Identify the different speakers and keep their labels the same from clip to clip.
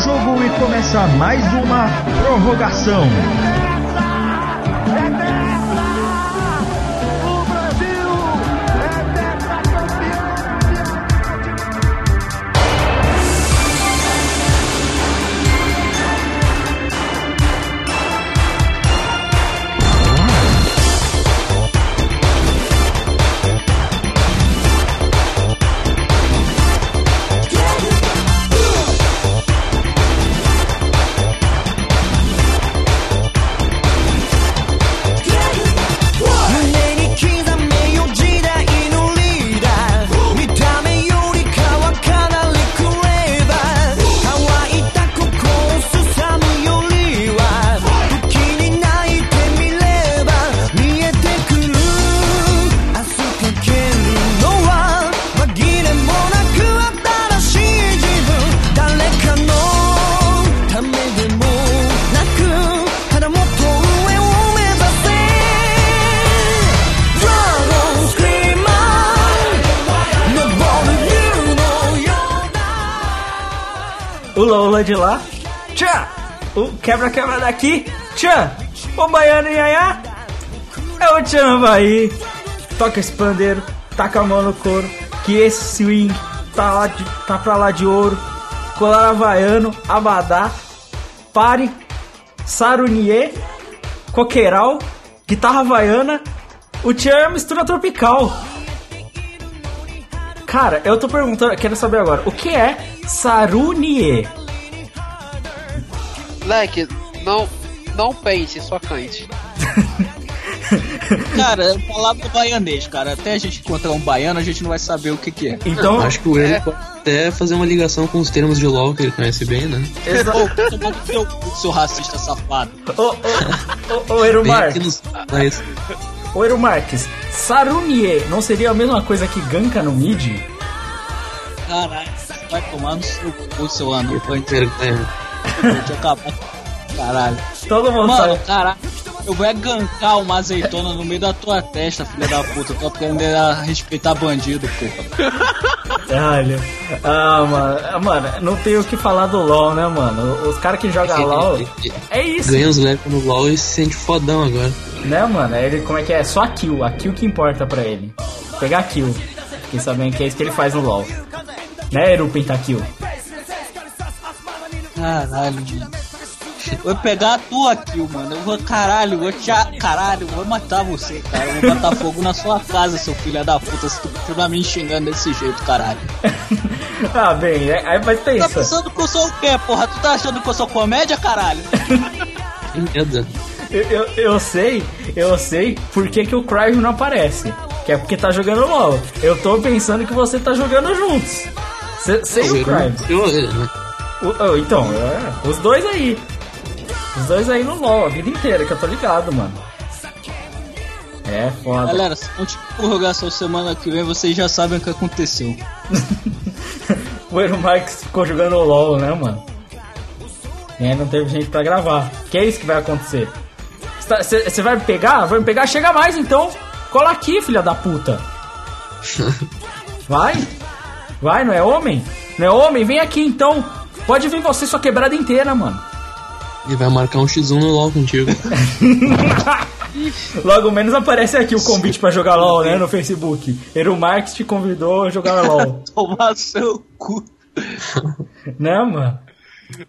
Speaker 1: jogo e começa mais uma prorrogação.
Speaker 2: Quebra-quebra daqui. Tchan! O baiano iaiá. É o Tchan Havaí. Toca esse pandeiro. Taca a mão no couro. Que esse swing tá, lá de, tá pra lá de ouro. Colar havaiano. Abadá. Pare. Sarunier. Coqueiral. Guitarra havaiana. O Tchan é mistura tropical. Cara, eu tô perguntando, quero saber agora, o que é Sarunier?
Speaker 3: Moleque, não, não pense, só cante.
Speaker 4: cara, palavra baianês, cara. Até a gente encontrar um baiano, a gente não vai saber o que, que é.
Speaker 5: Então, acho que o ele é. pode até fazer uma ligação com os termos de LOL que ele conhece bem, né?
Speaker 4: Ô, seu racista safado.
Speaker 2: Ô, ô, ô, ô, Eru Marques. Ô, Eru Marques, Sarunier não seria a mesma coisa que Ganka no mid?
Speaker 4: Caralho, vai tomar no seu cu, seu ano. Acabar. Caralho.
Speaker 2: Todo mundo
Speaker 4: Mano,
Speaker 2: sabe.
Speaker 4: caralho. Eu vou é gankar uma azeitona no meio da tua testa, filha da puta. Eu tô aprendendo a respeitar bandido, porra.
Speaker 2: Caralho. Ah, mano. Ah, mano, não tem o que falar do LoL, né, mano? Os caras que jogam LoL. É isso.
Speaker 5: Ganha os levels no LoL e se sente fodão agora.
Speaker 2: Né, mano? Ele, como é que é? Só a kill. A kill que importa pra ele. Pegar kill. Fiquei sabendo que é isso que ele faz no LoL. Né, Eru Pentakill?
Speaker 4: Caralho, mano. Vou pegar a tua kill, mano. Eu vou, caralho, vou te. Caralho, vou matar você, cara. Eu vou botar fogo na sua casa, seu filho da puta, se tu continuar me xingando desse jeito, caralho.
Speaker 2: ah, bem, aí vai ter
Speaker 4: isso. Tá pensando que eu sou o quê, porra? Tu tá achando que eu sou comédia, caralho?
Speaker 5: Medo.
Speaker 2: Eu, eu, eu, sei, eu sei por que, que o Cry não aparece. Que é porque tá jogando LOL. Eu tô pensando que você tá jogando juntos. Sem o Cry. Eu, eu, o, então, é, os dois aí. Os dois aí no LoL, a vida inteira, que eu tô ligado, mano. É foda.
Speaker 4: Galera, se não tiver prorrogação semana que vem, vocês já sabem o que aconteceu.
Speaker 2: o Eero Marques ficou jogando LOL, né, mano? E aí não teve gente pra gravar. Que é isso que vai acontecer? Você tá, vai me pegar? Vai me pegar? Chega mais então! Cola aqui, filha da puta! Vai! Vai, não é homem? Não é homem? Vem aqui então! Pode vir você sua quebrada inteira, mano.
Speaker 5: E vai marcar um X1 no LoL contigo.
Speaker 2: Logo menos aparece aqui o convite para jogar LoL, né, no Facebook. Eru Marques te convidou a jogar LoL.
Speaker 4: Tomar seu cu.
Speaker 2: Né, mano?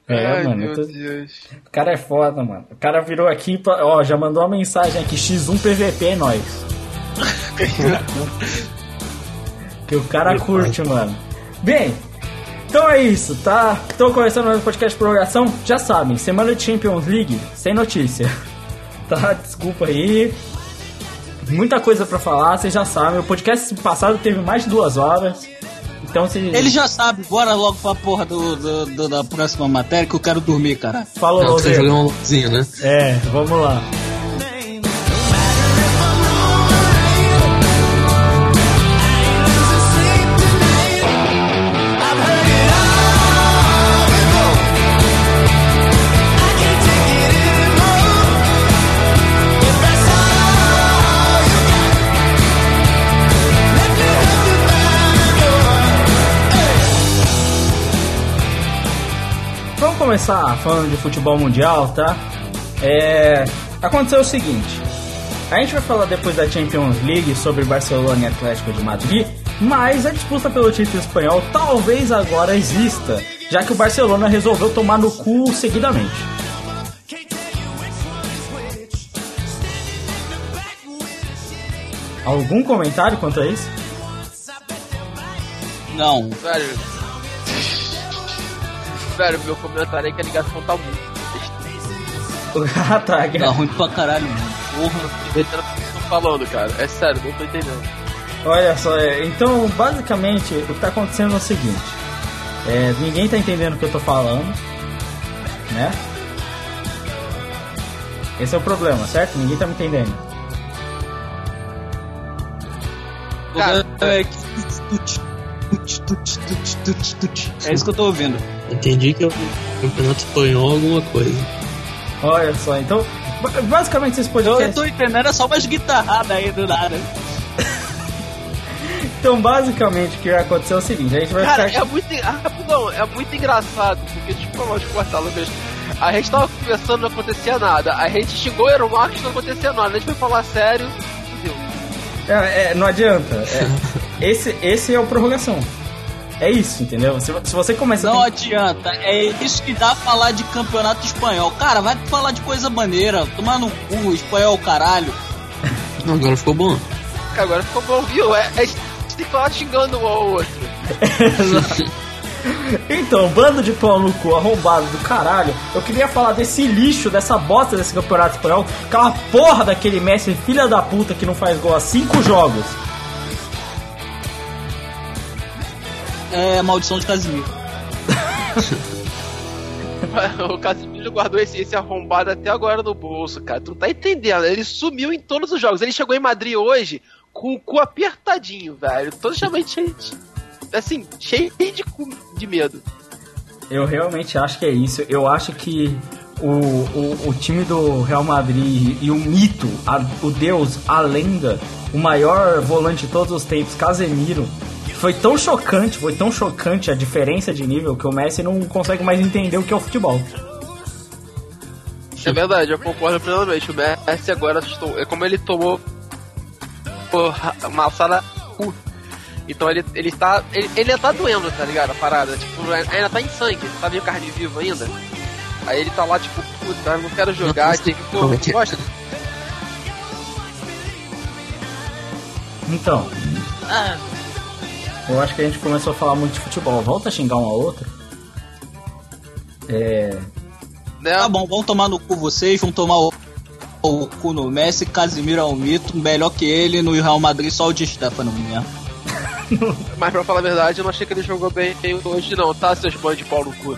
Speaker 2: É, Ai, mano. Tô... O cara é foda, mano. O cara virou aqui, pra... ó, já mandou uma mensagem aqui, X1 PVP, é nós. que o cara curte, mano. Bem, então é isso, tá? Tô começando mais um podcast de prorrogação. Já sabem, semana de Champions League, sem notícia. Tá? Desculpa aí. Muita coisa para falar, vocês já sabem. O podcast passado teve mais de duas horas. Então se.
Speaker 4: Ele já sabe, bora logo pra porra do, do, do da próxima matéria que eu quero dormir, cara.
Speaker 2: Falou,
Speaker 5: Não, você jogar um né?
Speaker 2: É, vamos lá. Começar falando de futebol mundial, tá? É, aconteceu o seguinte. A gente vai falar depois da Champions League sobre Barcelona e Atlético de Madrid, mas a disputa pelo título espanhol talvez agora exista, já que o Barcelona resolveu tomar no cu seguidamente. Algum comentário quanto a isso?
Speaker 4: Não.
Speaker 3: Velho. Velho, meu comentário é que a ligação tá muito.
Speaker 2: ah, tá.
Speaker 4: Tá ruim pra caralho, mano. Porra.
Speaker 3: Entendendo o que vocês estão falando, cara. É sério, não tô entendendo.
Speaker 2: Olha só, é, então basicamente o que tá acontecendo é o seguinte: é, ninguém tá entendendo o que eu tô falando, né? Esse é o problema, certo? Ninguém tá me entendendo.
Speaker 3: Cara,
Speaker 4: é. É isso que eu tô ouvindo.
Speaker 5: Entendi que o campeonato espanhol alguma coisa.
Speaker 2: Olha só, então ba- basicamente esse
Speaker 4: Eu
Speaker 2: podcast.
Speaker 4: tô entendendo, é só umas guitarradas aí do nada.
Speaker 2: Então basicamente o que vai acontecer é o seguinte: a gente vai
Speaker 3: Cara,
Speaker 2: ficar.
Speaker 3: é muito. Ah, rapidão, é muito engraçado, porque, tipo, eu cortar, Lucas. A gente tava conversando, não acontecia nada. A gente xingou o Aaron Marques, não acontecia nada. A gente foi falar sério, fudeu.
Speaker 2: É, é, não adianta. é. esse, esse é o prorrogação. É isso, entendeu? Se, se você começa
Speaker 4: Não
Speaker 2: a.
Speaker 4: adianta, é isso que dá falar de campeonato espanhol. Cara, vai falar de coisa maneira, tomar no cu, espanhol caralho.
Speaker 5: Não, agora ficou bom.
Speaker 3: Agora ficou bom, viu? É, é, a gente tem que falar xingando um ao outro.
Speaker 2: Então, bando de pau no cu, arrombado do caralho. Eu queria falar desse lixo, dessa bosta desse campeonato espanhol. Aquela porra daquele Messi, filha da puta, que não faz gol há cinco jogos.
Speaker 4: É maldição de Casimiro.
Speaker 3: o Casimiro guardou esse, esse arrombado até agora no bolso, cara. Tu não tá entendendo? Ele sumiu em todos os jogos. Ele chegou em Madrid hoje com o cu apertadinho, velho. Totalmente cheio de, assim, cheio de, cu, de medo.
Speaker 2: Eu realmente acho que é isso. Eu acho que o, o, o time do Real Madrid e o mito, a- o deus, a lenda, o maior volante de todos os tempos, Casemiro, foi tão chocante, foi tão chocante a diferença de nível que o Messi não consegue mais entender o que é o futebol.
Speaker 3: É verdade, eu concordo plenamente. O Messi agora é como ele tomou porra, uma cu. Então ele, ele tá. Ele, ele tá doendo, tá ligado? A parada. Tipo, ainda tá em sangue, tá meio carne viva ainda. Aí ele tá lá, tipo, puta, não quero jogar, tem que pô,
Speaker 5: Como é que é?
Speaker 3: gosta.
Speaker 2: Então, eu acho que a gente começou a falar muito de futebol. Volta a xingar um ao outro. É.
Speaker 3: Né?
Speaker 4: Tá bom, vão tomar no cu vocês, vão tomar o, o cu no Messi, Casimiro é um mito, melhor que ele no Real Madrid, só o Di Stefano mesmo.
Speaker 3: Mas pra falar a verdade, eu não achei que ele jogou bem hoje, não, tá? Seus banhos de pau no cu.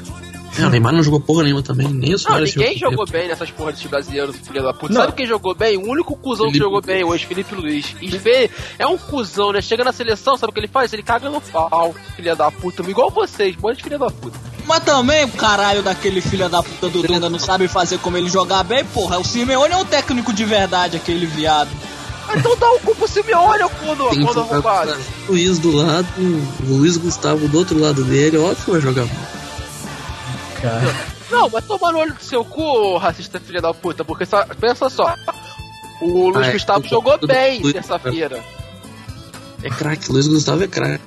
Speaker 5: É, o Neymar não jogou porra nenhuma também, nem o
Speaker 3: Não,
Speaker 5: Soares
Speaker 3: ninguém
Speaker 5: jogou.
Speaker 3: jogou bem nessas porras de brasileiros, filho da puta.
Speaker 2: Não.
Speaker 3: Sabe quem jogou bem? O único cuzão que
Speaker 5: Felipe
Speaker 3: jogou bem hoje, Felipe Luiz. E vê, é um cuzão, né? Chega na seleção, sabe o que ele faz? Ele caga no pau, filha da puta. Igual vocês, bando de filha da puta.
Speaker 4: Mas também o caralho daquele filho da puta do Dunga não sabe fazer como ele jogar bem, porra. O Simeone é um técnico de verdade, aquele viado.
Speaker 3: Então dá o cu pro Simeone, ô quando,
Speaker 5: Tem que
Speaker 3: quando arrombado.
Speaker 5: o Luiz do lado, o Luiz Gustavo do outro lado dele, óbvio que vai jogar.
Speaker 2: Cara.
Speaker 3: Não, mas toma no olho do seu cu, racista filha da puta, porque só, pensa só. O Luiz
Speaker 5: Ah, é,
Speaker 3: Gustavo
Speaker 5: tudo-
Speaker 3: jogou
Speaker 5: tudo-
Speaker 3: bem terça-feira.
Speaker 5: É craque, Luiz Gustavo é craque.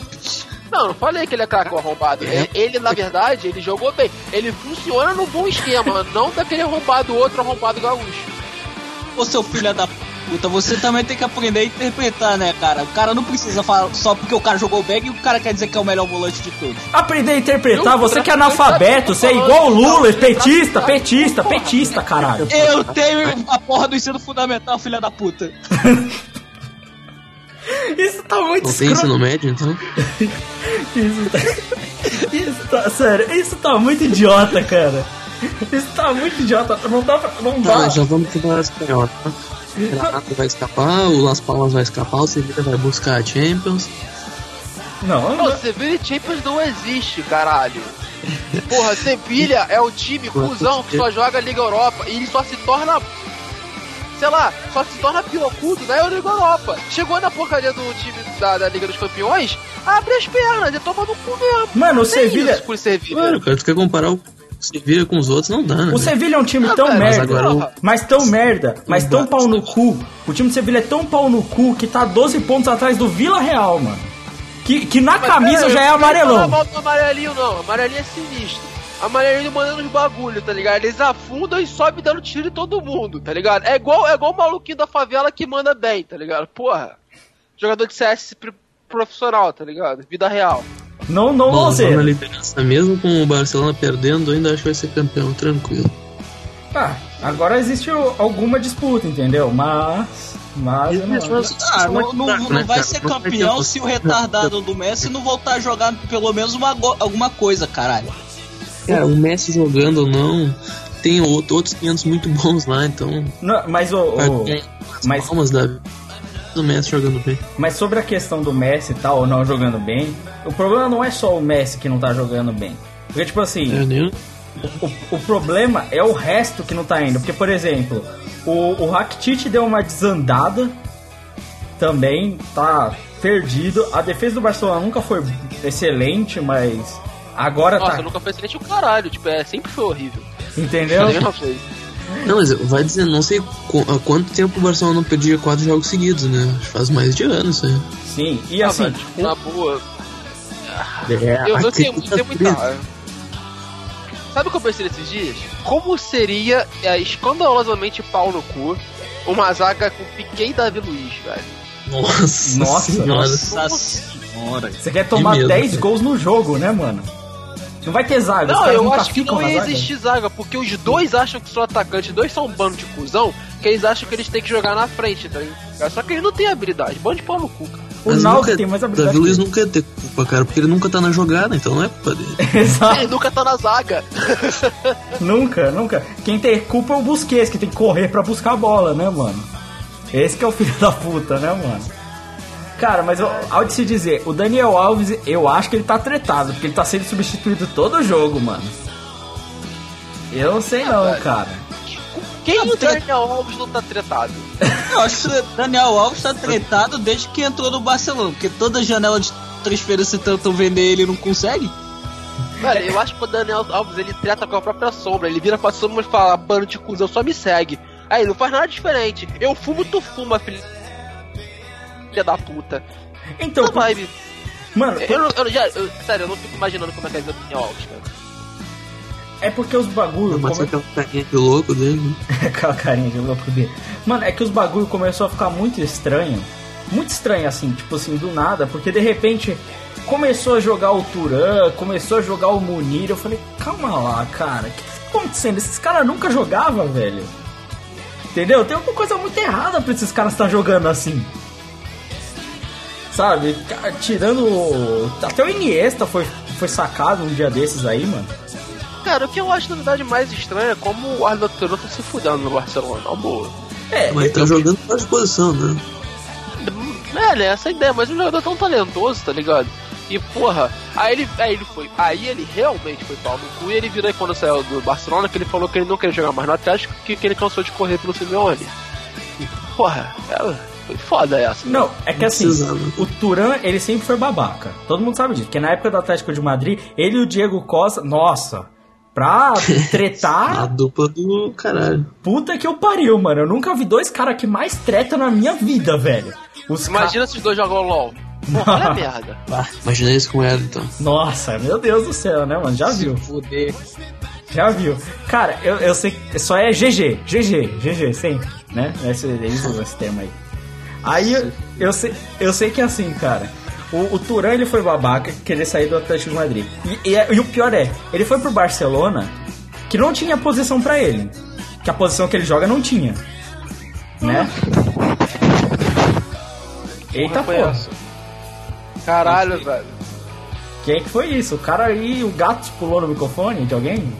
Speaker 3: Não, não falei que ele é craque o arrombado.
Speaker 5: É.
Speaker 3: Ele, na verdade, ele jogou bem. Ele funciona no bom esquema, não daquele arrombado outro arrombado gaúcho.
Speaker 4: Ô seu filho da puta, você também tem que aprender a interpretar, né, cara? O cara não precisa falar só porque o cara jogou bem e o cara quer dizer que é o melhor volante de todos.
Speaker 2: Aprender a interpretar,
Speaker 3: Eu-
Speaker 2: você que é analfabeto, você é igual o Lula, petista, petista, petista, caralho.
Speaker 4: Eu tenho a porra do ensino fundamental, filha da puta.
Speaker 2: Isso tá muito
Speaker 5: Não tem ensino médio, então?
Speaker 2: Isso tá... Isso tá, sério, isso tá muito idiota, cara. Isso tá muito idiota, não dá pra, não
Speaker 5: Tá,
Speaker 2: dá.
Speaker 5: já vamos pro espanhol, tá? O Renato vai escapar, o Las Palmas vai escapar, o Sevilla vai buscar a Champions.
Speaker 2: Não,
Speaker 3: Não,
Speaker 2: não.
Speaker 3: Sevilla Champions não existe, caralho. Porra, Sevilha é o time cuzão que só joga Liga Europa e ele só se torna. Sei lá, só se torna pirocudo na Liga Europa. Chegou na porcaria do time da, da Liga dos Campeões, abre as pernas e toma no cu mesmo.
Speaker 2: Mano, o
Speaker 3: Tem
Speaker 2: Sevilha.
Speaker 3: isso com o Sevilha.
Speaker 5: Claro, cara, tu quer comparar o se vira com os outros, não dá, né?
Speaker 2: O Sevilha é um time tão
Speaker 3: velho,
Speaker 2: merda,
Speaker 5: mas agora
Speaker 2: mas tão merda, mas tão pau no cu. O time do Sevilha é tão pau no cu que tá 12 pontos atrás do Vila Real, mano. Que, que na camisa
Speaker 3: Mas,
Speaker 2: já é
Speaker 3: não
Speaker 2: amarelão.
Speaker 3: mal do amarelinho, não. Amarelinho é sinistro. Amarelinho mandando os bagulho, tá ligado? Eles afundam e sobem dando tiro em todo mundo, tá ligado? É igual, é igual o maluquinho da favela que manda bem, tá ligado? Porra. Jogador de CS pr- profissional, tá ligado? Vida real.
Speaker 2: Não, não
Speaker 5: Bom,
Speaker 2: você.
Speaker 5: na liderança, mesmo com o Barcelona perdendo, ainda acho que vai ser campeão, tranquilo.
Speaker 2: Tá, agora existe alguma disputa, entendeu? Mas. Mas. não-
Speaker 4: Ah, não, não-
Speaker 5: Né,
Speaker 4: não vai ser
Speaker 5: Não vai ter
Speaker 4: campeão se o retardado do Messi não voltar a jogar pelo menos uma, alguma coisa, caralho.
Speaker 5: Cara, o Messi jogando ou não, tem outro- outros 500 muito bons lá, então.
Speaker 2: Não, mas o. o- mas-
Speaker 5: palmas da do Messi jogando bem.
Speaker 2: Mas sobre a questão do Messi e tal, ou não jogando bem, o problema não é só o Messi que não tá jogando bem. Porque, tipo assim,
Speaker 5: É,
Speaker 2: o, o problema é o resto que não tá indo. Porque, por exemplo, o, o Rakitic deu uma desandada, também tá perdido. A defesa do Barcelona nunca foi excelente, mas agora
Speaker 3: Nossa,
Speaker 2: tá.
Speaker 3: nunca foi excelente o caralho. Tipo, é, sempre foi horrível.
Speaker 2: Entendeu?
Speaker 5: Não, mas vai dizer, não sei há quanto tempo o Barcelona não perdia quatro jogos seguidos, né? Acho que Faz mais de anos isso aí.
Speaker 2: Sim, e
Speaker 3: Ah,
Speaker 2: assim,
Speaker 3: tipo, na boa.
Speaker 5: É,
Speaker 3: Eu, eu tenho,
Speaker 5: tá
Speaker 3: tenho muita. Sabe o que eu pensei nesses dias? Como seria é, escandalosamente pau no cu uma zaga com Piquet e Davi Luiz, velho?
Speaker 5: Nossa,
Speaker 2: Nossa,
Speaker 5: senhora.
Speaker 4: Nossa senhora.
Speaker 2: você quer tomar
Speaker 5: medo,
Speaker 2: 10
Speaker 5: cara.
Speaker 2: gols no jogo, né, mano? Não vai ter zaga, os
Speaker 3: Não,
Speaker 2: caras
Speaker 3: eu
Speaker 2: nunca
Speaker 3: acho que não ia
Speaker 2: zaga.
Speaker 3: existir zaga, porque os dois acham que são atacantes, os dois são um bando de cuzão, que eles acham que eles têm que jogar na frente, tá ligado? Só que eles não têm habilidade, bando de pau no cu, cara.
Speaker 2: O
Speaker 5: Mas
Speaker 2: Naldo
Speaker 5: nunca-
Speaker 2: tem mais habilidade.
Speaker 5: Davi Luiz
Speaker 2: que
Speaker 5: nunca ia ter culpa, cara, porque ele nunca tá na jogada, então não é culpa dele.
Speaker 2: ele. Exato.
Speaker 3: Ele nunca tá na zaga.
Speaker 2: Nunca, nunca. Quem tem culpa é o Busquets, que tem que correr pra buscar a bola, né, mano? Esse que é o filho da puta, né, mano? Cara, mas eu- ao de se dizer, o Daniel Alves, eu acho que ele tá tretado, porque ele tá sendo substituído todo jogo, mano. Eu não sei não, cara.
Speaker 3: Quem
Speaker 4: Ah,
Speaker 3: o
Speaker 4: tre-
Speaker 3: Daniel Alves não tá tretado?
Speaker 4: Eu acho que o Daniel Alves tá tretado desde que entrou no Barcelona, porque toda janela de transferência tentam vender ele e não consegue.
Speaker 3: Velho, eu acho que o Daniel Alves ele trata com a própria sombra. Ele vira pra sombra e fala: bando de cuzão, só me segue. Aí não faz nada diferente. Eu fumo, tu fuma, filho. Filha da puta.
Speaker 2: Então,
Speaker 3: Essa vibe.
Speaker 2: mano,
Speaker 3: Eu, não- eu não- já, eu- sério, eu não fico imaginando como é que é o Daniel Alves, cara.
Speaker 2: é porque os bagulho.
Speaker 5: Mas
Speaker 2: come-
Speaker 5: aquela carinha de louco dele. né?
Speaker 2: Aquela carinha de louco dele. Mano, é que os bagulho começou a ficar muito estranho. Muito estranho assim, tipo assim, do nada, porque de repente começou a jogar o Turan, começou a jogar o Munir. Eu falei, calma lá, cara, o que tá acontecendo? Esses caras nunca jogavam, velho. Entendeu? Tem alguma coisa muito errada pra esses caras estar jogando assim. Sabe? Tirando. o- Até o Iniesta foi, foi sacado um dia desses aí, mano.
Speaker 3: Cara, o que eu acho na verdade mais estranho é como o Arnold Turan tá se fudendo no Barcelona, na boa.
Speaker 2: É,
Speaker 5: Mas tá jogando fora de posição, né?
Speaker 3: É, né, essa a ideia, mas um jogador tão talentoso, tá ligado? E porra, aí ele, aí ele foi, aí ele realmente foi pau no cu e ele virou aí quando saiu do Barcelona que ele falou que ele não queria jogar mais no Atlético, que, que ele cansou de correr pelo Simeone. E, porra, é, foi foda essa.
Speaker 2: Não, é que assim, o Turan, ele sempre foi babaca. Todo mundo sabe disso. Porque na época do Atlético de Madrid, ele e o Diego Costa, nossa, pra
Speaker 5: A
Speaker 2: tretar,
Speaker 5: dupla do caralho.
Speaker 2: puta que eu pariu, mano. Eu nunca vi dois caras que mais tretam na minha vida, velho. Os ca-
Speaker 3: Imagina se os dois jogam LOL. Porra, olha a merda.
Speaker 5: Ah, imagina isso com ela, então.
Speaker 2: Nossa, meu Deus do céu, né, mano? Já viu,
Speaker 4: Fuder.
Speaker 2: já viu. Cara, eu, eu sei que só é GG, GG, GG, sempre, né? Esse, eles usam esse termo aí. Aí eu, eu, sei, eu sei que é assim, cara. O, o Turan ele foi babaca, querer sair do Atlético de Madrid. E, e, é- e o pior é, ele foi pro Barcelona, que não tinha posição pra ele. Que a posição que ele joga não tinha. Né? Eita
Speaker 3: essa? Caralho, velho.
Speaker 2: Quem é que foi isso? O cara aí, o gato pulou no microfone de alguém?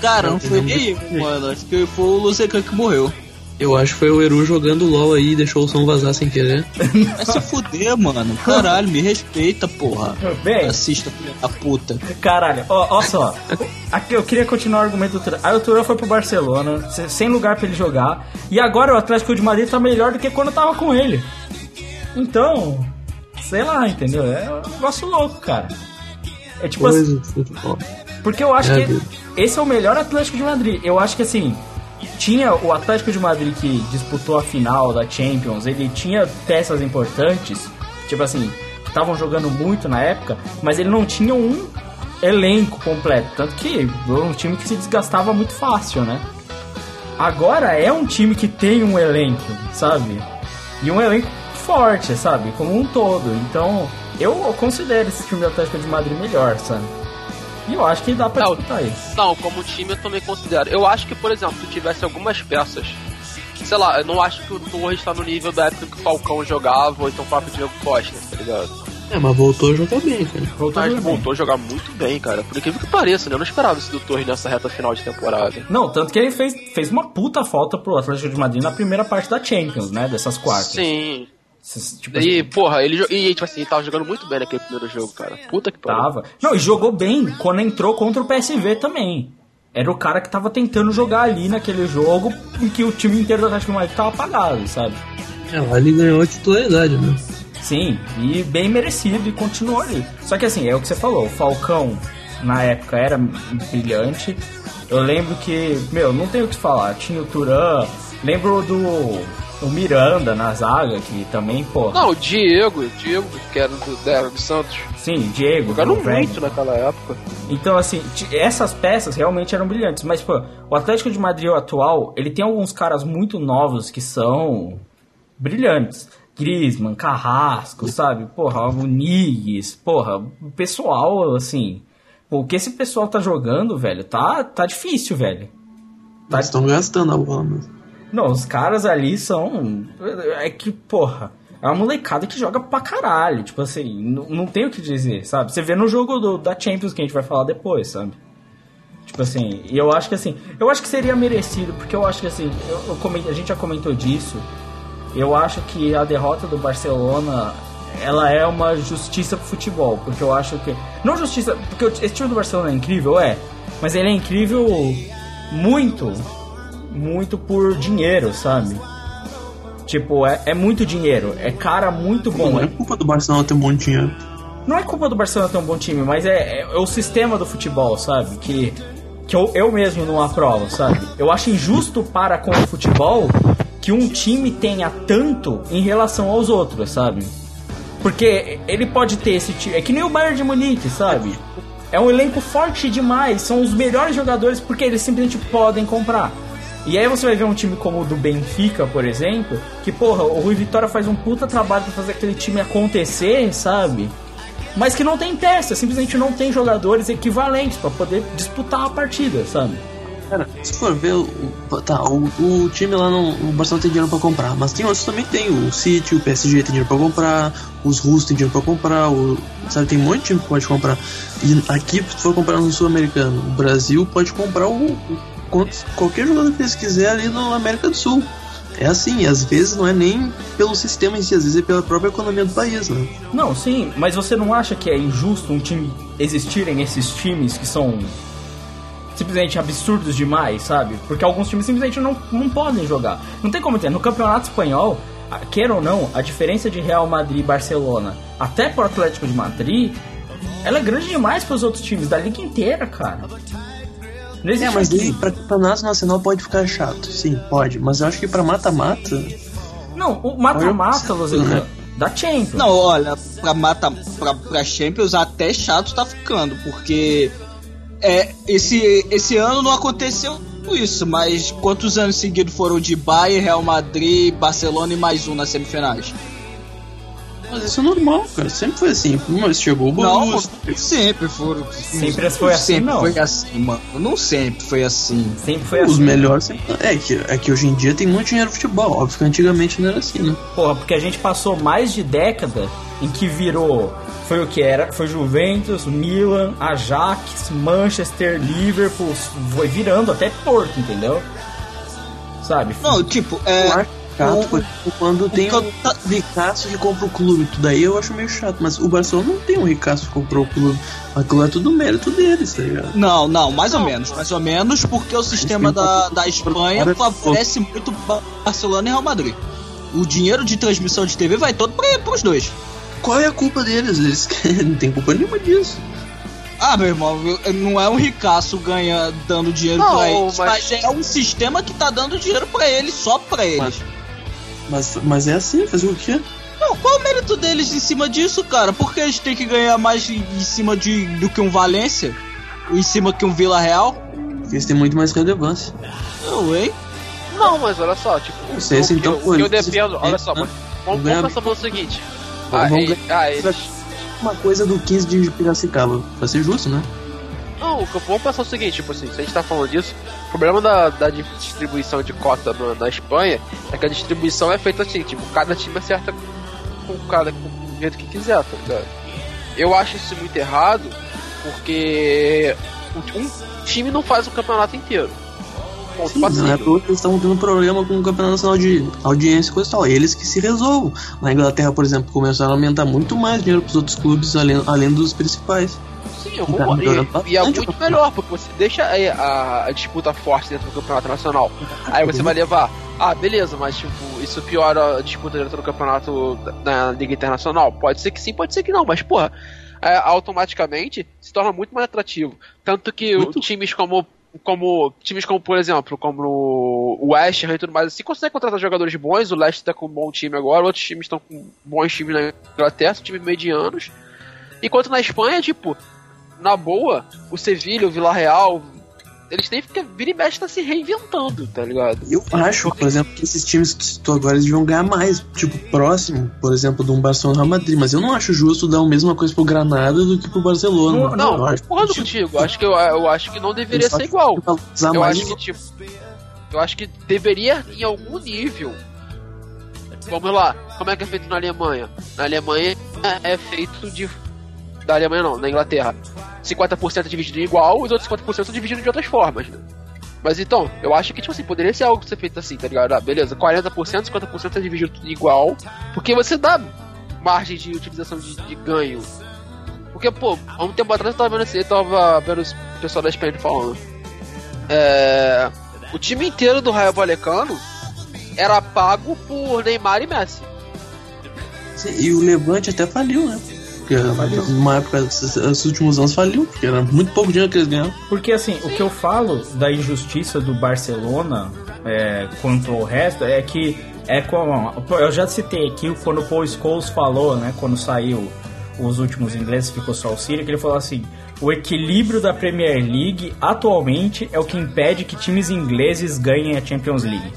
Speaker 4: Cara, não foi nem eu, mano. Acho que foi o Luzecan que morreu.
Speaker 5: Eu acho que foi o Eru jogando LOL aí e deixou o som vazar sem querer.
Speaker 4: Vai se fuder, mano. Caralho, me respeita, porra.
Speaker 2: Bem,
Speaker 4: Assista, filha da puta.
Speaker 2: Caralho, ó, ó só. Aqui eu queria continuar o argumento do Turan. Aí o Turan foi pro Barcelona, se- sem lugar pra ele jogar. E agora o Atlético de Madrid tá melhor do que quando tava com ele. Então, sei lá, entendeu? É um negócio louco, cara. É tipo assim.
Speaker 5: Coisa de futebol.
Speaker 2: Porque eu acho
Speaker 5: É,
Speaker 2: que esse é o melhor Atlético de Madrid. Eu acho que assim, tinha o Atlético de Madrid que disputou a final da Champions, ele tinha peças importantes, tipo assim, que estavam jogando muito na época, mas ele não tinha um elenco completo. Tanto que era um time que se desgastava muito fácil, né? Agora é um time que tem um elenco, sabe? E um elenco forte, sabe? Como um todo. Então, eu considero esse time do Atlético de Madrid melhor, sabe? E eu acho que dá pra
Speaker 3: Não.
Speaker 2: disputar isso.
Speaker 3: Não, como time eu também considero. Eu acho que, por exemplo, se tivesse algumas peças. Sei lá, eu não acho que o Torres tá no nível da época que o Falcão jogava, ou então o próprio Diego Costa, tá ligado?
Speaker 5: É, mas voltou a jogar bem, cara.
Speaker 2: Voltou a
Speaker 3: Mas
Speaker 2: jogar bem.
Speaker 3: voltou a jogar muito bem, cara. Por incrível que pareça, né? Eu não esperava isso do Torres nessa reta final de temporada.
Speaker 2: Não, tanto que ele fez, fez uma puta falta pro Atlético de Madrid na primeira parte da Champions, né? Dessas quartas.
Speaker 3: Sim.
Speaker 2: Tipo,
Speaker 3: E, porra, ele, e, tipo assim, ele tava jogando muito bem naquele primeiro jogo, cara. Puta que pariu.
Speaker 2: tava. Não, e jogou bem quando entrou contra o PSV também. Era o cara que tava tentando jogar ali naquele jogo em que o time inteiro do Atlético de Madrid tava apagado, sabe?
Speaker 5: É, lá ele ganhou a titularidade, né?
Speaker 2: Sim, e bem merecido e continuou ali. Só que assim, é o que você falou, o Falcão na época era brilhante. Eu lembro que, meu, não tenho o que falar, tinha o Turan, lembro do o Miranda na zaga, que também, pô.
Speaker 3: Não, o Diego, o Diego, que era do, era do Santos.
Speaker 2: Sim, Diego.
Speaker 3: Jogaram muito naquela época.
Speaker 2: Então, assim, essas peças realmente eram brilhantes. Mas, pô, o Atlético de Madrid atual, ele tem alguns caras muito novos que são brilhantes. Griezmann, Carrasco, sabe? Porra, o Nigues, porra, o pessoal, assim... Pô, o que esse pessoal tá jogando, velho, tá, tá difícil, velho. Tá
Speaker 5: Eles estão gastando a bola, mas...
Speaker 2: Não, os caras ali são. É que, porra, é uma molecada que joga pra caralho. Tipo assim, não, tem o que dizer, sabe? Você vê no jogo do- da Champions que a gente vai falar depois, sabe? Tipo assim, e eu acho que assim, eu acho que seria merecido, porque eu acho que assim, eu, eu a gente já comentou disso. Eu acho que a derrota do Barcelona ela é uma justiça pro futebol, porque eu acho que não justiça, porque esse time do Barcelona é incrível, é, mas ele é incrível muito muito por dinheiro, sabe? Tipo, é, é muito dinheiro, é cara muito bom.
Speaker 5: Não é culpa do Barcelona ter um de dinheiro.
Speaker 2: não é culpa do Barcelona ter um bom time, mas é, é- é o sistema do futebol, sabe? Que, que eu, eu mesmo não aprovo, sabe? Eu acho injusto para com o futebol que um time tenha tanto em relação aos outros, sabe? Porque ele pode ter esse time. É que nem o Bayern de Munique, sabe? É um elenco forte demais, são os melhores jogadores porque eles simplesmente podem comprar. E aí você vai ver um time como o do Benfica, por exemplo, que, porra, o Rui Vitória faz um puta trabalho pra fazer aquele time acontecer, sabe? Mas que não tem peça, simplesmente não tem jogadores equivalentes pra poder disputar a partida, sabe?
Speaker 5: Cara, se for ver, o, tá, o, o time lá não. O Barcelona tem dinheiro pra comprar, mas tem outros também tem. O City, o PSG tem dinheiro pra comprar, os russos tem dinheiro pra comprar, o, sabe, tem um monte de time que pode comprar. E aqui, se for comprar no Sul-Americano, o Brasil pode comprar o, qualquer jogador que eles quiser ali na América do Sul. É assim, às vezes não é nem pelo sistema em si, às vezes é pela própria economia do país, né?
Speaker 2: Não, sim, mas você não acha que é injusto um time existirem esses times que são simplesmente absurdos demais, sabe? Porque alguns times simplesmente não, não podem jogar. Não tem como ter. No campeonato espanhol, queira ou não, a diferença de Real Madrid e Barcelona até pro Atlético de Madrid, ela é grande demais para os outros times da liga inteira, cara. Não existe
Speaker 5: É, mas
Speaker 2: aqui.
Speaker 5: pra campeonato nacional pode ficar chato, sim, pode. Mas eu acho que pra mata-mata.
Speaker 2: Não, o mata-mata, Luziano,
Speaker 5: Uhum.
Speaker 2: da Champions.
Speaker 4: Não, olha, pra, mata, pra, pra Champions até chato tá ficando, porque é, esse, esse ano não aconteceu isso, mas quantos anos seguidos foram de Bayern, Real Madrid, Barcelona e mais um nas semifinais?
Speaker 5: Mas isso é normal, cara. Sempre foi assim. Mas chegou o
Speaker 4: Não, sempre foram.
Speaker 2: Sempre foi assim,
Speaker 4: sempre
Speaker 2: não.
Speaker 4: foi assim, mano. Não sempre foi assim.
Speaker 2: Sempre foi
Speaker 5: Os
Speaker 2: assim.
Speaker 5: melhores sempre. É que, é que hoje em dia tem muito dinheiro no futebol. Óbvio que antigamente não era assim, né?
Speaker 2: Porra, porque a gente passou mais de década em que virou. Foi o que era? Foi Juventus, Milan, Ajax, Manchester, Liverpool, foi virando até Porto, entendeu? Sabe?
Speaker 4: Não, tipo, é.
Speaker 5: Chato
Speaker 4: o-
Speaker 5: quando tem
Speaker 4: que eu
Speaker 5: um
Speaker 4: ta-
Speaker 5: ricaço que compra o clube. Tudo aí eu acho meio chato. Mas o Barcelona não tem um ricaço que comprou o clube. Aquilo é tudo mérito deles, tá ligado?
Speaker 4: Não, não, mais ou menos. Mais ou menos porque o sistema da, da Espanha favorece muito Ba- Barcelona e Real Madrid. O dinheiro de transmissão de TV vai todo para os dois.
Speaker 5: Qual é a culpa deles? Eles não tem culpa nenhuma disso.
Speaker 4: Ah, meu irmão, não é um ricaço ganha dando dinheiro
Speaker 3: Não,
Speaker 4: pra eles,
Speaker 3: mas-
Speaker 4: mas... é um sistema que tá dando dinheiro pra eles, só pra eles.
Speaker 5: Mas, mas é assim, fazer o quê?
Speaker 4: Não, qual o mérito deles em cima disso, cara? Por que eles têm que ganhar mais em cima de, do que um Valência? Ou em cima que um Vila Real?
Speaker 5: Porque eles têm muito mais relevância.
Speaker 4: Eu, hein?
Speaker 3: Não, mas olha só, tipo,
Speaker 5: Não sei se
Speaker 3: o,
Speaker 5: então
Speaker 3: que, eu-
Speaker 5: foi
Speaker 3: o que eu
Speaker 5: isso.
Speaker 3: dependo, olha só,
Speaker 5: Né?
Speaker 3: mas vamos, vamos pensar pelo seguinte.
Speaker 5: Vamos
Speaker 3: Ah,
Speaker 5: ganhar-
Speaker 3: e- ah, eles,
Speaker 5: Uma coisa do 15 de Piracicaba, pra ser justo, né?
Speaker 3: Não, vamos pensar o seguinte, tipo assim, se a gente tá falando disso, problema da, da di- distribuição de cota na, na Espanha é que a distribuição é feita assim, tipo, cada time acerta com cada com o jeito que quiser, tá ligado? Eu acho isso muito errado, porque um time não faz o campeonato inteiro. Ponto
Speaker 5: Sim, não é porque eles estavam tendo problema com o Campeonato Nacional de Audiência e coisa e tal. Eles que se resolvam. Na Inglaterra, por exemplo, começaram a aumentar muito mais dinheiro pros outros clubes, além, além dos principais.
Speaker 3: Sim, eu concordo. E, e é muito melhor, porque você deixa a, a disputa forte dentro do campeonato nacional. Aí você vai levar, ah, beleza, mas tipo, isso piora a disputa dentro do campeonato da, da Liga Internacional? Pode ser que sim, pode ser que não, mas porra, é, automaticamente se torna muito mais atrativo. Tanto que
Speaker 5: Muito.
Speaker 3: times como. Como times como, por exemplo, como o West Ham e tudo mais, assim, consegue contratar jogadores bons, o Leicester tá com um bom time agora, outros times estão com bons times na Inglaterra, times medianos. Enquanto na Espanha, tipo, na boa, o Sevilha, o Villarreal, eles têm que vir e mexe tá se reinventando, tá ligado?
Speaker 5: Eu acho, por exemplo, que esses times que tu citou agora eles deviam ganhar mais. Tipo, próximo, por exemplo, de um Barcelona Real Madrid. Mas eu não acho justo dar a mesma coisa pro Granada do que pro Barcelona.
Speaker 2: Não,
Speaker 3: Não,
Speaker 5: acho.
Speaker 3: concordo contigo. Eu acho que, eu, eu acho que não deveria ser igual. Eu acho que, tipo, eu acho que deveria, em algum nível. Vamos lá, como é que é feito na Alemanha? Na Alemanha é é feito de. Da Alemanha não, na Inglaterra. 50% é dividido igual, os outros 50% são divididos de outras formas, né? Mas então, eu acho que, tipo assim, poderia ser algo ser feito assim, tá ligado? Ah, beleza, 40%, 50% é dividido igual, porque você dá margem de utilização de, de ganho. Porque, pô, há um tempo atrás eu tava vendo, esse- eu tava vendo o pessoal da Espanha falando. É, o time inteiro do Raio Valecano era pago por Neymar e Messi.
Speaker 5: E o Levante até faliu, né? Porque numa época, esses últimos anos faliu, porque era muito pouco dinheiro que eles ganhavam.
Speaker 2: Porque assim, o que eu falo da injustiça do Barcelona é, quanto ao resto é que é como. Eu já citei aqui quando o Paul Scholes falou, né? Quando saiu os últimos ingleses, ficou só o City, que ele falou assim: o equilíbrio da Premier League atualmente é o que impede que times ingleses ganhem a Champions League.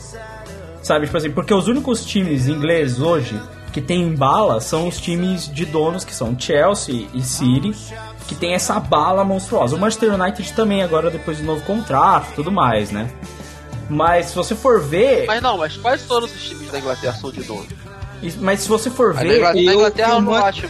Speaker 2: Sabe, tipo assim, porque os únicos times ingleses hoje que tem bala são os times de donos que são Chelsea e City, que tem essa bala monstruosa. O Manchester United também agora depois do novo contrato, e tudo mais, né? Mas se você for ver,
Speaker 3: Mas não, mas quase todos os times da Inglaterra são de dono.
Speaker 2: mas se você for
Speaker 3: Na
Speaker 2: ver,
Speaker 3: Inglaterra, na
Speaker 4: eu-
Speaker 3: Inglaterra eu
Speaker 4: eu
Speaker 3: não acho.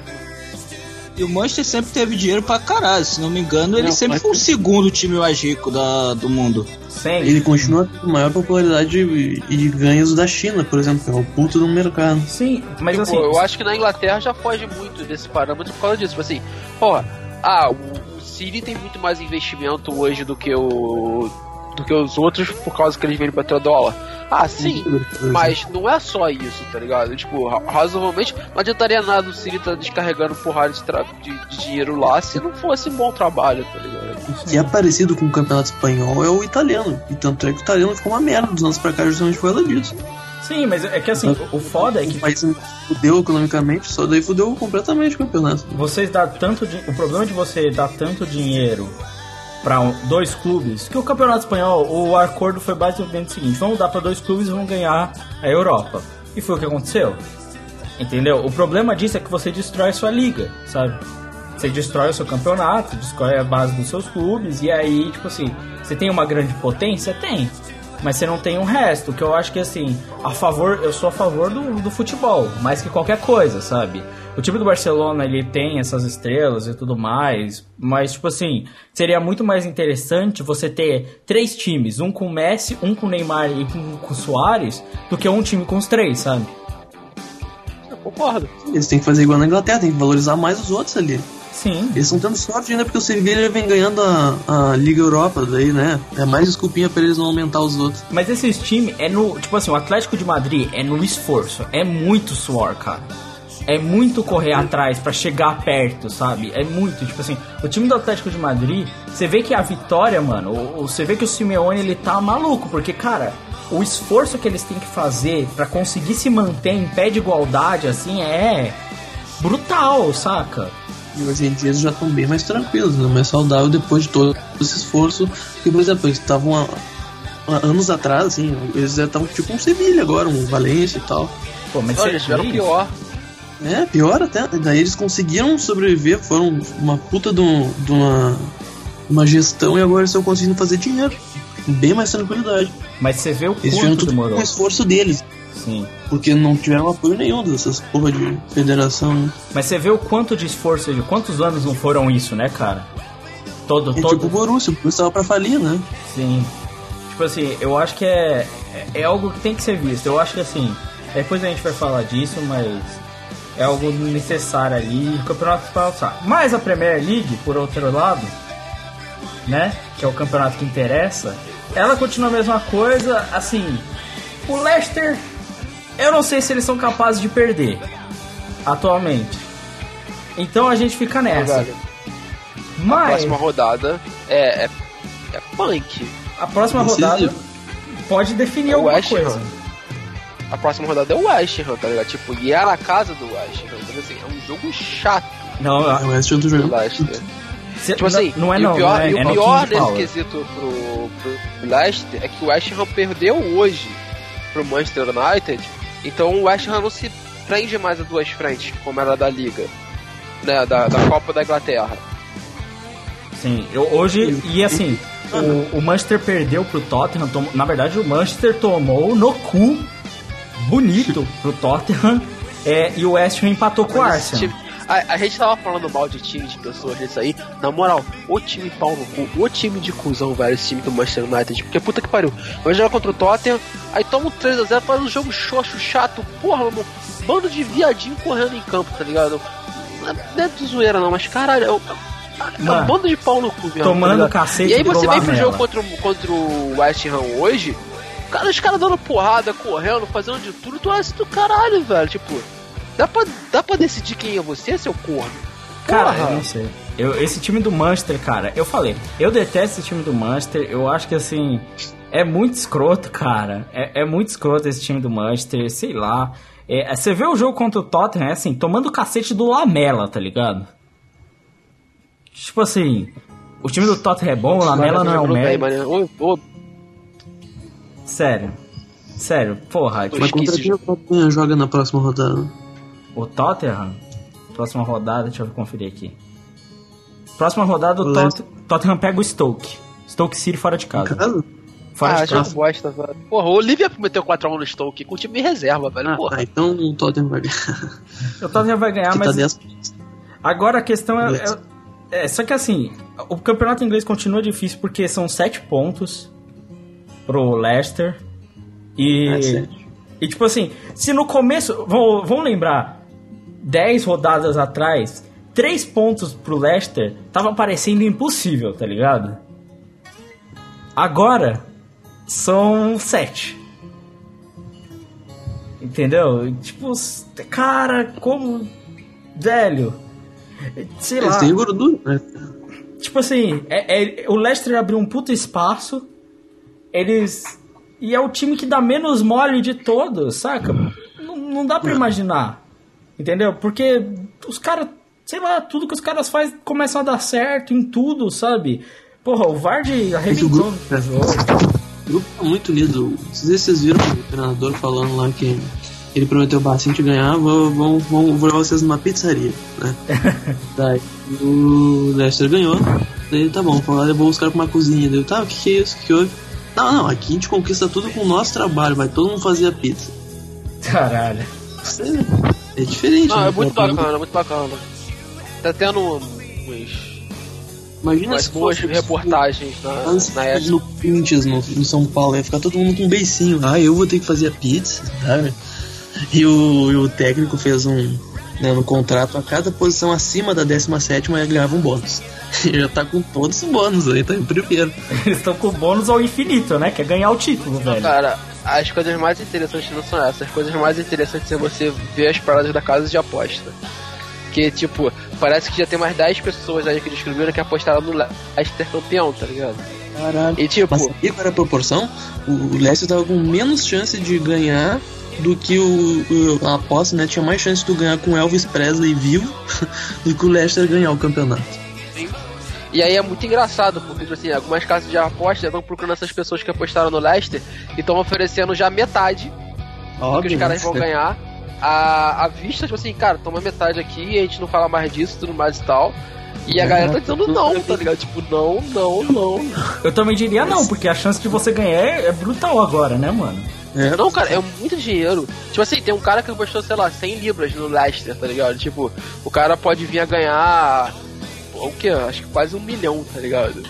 Speaker 4: E o Manchester sempre teve dinheiro pra caralho. Se não me engano, ele
Speaker 5: Não,
Speaker 4: sempre foi o segundo time mais rico da, do mundo.
Speaker 2: sempre,
Speaker 5: Ele continua tendo maior popularidade e, e ganhos da China, por exemplo, que é o puto do mercado.
Speaker 2: sim, mas
Speaker 3: Tipo,
Speaker 2: assim,
Speaker 3: eu acho que na Inglaterra já foge muito desse parâmetro por causa disso. Tipo assim, porra, ah, o, o City tem muito mais investimento hoje do que o. do que os outros por causa que eles vendem petrodólar. Ah, sim, mas não é só isso, tá ligado? Tipo, ra- razoavelmente não adiantaria nada o City estar descarregando porrada de, de, de dinheiro lá se não fosse bom trabalho, tá ligado?
Speaker 5: O que é parecido com o campeonato espanhol é o italiano. E tanto é que o italiano ficou uma merda dos anos pra cá justamente por causa disso.
Speaker 2: sim, mas é que assim, o foda é
Speaker 5: O
Speaker 2: que
Speaker 5: país fudeu economicamente, só daí fudeu completamente o campeonato.
Speaker 2: vocês dá tanto di- o problema de você dar tanto dinheiro para dois clubes que o campeonato espanhol o acordo foi basicamente o seguinte vamos dar para dois clubes e vão ganhar a Europa. E foi o que aconteceu. Entendeu? O problema disso é que você destrói sua liga sabe? Você destrói o seu campeonato destrói a base dos seus clubes e aí tipo assim você tem uma grande potência? Tem. Mas você não tem o resto, que eu acho que assim, a favor, eu sou a favor do, do futebol, mais que qualquer coisa, sabe? O time do Barcelona, ele tem essas estrelas e tudo mais, mas tipo assim, seria muito mais interessante você ter três times, um com Messi, um com Neymar e um com Soares, do que um time com os três, sabe?
Speaker 3: Eu concordo.
Speaker 5: Eles têm que fazer igual na Inglaterra, tem que valorizar mais os outros ali.
Speaker 2: Sim.
Speaker 5: Eles estão tendo sorte ainda porque o Sevilla vem ganhando a, a Liga Europa, daí, né? É mais desculpinha pra eles não aumentar os outros.
Speaker 2: Mas esses times é no. Tipo assim, o Atlético de Madrid é no esforço. É muito suor, cara. É muito correr atrás pra chegar perto, sabe? É muito, tipo assim, o time do Atlético de Madrid, você vê que a vitória, mano, você vê que o Simeone ele tá maluco, porque, cara, o esforço que eles têm que fazer pra conseguir se manter em pé de igualdade, assim, é brutal, saca?
Speaker 5: E hoje em dia eles já estão bem mais tranquilos, né? mais saudável depois de todo esse esforço. Porque, por exemplo, eles estavam há, há anos atrás, assim, eles já estavam tipo um Sevilha agora, um Valência e tal.
Speaker 2: Pô, mas
Speaker 3: Olha,
Speaker 2: você
Speaker 3: eles tiveram pior.
Speaker 5: É, pior até. Daí eles conseguiram sobreviver, foram uma puta de, um- de uma, uma gestão e agora estão conseguindo fazer dinheiro. Com Bem mais tranquilidade.
Speaker 2: Mas você vê o
Speaker 5: Eles
Speaker 2: quanto
Speaker 5: tudo
Speaker 2: demorou.
Speaker 5: com o esforço deles.
Speaker 2: Sim.
Speaker 5: Porque não tiveram apoio nenhum dessas porra de federação. né?
Speaker 2: Mas você vê o quanto de esforço, de quantos anos não foram isso, né, cara? Todo,
Speaker 5: É
Speaker 2: todo.
Speaker 5: tipo o Borussia, o Borussia tava pra falir, né?
Speaker 2: Sim. Tipo assim, eu acho que é, é algo que tem que ser visto. Eu acho que assim, depois a gente vai falar disso, mas é algo necessário ali. O campeonato para passar. Mas a Premier League, por outro lado, né? Que é o campeonato que interessa, ela continua a mesma coisa. Assim, o Leicester, eu não sei se eles são capazes de perder atualmente. Então a gente fica nessa. Mas
Speaker 3: Próxima rodada é, é, é punk.
Speaker 2: a próxima rodada pode definir
Speaker 3: É
Speaker 2: alguma
Speaker 3: West
Speaker 2: coisa.
Speaker 3: A próxima rodada é o West Ham, tá ligado? Tipo, e é na casa do West Ham. Então, assim, é um jogo chato
Speaker 2: Não,
Speaker 5: Ah, O West Ham do jogo.
Speaker 2: Cê-
Speaker 3: Tipo assim,
Speaker 2: não, não é
Speaker 3: e
Speaker 2: não,
Speaker 3: o pior,
Speaker 2: não é,
Speaker 3: e o
Speaker 2: é
Speaker 3: pior
Speaker 2: Power.
Speaker 3: quesito pro, pro Leicester é que o West Ham perdeu hoje pro Manchester United, então o West Ham não se prende mais a duas frentes, como era da Liga, né, da, da Copa da Inglaterra.
Speaker 2: Sim, eu, hoje, e assim, o, o Manchester perdeu pro Tottenham, tom- na verdade o Manchester tomou no cu bonito pro Tottenham é, e o West Ham empatou com o Arsenal.
Speaker 3: a, a gente tava falando mal de time, de pessoas nisso aí. Na moral, o time pau no cu, o time de cuzão, velho, esse time do Manchester United. Porque puta que pariu. Vai jogar contra o Tottenham, aí toma um 3x0, faz um jogo xoxo, chato. Porra, irmão, bando de viadinho correndo em campo, tá ligado? Não é- é de zoeira não, mas caralho, é, um- é um
Speaker 2: Mano,
Speaker 3: bando de pau no cu mesmo.
Speaker 2: tomando
Speaker 3: tá
Speaker 2: cacete
Speaker 3: E aí você vem pro jogo contra, o- contra o West Ham hoje, cara, os caras dando porrada, correndo, fazendo de tudo, tu acha do caralho, velho. Tipo, dá pra, dá pra decidir quem é você, seu corno?
Speaker 2: Cara,
Speaker 3: Porra.
Speaker 2: eu não sei. Eu, esse time do Manchester, cara, eu falei, eu detesto esse time do Manchester, eu acho que assim, é muito escroto, cara. É, é muito escroto esse time do Manchester, sei lá. É, você vê o jogo contra o Tottenham, é assim, tomando o cacete do Lamela, tá ligado? Tipo assim, o time do Tottenham é bom, o Lamela não é um
Speaker 3: Lembrou
Speaker 2: Sério. Sério, porra,
Speaker 3: Eu
Speaker 5: Mas contra quem o Tottenham joga na próxima rodada?
Speaker 2: o Tottenham, próxima rodada, deixa eu conferir aqui. Próxima rodada, o Tot Tottenham pega o Stoke. Stoke City fora de casa.
Speaker 5: Casa?
Speaker 2: Fora
Speaker 3: ah,
Speaker 2: de casa.
Speaker 3: bosta, velho. Porra, o Olivia meteu 4x1 no Stoke com o time reserva, velho.
Speaker 5: Ah,
Speaker 3: Porra.
Speaker 5: tá, então o Tottenham vai ganhar.
Speaker 2: O Tottenham vai ganhar,
Speaker 5: que tá
Speaker 2: mas
Speaker 5: 10 pontos.
Speaker 2: agora a questão é, é, é, Só que assim, o campeonato inglês continua difícil porque são 7 pontos pro Leicester. E.
Speaker 5: É,
Speaker 2: e tipo assim, se no começo. Vamos, vamos lembrar, 10 rodadas atrás, 3 pontos pro Leicester tava parecendo impossível, tá ligado? Agora são 7. Entendeu? Tipo, cara, como. Velho. Sei lá.
Speaker 5: gordura, né?
Speaker 2: Tipo assim, é, é- o Leicester abriu um puta espaço. Eles. E é o time que dá menos mole de todos, saca? Não, não dá pra imaginar. Entendeu? Porque os caras. Sei lá, tudo que os caras fazem começam a dar certo em tudo, sabe? Porra, o Vard
Speaker 5: É que o
Speaker 2: arrebentou
Speaker 5: grupo,
Speaker 2: jogo.
Speaker 5: o grupo tá muito unido. Não sei se vocês viram o treinador falando lá que ele prometeu bastante ganhar, vou, vou, vou, vou levar vocês numa pizzaria, né? Daí o Leicester ganhou, daí tá bom, falou, levou os caras pra uma cozinha, daí eu, tá, o que, que é isso? O que, que houve? Não, não, aqui a gente conquista tudo com o nosso trabalho, vai todo mundo fazer a pizza.
Speaker 2: Caralho.
Speaker 5: Sério, É diferente.
Speaker 3: Não,
Speaker 5: né?
Speaker 3: é muito bacana, muito bacana. Tá tendo uns,
Speaker 5: Imagina
Speaker 3: umas
Speaker 5: se
Speaker 3: boas
Speaker 5: fosse
Speaker 3: reportagens na,
Speaker 5: Antes
Speaker 3: na ESPN.
Speaker 5: no Corinthians, no, no São Paulo, ia ficar todo mundo com um beicinho. Ah, eu vou ter que fazer a pizza, sabe? E o, e o técnico fez um. Né, no contrato, a cada posição acima da 17 ele ganhava um bônus. Ele já tá com todos os bônus aí, tá em primeiro.
Speaker 2: Eles estão com bônus ao infinito, né? Quer ganhar o título, velho.
Speaker 3: Cara, as coisas mais interessantes não são essas. As coisas mais interessantes é você ver as paradas da casa de aposta. Que, tipo, parece que já tem mais 10 pessoas aí que descobriram que apostaram no Leicester campeão, tá ligado?
Speaker 5: Caralho.
Speaker 3: E tipo,
Speaker 5: Mas e era a proporção? O o Leicester tava com menos chance de ganhar do que o, o- a aposta, né? Tinha mais chance de tu ganhar com Elvis Presley vivo do que o Leicester ganhar o campeonato.
Speaker 3: E aí é muito engraçado, porque tipo assim, algumas casas de aposta estão procurando essas pessoas que apostaram no Leicester e estão oferecendo já metade do que os caras vão ganhar. A, a vista, tipo assim, cara, toma metade aqui, a gente não fala mais disso, tudo mais e tal. E a galera tá dizendo não, tá ligado? Tipo, não, não, não.
Speaker 2: Eu também diria não, porque a chance de você ganhar é, é brutal agora, né, mano?
Speaker 5: É,
Speaker 3: Não, cara, é muito dinheiro. Tipo assim, tem um cara que apostou, sei lá, 100 libras no Leicester, tá ligado? Tipo, o cara pode vir a ganhar. O que? Acho que quase um milhão, tá ligado?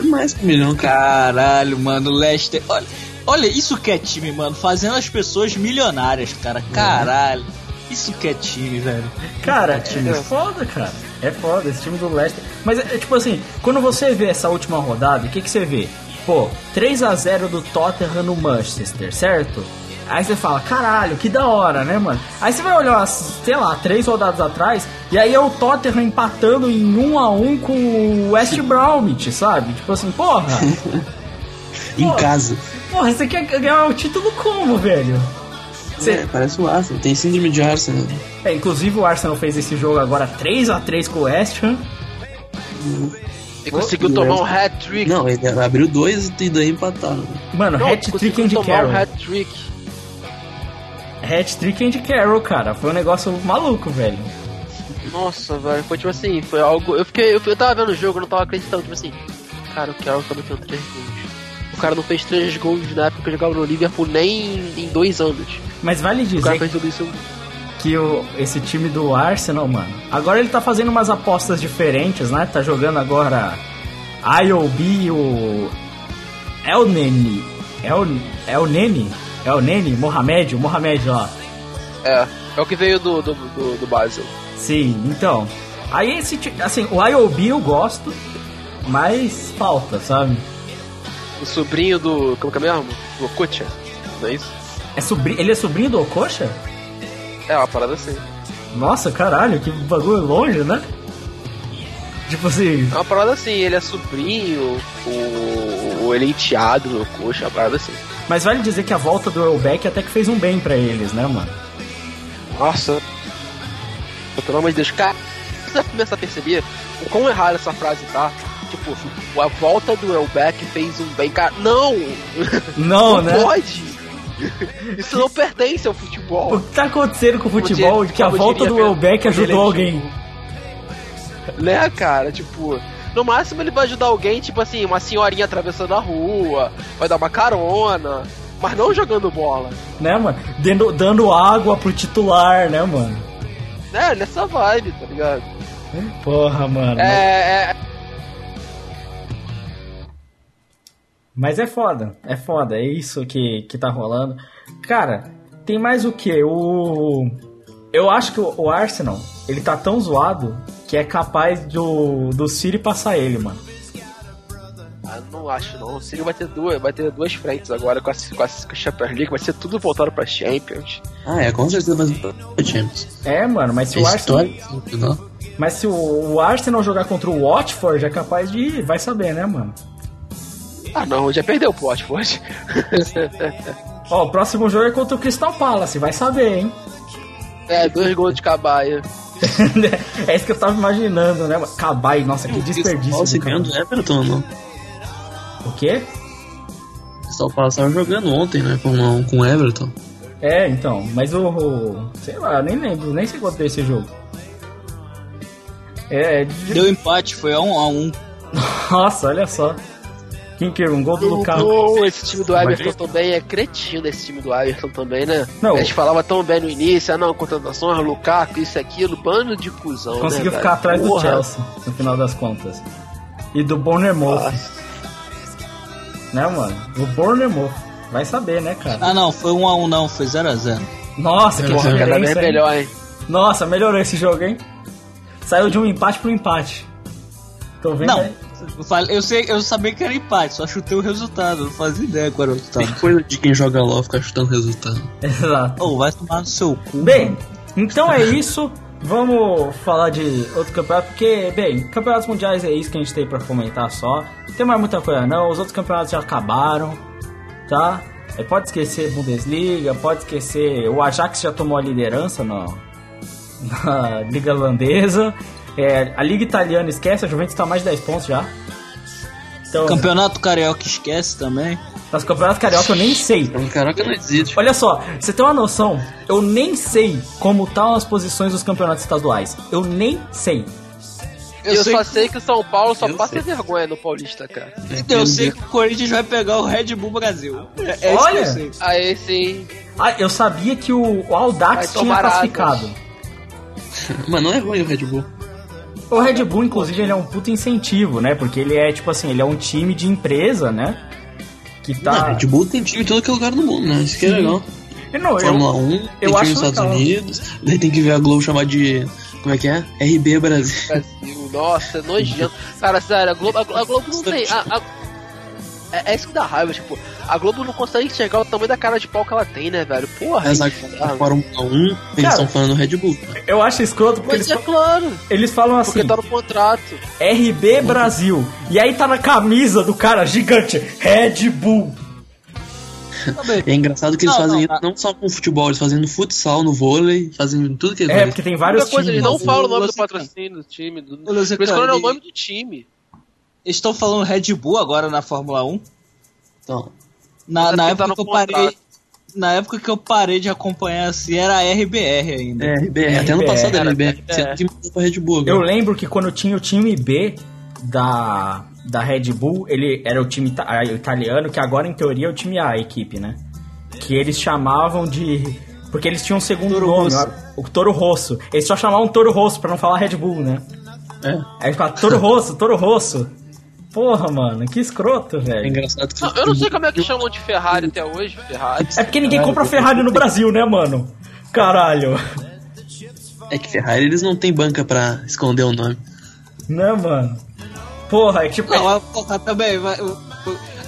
Speaker 5: que mais que um milhão, cara.
Speaker 4: Caralho, mano, o Leicester. Olha, olha, isso que é time, mano. Fazendo as pessoas milionárias, cara. Caralho. Isso que é time, velho.
Speaker 2: Cara, é foda, cara. É foda, esse time do Leicester. Mas é, é tipo assim, quando você vê essa última rodada, o que, que você vê? Pô, 3 a 0 do Tottenham no Manchester, certo? Aí você fala, caralho, que da hora, né, mano? Aí você vai olhar, sei lá, três rodadas atrás, e aí é o Tottenham empatando em 1 a 1 com o West Bromwich, sabe? Tipo assim, porra,
Speaker 5: Em casa.
Speaker 2: porra, você quer ganhar o título como, velho? Cê-
Speaker 5: É, parece o Arsenal. Tem síndrome de Arsenal.
Speaker 2: É, inclusive o Arsenal fez esse jogo agora 3 a 3 com o West Ham.
Speaker 3: E conseguiu tomar um hat-trick.
Speaker 5: Não, ele abriu dois e daí empataram.
Speaker 2: Mano, hat-trick Andy
Speaker 3: tomar
Speaker 2: Carroll.
Speaker 3: um hat-trick.
Speaker 2: Hat-trick Andy Carroll, cara. Foi um negócio maluco, velho.
Speaker 3: Nossa, velho, foi tipo assim, foi algo. Eu fiquei. Eu, eu tava vendo o jogo, eu não tava acreditando, tipo assim, cara, o Carroll tá metendo 3 gols. O cara não fez 3 gols na época que eu jogava no Liverpool nem em 2 anos.
Speaker 2: Mas vale
Speaker 3: O cara
Speaker 2: dizer
Speaker 3: fez tudo isso.
Speaker 2: Que o, esse time do Arsenal, mano, agora ele tá fazendo umas apostas diferentes, né? Tá jogando agora IOB, o El Nene. El, El Nene? El Nene? Mohamed? O Mohamed, ó.
Speaker 3: É, é o que veio do, do, do, do Basel.
Speaker 2: Sim, então. Aí esse assim, o IOB eu gosto, mas falta, sabe?
Speaker 3: O sobrinho do. Como que é mesmo? Do Kutcher, não é isso?
Speaker 2: É sobri ele é sobrinho do Okocha?
Speaker 3: É uma parada assim.
Speaker 2: Nossa, caralho, que bagulho longe, né? Tipo assim,
Speaker 3: É uma parada assim, ele é sobrinho, o, o ele é enteado coxa, uma parada assim.
Speaker 2: mas vale dizer que a volta do Elbeck até que fez um bem pra eles, né, mano?
Speaker 3: Nossa. Pelo amor de Deus, cara, você vai começar a perceber o quão errada essa frase tá. Tipo, a volta do Elbeck fez um bem, cara. Não!
Speaker 2: Não,
Speaker 3: não
Speaker 2: né?
Speaker 3: pode! Isso não pertence ao futebol.
Speaker 2: O que tá acontecendo com o futebol
Speaker 3: Como
Speaker 2: de que a volta do
Speaker 3: como
Speaker 2: Elbeck
Speaker 3: diria
Speaker 2: ajudou alguém?
Speaker 3: Né, cara? Tipo, no máximo ele vai ajudar alguém, tipo assim, uma senhorinha atravessando a rua, vai dar uma carona, mas não jogando bola.
Speaker 2: Né, mano? Dando, dando água pro titular, né, mano?
Speaker 3: Né, nessa vibe, tá ligado?
Speaker 2: Porra, mano.
Speaker 3: É, é,
Speaker 2: Mas é foda, é foda, é isso que, que tá rolando. Cara, tem mais o que? O. Eu acho que o, Arsenal, ele tá tão zoado que é capaz do, do City passar ele, mano.
Speaker 3: Ah, não acho não. O City vai ter duas, vai ter duas frentes agora com a, com a, com a Champions League, vai ser tudo voltado pra Champions.
Speaker 5: Ah, é, com certeza vai ser Champions.
Speaker 2: É, mano, mas se
Speaker 5: É
Speaker 2: o Arsenal.
Speaker 5: não?
Speaker 2: Mas se o, o Arsenal jogar contra o Watford, é capaz de ir, vai saber, né, mano?
Speaker 3: Ah não, já perdeu o Watford.
Speaker 2: Ó, o próximo jogo é contra o Crystal Palace, vai saber, hein?
Speaker 3: é, dois gols de cabaia.
Speaker 2: é isso que eu tava imaginando, né? mano? Cabai, nossa, que desperdício. Cara.
Speaker 5: ganhando Everton ou não?
Speaker 2: O quê?
Speaker 5: Crystal Palace tava jogando ontem, né? Com, com o Everton.
Speaker 2: É, então, mas o, o- Sei lá, nem lembro, nem sei quanto deu esse jogo. É, de-
Speaker 4: Deu empate, foi a um a um.
Speaker 2: nossa, olha só. Quem que um gol do Lukaku?
Speaker 3: Esse time do Everton também é cretino, esse time do Everton também, né?
Speaker 2: Não.
Speaker 3: A gente falava tão bem no início, ah não, contratações, Lukaku, isso e aquilo, bando de cuzão,
Speaker 2: Conseguiu
Speaker 3: né,
Speaker 2: ficar
Speaker 3: velho?
Speaker 2: atrás do
Speaker 3: Porra.
Speaker 2: Chelsea, no final das contas. E do Bournemouth, né, mano? O Bournemouth. Vai saber, né, cara?
Speaker 4: Ah não, foi um a um não, foi 0 a 0
Speaker 2: Nossa, que
Speaker 3: Porra, cada vez melhor, hein?
Speaker 2: Nossa, melhorou esse jogo, hein? Saiu de um empate pro empate. Tô vendo
Speaker 4: Não,
Speaker 2: aí.
Speaker 4: Eu, falei, eu, sei, eu sabia que era empate, só chutei o resultado, não fazia ideia qual era o
Speaker 5: Tem
Speaker 4: resultado.
Speaker 5: coisa de quem joga LOL ficar chutando resultado.
Speaker 2: Exato.
Speaker 4: Ô, vai tomar no seu cu.
Speaker 2: Bem, então é isso. Vamos falar de outro campeonato, porque, bem, campeonatos mundiais é isso que a gente tem pra comentar só. Não tem mais muita coisa não, os outros campeonatos já acabaram, tá? É, pode esquecer Bundesliga, pode esquecer. O Ajax já tomou a liderança no, na Liga Holandesa. É, a Liga Italiana esquece, a Juventus tá mais de 10 pontos já. Então,
Speaker 4: Campeonato Carioca esquece também.
Speaker 2: nos campeonatos carioca eu nem sei.
Speaker 5: Então, caraca, não existe.
Speaker 2: Olha só, você tem uma noção, eu nem sei como estão as posições dos campeonatos estaduais. Eu nem sei.
Speaker 3: Eu,
Speaker 4: sei
Speaker 3: só
Speaker 4: que-
Speaker 3: sei que o São Paulo só
Speaker 5: Eu
Speaker 3: passa
Speaker 5: sei.
Speaker 3: vergonha no Paulista, cara.
Speaker 4: Eu sei que o Corinthians vai pegar o Red Bull Brasil. É, é isso
Speaker 2: Olha!
Speaker 4: eu sei.
Speaker 3: Aí sim.
Speaker 2: Ah, eu sabia que o, o Aldax tinha classificado.
Speaker 5: Mas não é ruim o Red Bull.
Speaker 2: O Red Bull, inclusive, ele é um puto incentivo, né? Porque ele é, tipo assim, ele é um time de empresa, né? Que
Speaker 5: Não,
Speaker 2: tá.
Speaker 5: Red Bull tem time em todo que é lugar do mundo, né? Isso que é legal.
Speaker 2: Eu não, eu,
Speaker 5: Fórmula 1, tem
Speaker 2: eu
Speaker 5: time
Speaker 2: acho
Speaker 5: nos Estados
Speaker 2: legal.
Speaker 5: Unidos. Daí tem que ver a Globo chamar de. Como é que é? RB Brasil.
Speaker 3: Brasil, nossa, é nojento. Cara, sério, a Globo, a Glo- a Globo não tem. a- a- é, é isso que dá raiva, tipo, a Globo não consegue enxergar o tamanho da cara de pau que ela tem, né, velho? Porra,
Speaker 5: Mas
Speaker 3: é
Speaker 5: a. Fórmula 1, eles estão falando Red Bull.
Speaker 2: eu acho escroto porque
Speaker 3: Mas
Speaker 2: eles,
Speaker 3: é claro,
Speaker 2: eles falam assim:
Speaker 3: porque tá no contrato.
Speaker 2: RB Brasil. E aí tá na camisa do cara gigante: Red Bull.
Speaker 5: E é engraçado que eles
Speaker 4: Não,
Speaker 5: fazem
Speaker 4: não,
Speaker 5: isso não só com futebol, eles fazem no futsal, no vôlei, fazem em tudo que
Speaker 2: É, porque tem vários
Speaker 3: Outra coisa,
Speaker 2: times.
Speaker 3: eles não
Speaker 4: o
Speaker 3: falam o nome do patrocínio do time. Do... Que não é o nome do time.
Speaker 4: Eles estão falando Red Bull agora na Fórmula 1.
Speaker 5: Então,
Speaker 4: Na, na
Speaker 3: porque
Speaker 4: época
Speaker 3: tá
Speaker 4: que eu parei. Na época que eu parei de acompanhar assim, era a RBR ainda.
Speaker 5: é, RBR. Até no
Speaker 2: RBR,
Speaker 5: passado era RBR. Red Bull agora.
Speaker 2: Eu lembro que quando tinha o time B da, da Red Bull, ele era o time ita- ah, italiano, que agora em teoria é o time A, a equipe, né? Que eles chamavam de. Porque eles tinham um segundo
Speaker 4: Toro
Speaker 2: nome,
Speaker 4: Rosso.
Speaker 2: o Toro Rosso. Eles só chamavam Toro Rosso pra não falar Red Bull, né?
Speaker 5: É.
Speaker 2: Aí fala Toro Rosso, Toro Rosso. Porra, mano, que escroto,
Speaker 5: É
Speaker 2: velho.
Speaker 5: engraçado que.
Speaker 3: Não, eu não sei como é que chamam de Ferrari até hoje, Ferrari.
Speaker 2: É porque ninguém compra Ferrari no Brasil, né, mano? Caralho.
Speaker 5: É que Ferrari eles não tem banca pra esconder o nome.
Speaker 2: Né, mano? Porra, é tipo.
Speaker 4: Não, porra, também.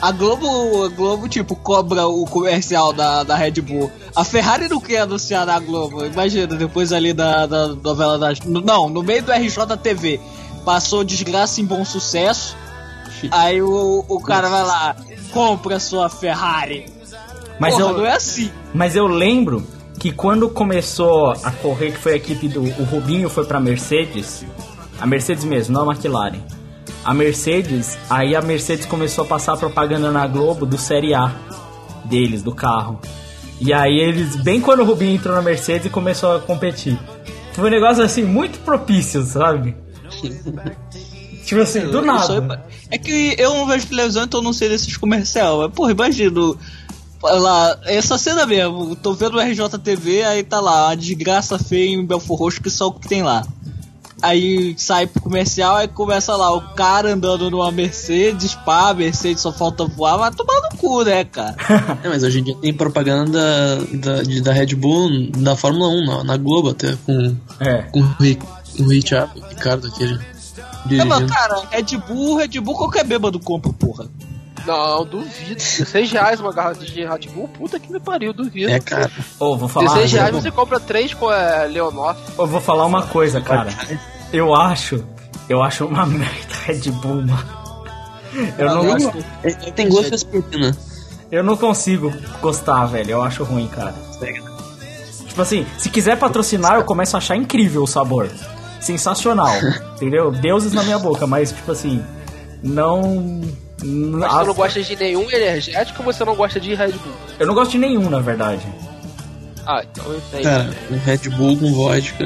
Speaker 4: A Globo, a Globo, tipo, cobra o comercial da, da Red Bull. A Ferrari não quer anunciar na Globo. Imagina, depois ali da, da novela da. Não, no meio do RJTV. Passou Desgraça em Bom Sucesso. Aí o, o cara vai lá, compra sua Ferrari.
Speaker 2: Mas
Speaker 4: Porra,
Speaker 2: eu,
Speaker 4: não é assim.
Speaker 2: Mas eu lembro que quando começou a correr, que foi a equipe do o Rubinho foi pra Mercedes, a Mercedes mesmo, não a McLaren. A Mercedes, aí a Mercedes começou a passar propaganda na Globo do Série A deles, do carro. E aí eles, bem quando o Rubinho entrou na Mercedes e começou a competir. Foi um negócio assim, muito propício, sabe? Tipo assim, do
Speaker 4: Eu sou-
Speaker 2: nada.
Speaker 4: É que eu não vejo televisão, então eu não sei desses comercial. Mas, porra, imagino. Lá, essa cena mesmo, tô vendo o RJTV, aí tá lá, a desgraça feia em Belfor Roxo, que só o que tem lá. Aí sai pro comercial, aí começa lá, o cara andando numa Mercedes, pá, a Mercedes só falta voar, vai tomar no cu, né, cara?
Speaker 5: É, mas hoje em dia tem propaganda da, da, de- da Red Bull na Fórmula 1, na, na Globo até, com,
Speaker 2: É.
Speaker 5: com o Ri- o Richard, o Ricardo aquele.
Speaker 4: É, mas,
Speaker 5: Dirigindo.
Speaker 4: cara, Red Bull, Red Bull qualquer bêbado compra, porra.
Speaker 3: Não, duvido. 16 reais uma garrafa de Red Bull, puta que me pariu, duvido.
Speaker 5: É, cara.
Speaker 2: Ô, vou falar.
Speaker 3: 16 reais
Speaker 2: eu,
Speaker 3: você compra 3 com é, Leonoff.
Speaker 2: eu vou falar uma coisa, cara. Eu acho. Eu acho uma merda Red Bull, mano. Eu não,
Speaker 4: Eu
Speaker 2: gosto-
Speaker 5: É, tem gosto de aspirina.
Speaker 2: eu não consigo gostar, velho. Eu acho ruim, cara. Tipo assim, se quiser patrocinar, eu começo a achar incrível o sabor. Sensacional. entendeu? Deuses na minha boca, mas tipo assim, não.
Speaker 3: Mas
Speaker 2: Ah,
Speaker 3: você não gosta de nenhum energético ou você não gosta de Red Bull?
Speaker 2: Eu não gosto de nenhum, na verdade.
Speaker 3: Ah, então eu sei.
Speaker 5: Cara, um Red Bull com vodka.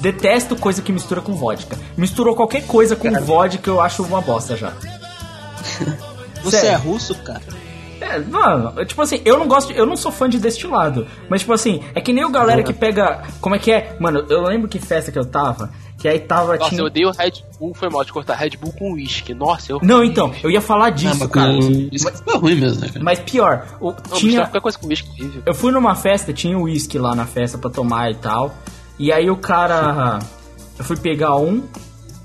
Speaker 2: Detesto coisa que mistura com vodka. Misturou qualquer coisa com vodka, eu acho uma bosta já.
Speaker 4: Você
Speaker 2: Sério.
Speaker 4: é russo, cara?
Speaker 2: É, mano, tipo assim, eu não gosto, eu não sou fã de destilado, mas tipo assim, é que nem o galera que pega, como é que é? Mano, eu lembro que festa que eu tava, que aí tava
Speaker 3: Nossa,
Speaker 2: tinha...
Speaker 3: eu odeio Red Bull, foi mal de cortar Red Bull com uísque. Nossa, eu.
Speaker 2: Não, então, eu ia falar disso,
Speaker 5: mas
Speaker 2: cara.
Speaker 5: com- Isso que fica ruim mesmo, né, cara?
Speaker 2: Mas pior, o,
Speaker 3: Não,
Speaker 2: tinha
Speaker 3: tinha... qualquer coisa com uísque horrível.
Speaker 2: eu fui numa festa, tinha uísque lá na festa pra tomar e tal. E aí o cara. Eu fui pegar um.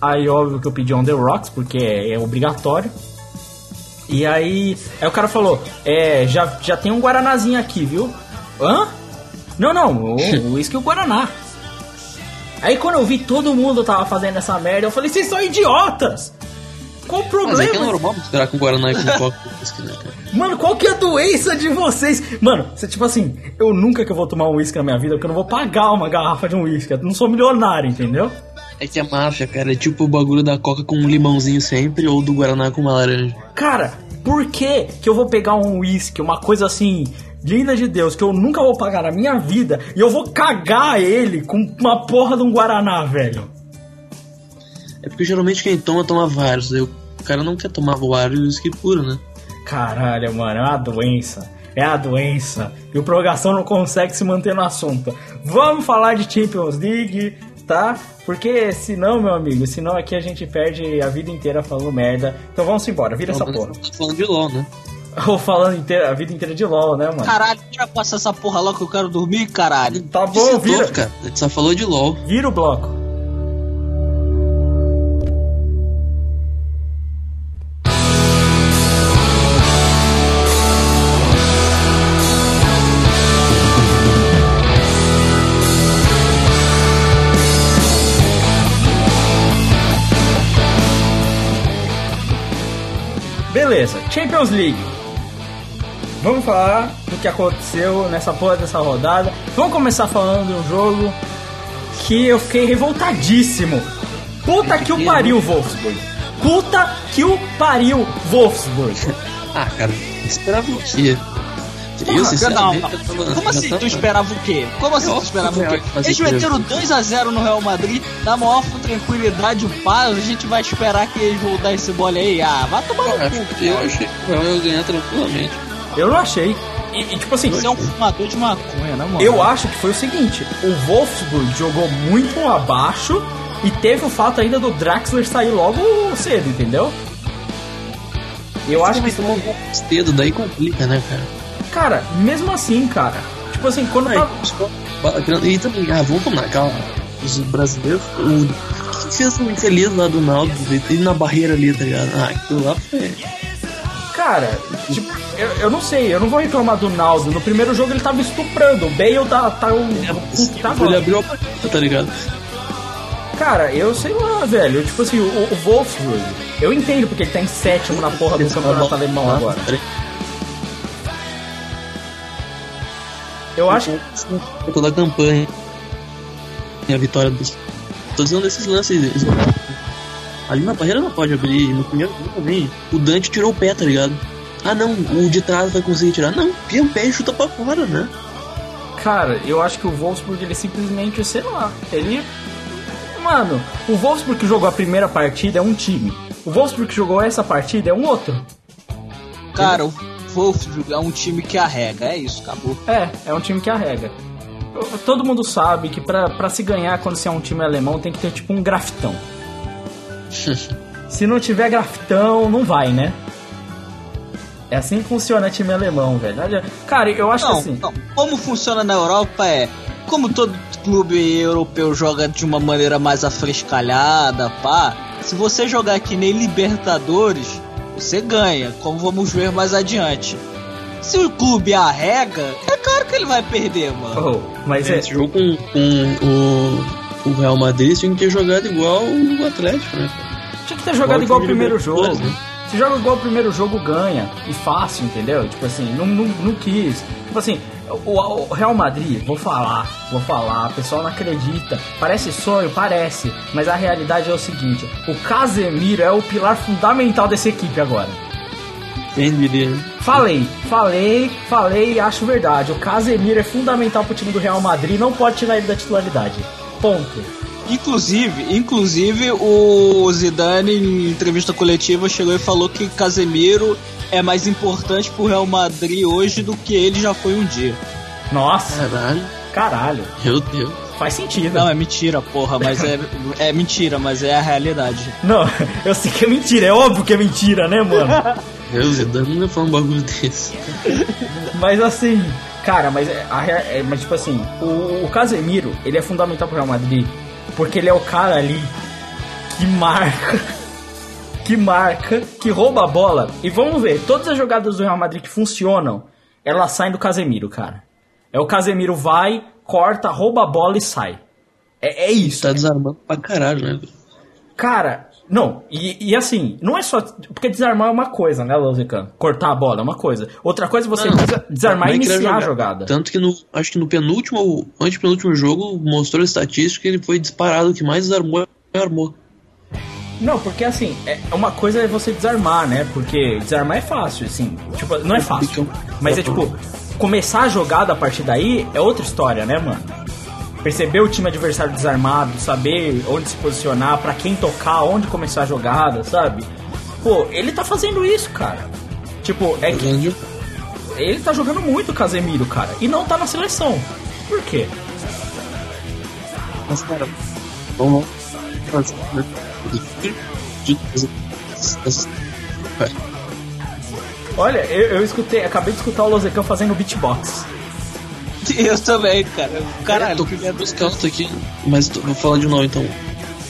Speaker 2: Aí, óbvio que eu pedi on the rocks, porque é, é obrigatório. E aí, aí o cara falou: É, já, já tem um Guaranazinho aqui, viu? Hã? Não, não, o uísque e o Guaraná. Aí quando eu vi todo mundo tava fazendo essa merda, eu falei: Vocês são idiotas! Qual o
Speaker 5: Mas é que é
Speaker 2: problema?
Speaker 5: normal misturar com Guaraná e com Coca né, cara?
Speaker 2: Mano, qual que é a doença de vocês? Mano, você tipo assim, eu nunca que eu vou tomar um uísque na minha vida, porque eu não vou pagar uma garrafa de um uísque. Eu não sou milionário, entendeu?
Speaker 5: É que é máfia, cara. É tipo o bagulho da Coca com um limãozinho sempre ou do Guaraná com uma laranja.
Speaker 2: Cara, por que que eu vou pegar um uísque, uma coisa assim, linda de Deus, que eu nunca vou pagar na minha vida, e eu vou cagar ele com uma porra de um Guaraná, velho?
Speaker 5: É porque geralmente quem toma, toma vários. Aí o cara não quer tomar vários whisky puro, né?
Speaker 2: Caralho, mano, é uma doença. É a doença. E o Prorrogação não consegue se manter no assunto. Vamos falar de Champions League, tá? Porque senão, meu amigo, senão aqui a gente perde a vida inteira falando merda. Então vamos embora, vira essa
Speaker 5: Não,
Speaker 2: porra.
Speaker 5: Tá falando de LOL, né?
Speaker 2: Ou falando inteira, a vida inteira de LOL, né, mano?
Speaker 4: Caralho, já passa essa porra logo que eu quero dormir, caralho.
Speaker 2: Tá bom,
Speaker 5: é
Speaker 2: vira,
Speaker 5: cara. A gente só falou de LOL.
Speaker 2: vira o bloco. Beleza, Champions League. Vamos falar do que aconteceu nessa porra dessa rodada. Vamos começar falando de um jogo que eu fiquei revoltadíssimo. Puta que o pariu, Wolfsburg. Puta que o pariu, Wolfsburg.
Speaker 5: Ah, cara, esperava o quê?
Speaker 4: Porra,
Speaker 5: eu, sinceramente,
Speaker 4: não,
Speaker 5: eu tava-
Speaker 4: Como
Speaker 5: eu
Speaker 4: assim tu esperava o quê? Como assim tu esperava o
Speaker 5: o
Speaker 4: quê? Eles meteram 2x0 no Real Madrid, na maior tranquilidade, paz, a gente vai esperar que eles vão dar esse bola aí. Ah, vai tomar
Speaker 5: Eu
Speaker 4: no
Speaker 5: acho
Speaker 4: cu.
Speaker 5: que eu achei que o Real ia ganhar tranquilamente.
Speaker 2: Eu não achei. E, e, tipo assim,
Speaker 4: Você é um fumador de maconha, né, mano?
Speaker 2: eu acho que foi o seguinte: o Wolfsburg jogou muito abaixo e teve o fato ainda do Draxler sair logo cedo, entendeu? Eu acho que.
Speaker 5: tomou um cedo, daí complica, né, cara?
Speaker 2: Cara, mesmo assim, cara. Tipo assim, quando
Speaker 5: Aí,
Speaker 2: tava.
Speaker 5: E também, ah, vamos combinar, calma. Os brasileiros, o que fez o infeliz lá do Naldo, ele na barreira ali, tá ligado? Ah, aquilo lá foi.
Speaker 2: Cara, tipo, eu, eu não sei, eu não vou reclamar do Naldo. No primeiro jogo ele tava estuprando. O Bale tá. tá, um, tá
Speaker 5: Ele abriu a barreira, tá ligado?
Speaker 2: Cara, eu sei lá, velho. Tipo assim, o, o Wolfsburg. Eu entendo porque ele tá em sétimo na porra do campeonato alemão agora. Eu acho
Speaker 5: Por toda a campanha. E a vitória dos. Tô dizendo desses lances isolados. Ali na barreira não pode abrir. No primeiro gol também. O Dante tirou o pé, tá ligado? Ah não, o de trás vai conseguir tirar. Não, pia o pé e chuta pra fora, né?
Speaker 2: Cara, eu acho que o Wolfsburg, ele simplesmente, sei lá, ele. Mano, o Wolfsburg que jogou a primeira partida é um time. O Wolfsburg que jogou essa partida é um outro.
Speaker 4: Cara, o Wolfsburg é um time que arrega, é isso, acabou.
Speaker 2: É, é um time que arrega. Todo mundo sabe que pra, pra se ganhar quando você é um time alemão tem que ter tipo um grafitão. Se não tiver grafitão, não vai, né? É assim que funciona time alemão, velho. Cara, eu acho
Speaker 4: Não,
Speaker 2: que assim.
Speaker 4: não. Como funciona na Europa é. Como todo clube europeu joga de uma maneira mais afrescalhada, pá. Se você jogar que nem Libertadores, você ganha, como vamos ver mais adiante. Se o clube arrega, é claro que ele vai perder, mano.
Speaker 2: Oh, mas é,
Speaker 5: Esse jogo com, com o, o Real Madrid tinha que ter jogado igual o Atlético, né?
Speaker 2: tinha que ter jogado igual o
Speaker 5: time de
Speaker 2: primeiro jogo.
Speaker 5: Né?
Speaker 2: Se joga igual o primeiro jogo, ganha. E fácil, entendeu? Tipo assim, não, não, não quis. Tipo assim, o, o Real Madrid, vou falar, vou falar, o pessoal não acredita. Parece sonho, parece. Mas a realidade é o seguinte: o Casemiro é o pilar fundamental dessa equipe agora.
Speaker 5: Quem diria?
Speaker 2: Falei, falei, falei e acho verdade. O Casemiro é fundamental pro time do Real Madrid, não pode tirar ele da titularidade. Ponto.
Speaker 4: Inclusive, inclusive o Zidane em entrevista coletiva chegou e falou que Casemiro é mais importante pro Real Madrid hoje do que ele já foi um dia.
Speaker 2: Nossa,
Speaker 5: Caralho,
Speaker 2: caralho.
Speaker 5: meu Deus.
Speaker 2: Faz sentido.
Speaker 4: Não, é mentira, porra, mas é, é mentira, mas é a realidade.
Speaker 2: Não, eu sei que é mentira, é óbvio que é mentira, né, mano?
Speaker 5: Meu Zidane não ia falar um bagulho desse.
Speaker 2: mas assim, cara, mas, é- a, é, mas tipo assim, o, o Casemiro, ele é fundamental pro Real Madrid, porque ele é o cara ali que marca, que marca, que rouba a bola. E vamos ver, todas as jogadas do Real Madrid que funcionam, elas saem do Casemiro, cara. É o Casemiro vai, corta, rouba a bola e sai. É, é isso.
Speaker 5: Tá desarmando pra caralho, né?
Speaker 2: Cara, não, e, e assim, não é só. Porque desarmar é uma coisa, né, Lauzican? Cortar a bola é uma coisa. Outra coisa é você
Speaker 5: Não,
Speaker 2: desa- desarmar e
Speaker 5: é
Speaker 2: iniciar a jogada.
Speaker 5: Tanto que no. Acho que no penúltimo ou antepenúltimo jogo mostrou a estatística que ele foi disparado, o que mais desarmou armou.
Speaker 2: Não, porque assim, é uma coisa é você desarmar, né? Porque desarmar é fácil, assim. Tipo, não é fácil. Mas é tipo, começar a jogada a partir daí é outra história, né, mano? Perceber o time adversário desarmado, saber onde se posicionar, pra quem tocar, onde começar a jogada, sabe? Pô, ele tá fazendo isso, cara. Tipo, é que ele tá jogando muito o Casemiro, cara. E não tá na seleção. Por quê?
Speaker 5: Mas, cara, vamos.
Speaker 2: Olha, eu, eu escutei, acabei de escutar o Lozecan fazendo beatbox.
Speaker 4: Eu também, cara. Caralho,
Speaker 5: tô
Speaker 4: que
Speaker 5: com os calços aqui, mas tô- vou falar de novo então.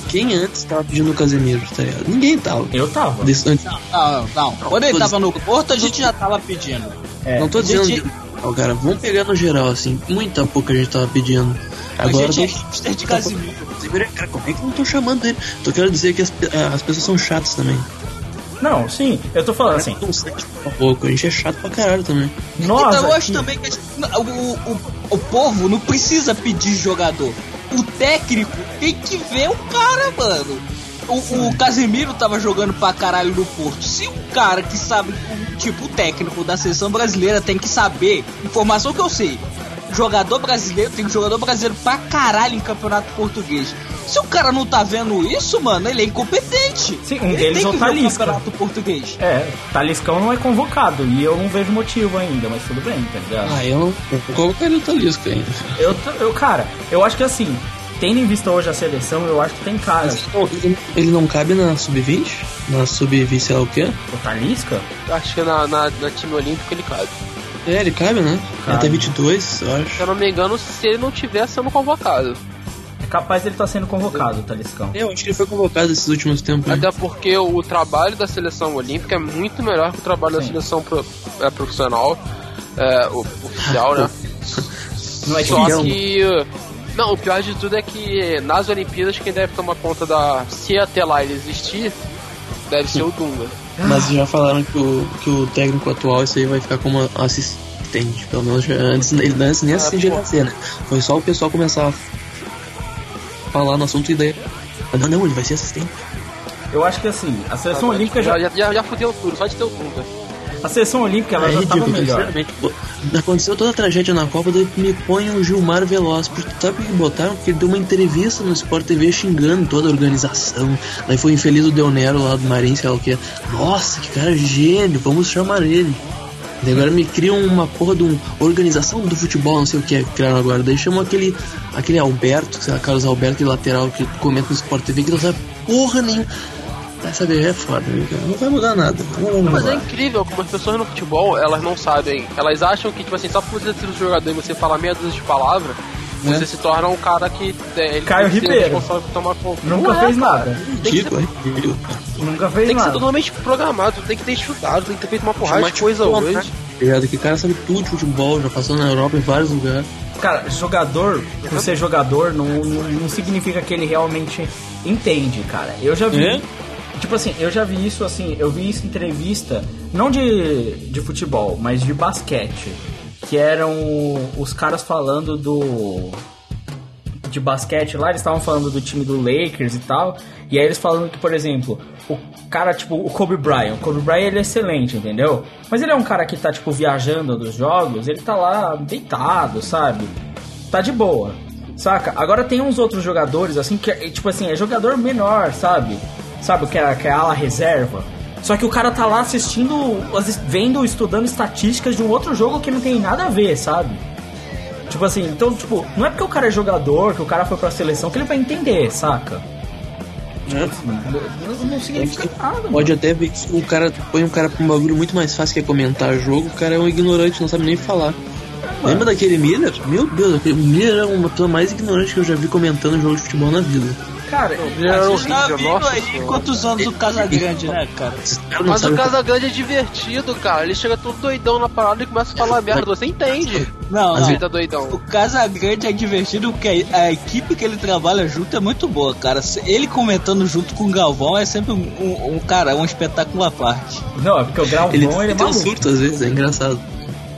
Speaker 5: Quem antes tava pedindo o Casemiro, tá ligado? Ninguém tava.
Speaker 2: Eu tava.
Speaker 5: Desse- antes-
Speaker 4: Não, não, não. Quando ele
Speaker 5: tô
Speaker 4: tava no Porto, a gente já tava pedindo.
Speaker 2: É.
Speaker 5: não tô dizendo.
Speaker 4: gente-
Speaker 5: de- cara, vamos pegar no geral, assim. Muita pouca gente tava pedindo. Agora
Speaker 4: a gente é
Speaker 5: tô-
Speaker 4: hipster
Speaker 5: Casemiro, cara, como é que eu não tô chamando ele? Tô querendo dizer que as, ah, as pessoas são chatas também.
Speaker 2: Não, sim, eu tô falando assim.
Speaker 5: Não sei, tipo, um pouco. A gente é chato pra caralho também.
Speaker 2: Nós
Speaker 4: então eu acho também que o, o, o, o povo não precisa pedir jogador. O técnico tem que ver o cara, mano. O, o Casemiro tava jogando pra caralho no Porto. Se um cara que sabe, tipo, o técnico da seleção brasileira tem que saber, informação que eu sei. Jogador brasileiro tem jogador brasileiro pra caralho em campeonato português. Se o cara não tá vendo isso, mano, ele é incompetente.
Speaker 2: Sim, um
Speaker 4: ele
Speaker 2: deles
Speaker 4: tem
Speaker 2: é o Talisca.
Speaker 4: campeonato português.
Speaker 2: É, Taliscão não é convocado e eu não vejo motivo ainda, mas tudo bem, tá ligado?
Speaker 5: Ah, eu não. Eu colocaria o Talisca ainda.
Speaker 2: Eu, tô- eu, cara, eu acho que assim, tendo em vista hoje a seleção, eu acho que tem cara.
Speaker 5: Ele, ele não cabe na sub-20? Na sub-20, sei lá o quê?
Speaker 2: O Talisca?
Speaker 3: Acho que na, na, na time olímpico ele cabe.
Speaker 5: É, ele cabe, né?
Speaker 2: Cabe.
Speaker 5: Até 22, eu acho.
Speaker 3: Se eu não me engano, se ele não tiver sendo convocado.
Speaker 2: É capaz dele estar sendo convocado, Taliscão.
Speaker 5: Eu acho que ele foi convocado esses últimos tempos. né?
Speaker 3: Até porque o trabalho da seleção olímpica é muito melhor que o trabalho da
Speaker 2: Sim.
Speaker 3: seleção pro- é, profissional, é, o- oficial, né?
Speaker 2: Não é
Speaker 3: Só que. Não, o pior de tudo é que nas Olimpíadas quem deve tomar conta da. Se até lá ele existir, deve ser o Dunga.
Speaker 5: Mas já falaram que o, que o técnico atual, isso aí vai ficar como assistente. Pelo menos já- antes, ele antes nem assistente
Speaker 3: pô.
Speaker 5: ia ser, né? Foi só o pessoal começar a falar no assunto e daí. Ah, Não, não, ele vai ser assistente.
Speaker 2: Eu acho que assim, a seleção olímpica já.
Speaker 3: já, já, já fudeu tudo, só de ter o Dunga.
Speaker 2: A seleção olímpica ela
Speaker 5: é
Speaker 2: já tava
Speaker 5: ridículo,
Speaker 2: melhor.
Speaker 5: sinceramente. pô. Aconteceu toda a tragédia na Copa, daí me põe o Gilmar Veloz. Porque sabe o que botaram? Que ele deu uma entrevista no Sport TV xingando toda a organização. Daí foi infeliz o Del Nero lá do Marinho, sei lá o que. Nossa, que cara gênio, vamos chamar ele. Daí agora me criam uma porra de uma organização do futebol, não sei o que é que criaram agora. Daí chamam aquele, aquele Alberto, sei lá, Carlos Alberto, aquele lateral que comenta no Sport TV, que não sabe porra nenhuma. Vai saber, é foda, né? Não vai mudar nada. Não vai
Speaker 3: Mas é incrível como as pessoas no futebol, elas não sabem. Elas acham que, tipo assim, só por você ser um jogador e você falar meia dúzia de palavras,
Speaker 5: É.
Speaker 3: você se torna um cara que. É, ele
Speaker 2: Caio Ribeiro.
Speaker 3: responsável por tomar conta.
Speaker 2: Nunca
Speaker 3: Não é,
Speaker 2: fez
Speaker 3: cara.
Speaker 2: nada.
Speaker 3: Que ser,
Speaker 5: Ridículo, é ridículo.
Speaker 2: Nunca fez
Speaker 3: tem que ser
Speaker 2: nada.
Speaker 3: totalmente programado, tem que ter estudado, tem que ter feito uma porrada de coisa
Speaker 5: tipo,
Speaker 3: hoje.
Speaker 5: né? Ligado? Que o cara sabe tudo de futebol, já passou na Europa em vários lugares.
Speaker 2: Cara, jogador, por ser jogador, não, não, não significa que ele realmente entende, cara. Eu já vi.
Speaker 5: É?
Speaker 2: Tipo assim, eu já vi isso assim, eu vi isso em entrevista, não de, de futebol, mas de basquete. Que eram os caras falando do. De basquete lá, eles estavam falando do time do Lakers e tal. E aí eles falando que, por exemplo, o cara, tipo, o Kobe Bryant. O Kobe Bryant ele é excelente, entendeu? Mas ele é um cara que tá, tipo, viajando dos jogos, ele tá lá deitado, sabe? Tá de boa. Saca? Agora tem uns outros jogadores, assim, que tipo assim, é jogador menor, sabe? Sabe o que é, que é a ala reserva? Só que o cara tá lá assistindo, as- vendo, estudando estatísticas de um outro jogo que não tem nada a ver, sabe? Tipo assim, então, tipo, não é porque o cara é jogador, que o cara foi pra seleção, que ele vai entender, saca? Não, não significa nada, mano.
Speaker 5: Pode até ver que o cara põe um cara pra um bagulho muito mais fácil que é comentar jogo, o cara é um ignorante, não sabe nem falar. Lembra daquele Miller? Meu Deus, aquele Miller é uma pessoa mais ignorante que eu já vi comentando jogo de futebol na vida.
Speaker 2: Cara,
Speaker 3: Era
Speaker 4: Você tá
Speaker 3: horrível,
Speaker 4: vindo
Speaker 3: nossa
Speaker 4: aí
Speaker 3: senhora.
Speaker 4: quantos anos do Casagrande, né, cara?
Speaker 3: Mas o Casagrande é divertido, cara. Ele chega todo doidão na parada e começa a falar merda. Você entende?
Speaker 4: Não,
Speaker 3: Mas
Speaker 4: não.
Speaker 3: ele tá doidão.
Speaker 4: O Casagrande é divertido porque a, equipe que ele trabalha junto é muito boa, cara. Se- Ele comentando junto com o Galvão é sempre um, um- um, cara, um espetáculo à parte.
Speaker 2: não, é porque o Galvão
Speaker 5: Ele,
Speaker 2: ele, é
Speaker 5: tem um surto às vezes, é engraçado.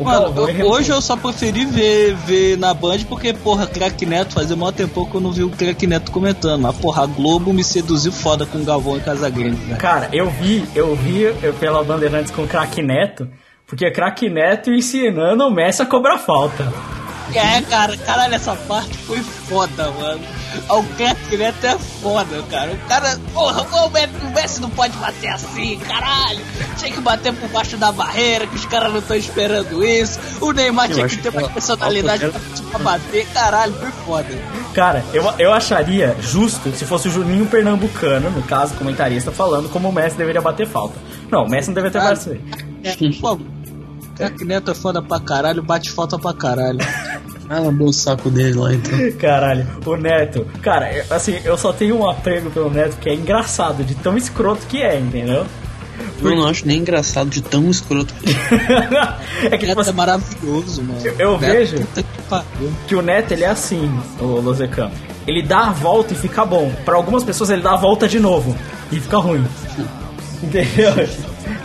Speaker 2: O
Speaker 4: Mano,
Speaker 2: Galvão,
Speaker 4: eu- hoje eu só preferi ver, ver na Band porque, porra, Crack Neto, fazia mó tempo que eu não vi o Crack Neto comentando. Mas, porra, a Globo me seduziu foda com o Galvão e Casagrande, né?
Speaker 2: Cara, eu vi, eu vi eu, pela Bandeirantes com o Crack Neto, porque Crack Neto ensinando o Messi a cobrar falta.
Speaker 4: É, cara, caralho, essa parte foi foda, mano. O Crack Neto é foda, cara. O cara, porra, o Messi, não pode bater assim, caralho. Tinha que bater por baixo da barreira, que os caras não estão esperando isso. O Neymar
Speaker 5: Eu
Speaker 4: tinha que ter
Speaker 5: que
Speaker 4: mais
Speaker 5: a-
Speaker 4: personalidade pra, bater, caralho, foi foda.
Speaker 2: Cara, eu, eu acharia justo se fosse o Juninho Pernambucano, no caso, comentarista, falando como o Messi deveria bater falta. Não, o Messi não deveria ter batido.
Speaker 4: É. Crack Neto é foda pra caralho, bate falta pra caralho.
Speaker 5: Ah, lambeu o saco dele lá então.
Speaker 2: Caralho, o Neto. Cara, assim, eu só tenho um apego pelo Neto que é engraçado, de tão escroto que é, entendeu?
Speaker 5: Eu não acho nem engraçado de tão escroto.
Speaker 2: é que, tipo
Speaker 4: Neto é
Speaker 2: assim,
Speaker 4: maravilhoso, mano.
Speaker 2: Eu- vejo.
Speaker 4: que
Speaker 2: que o Neto ele é assim, o Lozecan. Ele dá a volta e fica bom. Pra algumas pessoas ele dá a volta de novo e fica ruim. Entendeu?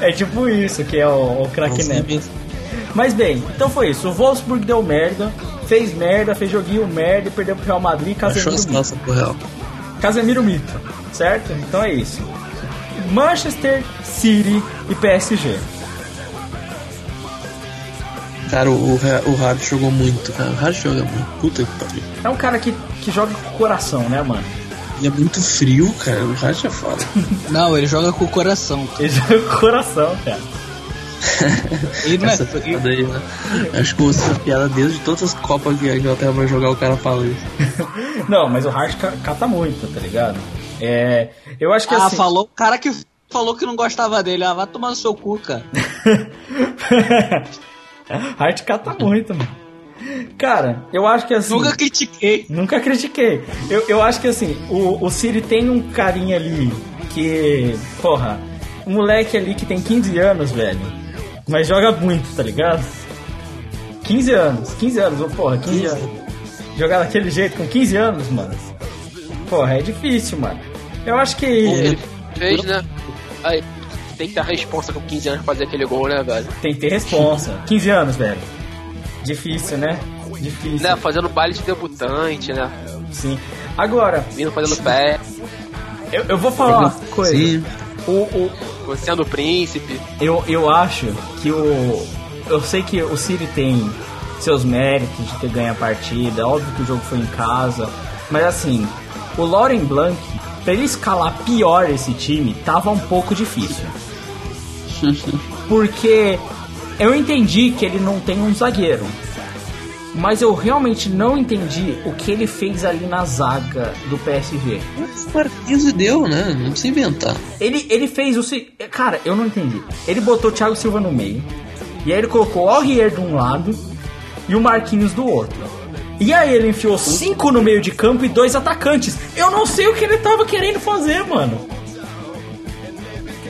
Speaker 2: É tipo isso que é o, o craque
Speaker 5: é
Speaker 2: Neto. Mas bem, então foi isso. O Wolfsburg deu merda, fez merda, fez joguinho merda e perdeu pro Real Madrid. Casemiro
Speaker 5: as
Speaker 2: mito.
Speaker 5: calças pro real.
Speaker 2: Casemiro mito, certo? Então é isso. Manchester City e PSG.
Speaker 5: Cara, o, o, Hart jogou muito, cara. O Hart joga muito. Puta que pariu.
Speaker 2: É um cara que, que joga com o coração, né, mano?
Speaker 5: E é muito frio, cara. O Hart é foda.
Speaker 4: Não, ele joga com o coração.
Speaker 2: Ele joga com o coração, cara.
Speaker 4: Ele não é
Speaker 5: Essa piada aí, né? Acho que eu ouço essa piada desde todas as Copas que a Inglaterra vai jogar, o cara fala isso.
Speaker 2: Não, mas o Hart ca- cata muito, tá ligado? É. Eu acho que
Speaker 4: Ah,
Speaker 2: assim.
Speaker 4: falou o cara que falou que não gostava dele. Ah, vai tomar no seu cu, cara.
Speaker 2: Hart cata muito, mano. Cara, eu acho que assim.
Speaker 4: Nunca critiquei.
Speaker 2: Nunca critiquei. Eu, eu acho que assim, o, o Siri tem um carinha ali que. Porra, um moleque ali que tem 15 anos, velho. Mas joga muito, tá ligado? 15 anos, 15 anos, ô, porra, 15 anos. Jogar daquele jeito com 15 anos, mano. Porra, é difícil, mano. Eu acho que.
Speaker 3: Ele fez, né? Aí, tem que ter a responsa com 15 anos pra fazer aquele gol, né, velho?
Speaker 2: Tem que ter responsa. 15 anos, velho. Difícil, né? Difícil.
Speaker 3: Né, fazendo baile de debutante, né?
Speaker 2: Sim. Agora,
Speaker 3: Vindo fazendo pé,
Speaker 2: eu, eu vou falar uma coisa.
Speaker 5: Sim.
Speaker 2: O, o,
Speaker 3: sendo príncipe.
Speaker 2: eu, eu acho que o. Eu sei que o City tem seus méritos de ter ganho a partida. Óbvio que o jogo foi em casa. Mas assim, o Lauren Blanc, pra ele escalar pior esse time, tava um pouco difícil. Porque eu entendi que ele não tem um zagueiro. Mas eu realmente não entendi o que ele fez ali na zaga do PSG.
Speaker 5: Mas Marquinhos deu, né? Não precisa inventar.
Speaker 2: Ele, ele fez o. se- Cara, eu não entendi. Ele botou o Thiago Silva no meio. E aí ele colocou o Aurier de um lado e o Marquinhos do outro. E aí ele enfiou cinco no meio de campo e dois atacantes. Eu não sei o que ele tava querendo fazer, mano.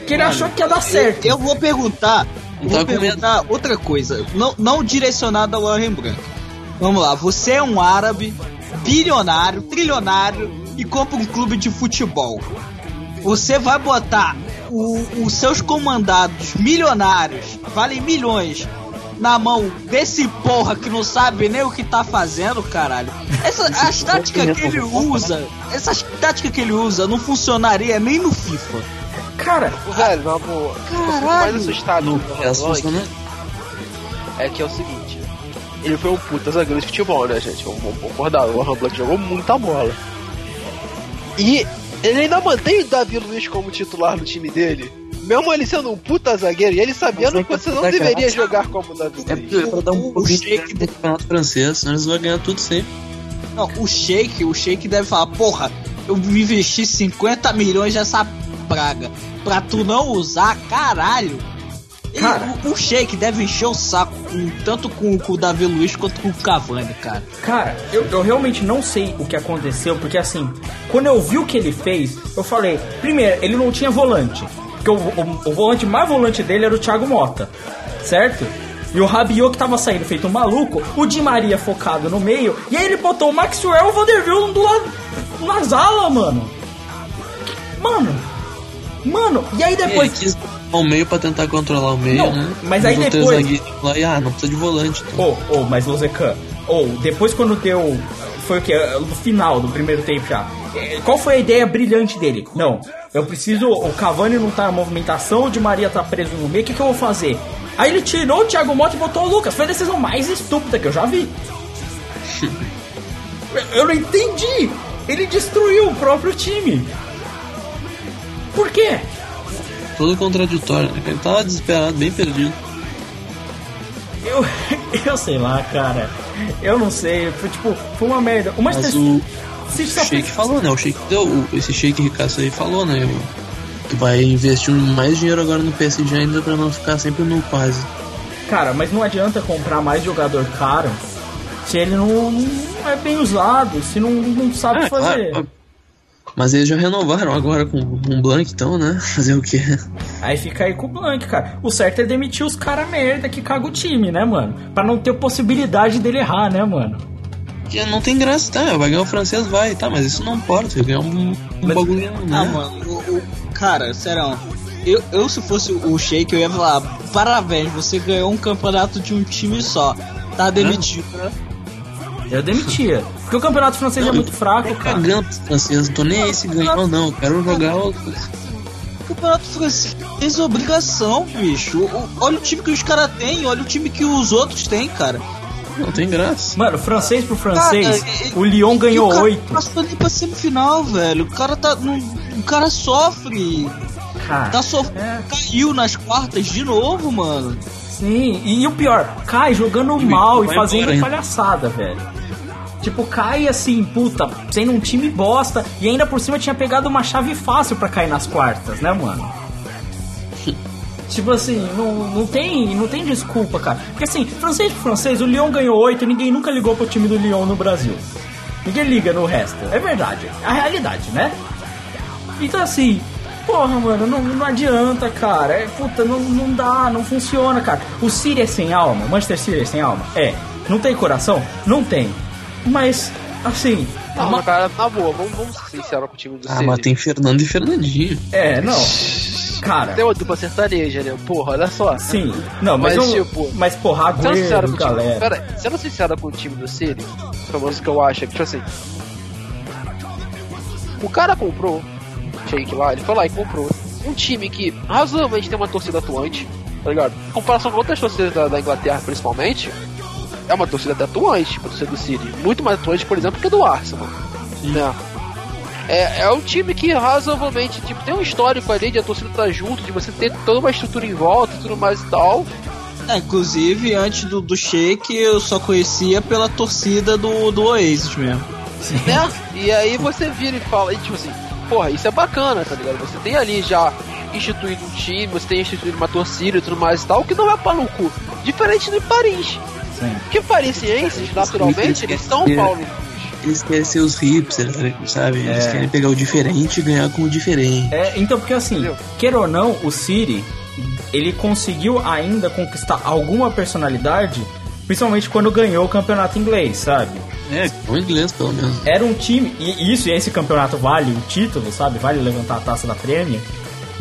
Speaker 2: Que ele achou que ia dar certo.
Speaker 4: Eu vou perguntar. Eu vou perguntar outra coisa. Não, não direcionada ao Warren Branco. Vamos lá, você é um árabe, bilionário, trilionário e compra um clube de futebol. Você vai botar o- os seus comandados milionários, valem milhões, na mão desse porra que não sabe nem o que tá fazendo, caralho. Essa, as táticas que ele usa, essas táticas que ele usa não funcionaria nem no FIFA.
Speaker 2: Cara,
Speaker 3: Velho, na boa. Eu fico mais
Speaker 4: Caralho.
Speaker 3: assustado
Speaker 5: Não,
Speaker 3: com o
Speaker 5: é né?
Speaker 3: é que é o seguinte. Ele foi um puta zagueiro de futebol, né, gente? Vamos vamos concordar. O Warren Blanc jogou muita bola. E ele ainda mantém o Davi Luiz como titular no time dele. Mesmo ele sendo um puta zagueiro e ele sabendo que você não deveria jogar como Davi
Speaker 5: É
Speaker 3: Luiz.
Speaker 5: é pra dar um
Speaker 4: Sheik-
Speaker 5: do campeonato francês, senão eles vão ganhar tudo sempre.
Speaker 4: Não, o Sheik, o Sheik deve falar, porra, eu investi 50 milhões nessa praga pra tu não usar, caralho.
Speaker 2: Cara.
Speaker 4: o, o Sheik deve encher o saco com- tanto com, com o Davi Luiz quanto com o Cavani, cara.
Speaker 2: Cara, eu, eu realmente não sei o que aconteceu, porque assim, quando eu vi o que ele fez, eu falei, primeiro, ele não tinha volante. Porque o, o- o volante mais volante dele era o Thiago Mota, certo? E o Rabiot que tava saindo feito um maluco, o Di Maria focado no meio, e aí ele botou o Maxwell e o Vanderbilt do lado, nas alas, mano. Mano, mano, e aí depois...
Speaker 5: ao meio pra tentar controlar o meio,
Speaker 2: Não,
Speaker 5: né?
Speaker 2: mas aí depois-
Speaker 5: Lá, e, ah, não precisa de volante. Então.
Speaker 2: Ô, ô, mas Lozecan, ou depois quando deu. Foi o que? No final do primeiro tempo já. eh, Qual foi a ideia brilhante dele? Não, eu preciso. O Cavani não tá em movimentação, o Di Maria tá preso no meio, o que, que eu vou fazer? Aí ele tirou o Thiago Mota e botou o Lucas. Foi a decisão mais estúpida que eu já vi. Eu não entendi. Ele destruiu o próprio time. Por quê?
Speaker 5: Todo contraditório, né? Ele tava desesperado, bem perdido.
Speaker 2: Eu, eu sei lá, cara. Eu não sei. Foi tipo, foi uma merda. O
Speaker 5: Mas
Speaker 2: Manchester
Speaker 5: o
Speaker 2: só
Speaker 5: Sheik
Speaker 2: fez-
Speaker 5: falou, né? O Sheik deu. o- Esse Sheik Ricasso aí falou, né? o- Que vai investir mais dinheiro agora no PSG ainda pra não ficar sempre no quase.
Speaker 2: Cara, mas não adianta comprar mais jogador caro se ele não, não é bem usado, se não, não sabe
Speaker 5: Ah,
Speaker 2: fazer.
Speaker 5: claro. Mas eles já renovaram agora com um Blank, então, né? Fazer o quê?
Speaker 2: Aí fica aí com o Blank, cara. O certo é demitir os caras merda que caga o time, né, mano? Pra não ter possibilidade dele errar, né, mano?
Speaker 5: Que não tem graça, tá? Vai ganhar o francês, vai, tá? Mas isso não importa, ganhar um, um
Speaker 2: Mas-
Speaker 5: bagulho, né?
Speaker 4: Ah, mano, o, o- cara, serão. Eu, eu, se fosse o Sheik, eu ia falar: parabéns, você ganhou um campeonato de um time só. Tá demitido, né?
Speaker 2: Eu demitia. Porque o campeonato francês é muito fraco,
Speaker 5: Tô
Speaker 2: cara.
Speaker 5: cagando franceses, não tô nem aí se ganhar ou não. Quero jogar o.
Speaker 4: Campeonato francês é obrigação, bicho. Olha o time que os caras têm, olha o time que os outros têm, cara.
Speaker 5: Não tem graça.
Speaker 2: Mano, francês pro francês,
Speaker 4: Cara, e-
Speaker 2: o Lyon ganhou
Speaker 4: o cara
Speaker 2: oito.
Speaker 4: Passou ali pra semifinal, velho. O cara tá. não- O cara sofre.
Speaker 2: Cara,
Speaker 4: Tá sof...
Speaker 2: é.
Speaker 4: Caiu nas quartas de novo, mano.
Speaker 2: Sim, e o pior, cai jogando mal e fazendo
Speaker 5: embora,
Speaker 2: palhaçada, velho. Tipo, cai assim, puta, sendo um time bosta, e ainda por cima tinha pegado uma chave fácil pra cair nas quartas, né, mano? tipo assim, não, não, tem, não tem desculpa, cara. Porque assim, francês pro francês, o Lyon ganhou 8 e ninguém nunca ligou pro time do Lyon no Brasil. Ninguém liga no resto. É verdade. É a realidade, né? Então assim, porra, mano, não, não adianta, cara. É, puta, não, não dá, não funciona, cara. O City é sem alma, o Manchester City é sem alma? É. Não tem coração? Não tem. Mas, assim.
Speaker 3: Não,
Speaker 2: uma-
Speaker 3: cara, na boa, vamos, vamos ser sinceros com o time do
Speaker 5: Ah,
Speaker 3: City.
Speaker 5: mas tem Fernando e Fernandinho.
Speaker 2: É, não. Cara,
Speaker 3: Tem uma dupla sertaneja, né? Porra, olha só.
Speaker 2: sim. Não, mas,
Speaker 3: Mas,
Speaker 2: eu-
Speaker 3: tipo,
Speaker 2: mas porra,
Speaker 3: Sendo sincero
Speaker 2: Agüero,
Speaker 3: com o time.
Speaker 2: galera.
Speaker 3: Pera, sendo sincero com o time do City, pelo menos que eu acho que, tipo assim. O cara comprou, Shake lá, ele foi lá e comprou um time que razoavelmente tem uma torcida atuante, tá ligado? Em comparação com outras torcidas da, da Inglaterra, principalmente, é uma torcida até atuante, tipo, a torcida do City. Muito mais atuante, por exemplo, que a do Arsenal. Né? É, é um time que razoavelmente tipo, tem um histórico ali de a torcida estar junto, de você ter toda uma estrutura em volta e tudo mais e tal.
Speaker 4: É, inclusive, antes do, do Shake, eu só conhecia pela torcida do, do Oasis mesmo.
Speaker 3: né? E aí você vira e fala, e tipo assim, porra, isso é bacana, tá ligado? Você tem ali já instituído um time, você tem instituído uma torcida e tudo mais e tal, que não é pau no cu. Diferente do Paris.
Speaker 2: Sim.
Speaker 3: Porque parisienses, naturalmente, eles são pau no cu.
Speaker 5: Eles querem ser os hipsters, sabe? Eles
Speaker 2: É.
Speaker 5: querem pegar o diferente e ganhar com o diferente.
Speaker 2: É, então, porque assim,
Speaker 3: Entendeu?
Speaker 2: queira ou não, o City, ele conseguiu ainda conquistar alguma personalidade, principalmente quando ganhou o campeonato inglês, sabe?
Speaker 5: É, com inglês pelo menos.
Speaker 2: Era um time, e isso, e esse campeonato vale o título, sabe? Vale levantar a taça da Premier.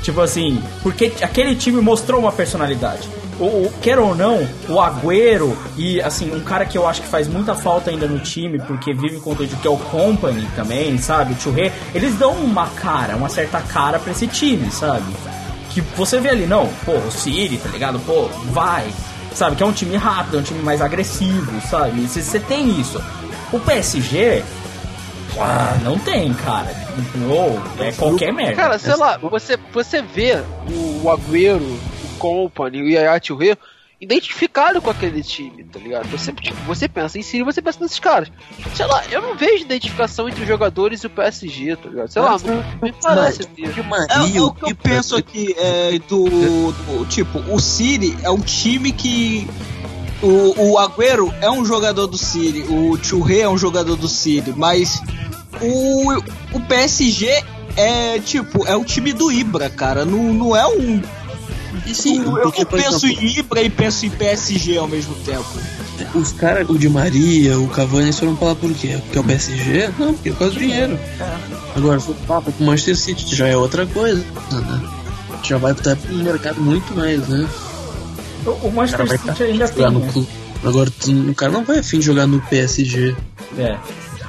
Speaker 2: Tipo assim, porque aquele time mostrou uma personalidade. O, o- quer ou não, o Agüero e assim, um cara que eu acho que faz muita falta ainda no time, porque vive com o que é o Company também, sabe? O Churré, eles dão uma cara, uma certa cara pra esse time, sabe? Que você vê ali, não, pô, o City, tá ligado? Pô, vai. Sabe, que é um time rápido, é um time mais agressivo, sabe? Você tem isso. O PSG, ah, não tem, cara. Ou é qualquer merda.
Speaker 3: Cara, sei lá, você, você vê o, o Agüero, o Company, o Yaya Touré, identificado com aquele time, tá ligado? Você, tipo, você pensa em City, você pensa nesses caras. Sei lá, eu não vejo identificação entre os jogadores e o PSG, tá ligado? Sei lá, me parece.
Speaker 5: De
Speaker 4: É, é o que eu penso aqui, é, do, do- Tipo, o City é um time que. O, o Agüero é um jogador do City, o Churré é um jogador do City, mas o, o PSG é tipo, é o time do Ibra, cara. Não, não é um.
Speaker 5: E sim,
Speaker 4: eu
Speaker 5: porque,
Speaker 4: eu
Speaker 5: por
Speaker 4: penso
Speaker 5: exemplo,
Speaker 4: em Ibra e penso em PSG ao mesmo tempo.
Speaker 5: os caras, o Di Maria, o Cavani, eles foram falar por quê? Porque é o PSG? Não, porque é por causa do dinheiro. Agora, se for papo com o Manchester City, já é outra coisa, né? Já vai estar pro mercado muito mais, né?
Speaker 2: O, o
Speaker 5: O
Speaker 2: Manchester City ainda
Speaker 5: jogar
Speaker 2: tem.
Speaker 5: no
Speaker 2: né?
Speaker 5: clube. Agora, o cara não vai afim de jogar no PSG.
Speaker 2: É.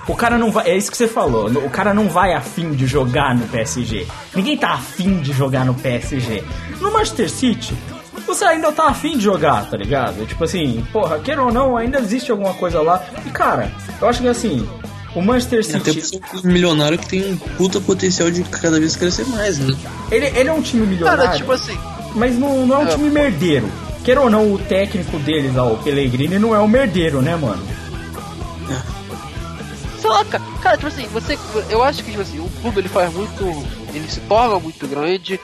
Speaker 2: O cara não vai. É isso que você falou. O cara não vai afim de jogar no PSG. Ninguém tá afim de jogar no PSG. No Manchester City, você ainda tá afim de jogar, tá ligado? Tipo assim, porra, queira ou não, ainda existe alguma coisa lá. E cara, eu acho que assim, o Manchester
Speaker 5: Até
Speaker 2: City.
Speaker 5: ser um milionário que tem um puta potencial de cada vez crescer mais, né?
Speaker 2: Ele, ele é um time milionário.
Speaker 3: Cara, tipo assim,
Speaker 2: Mas não, não é um
Speaker 3: É.
Speaker 2: time merdeiro. Queira ou não, o técnico deles, ó, o Pellegrini, não é um merdeiro, né, mano?
Speaker 3: Sei lá, cara, cara, tipo assim, você. Eu acho que, tipo assim, o clube ele faz muito. Ele se torna muito grande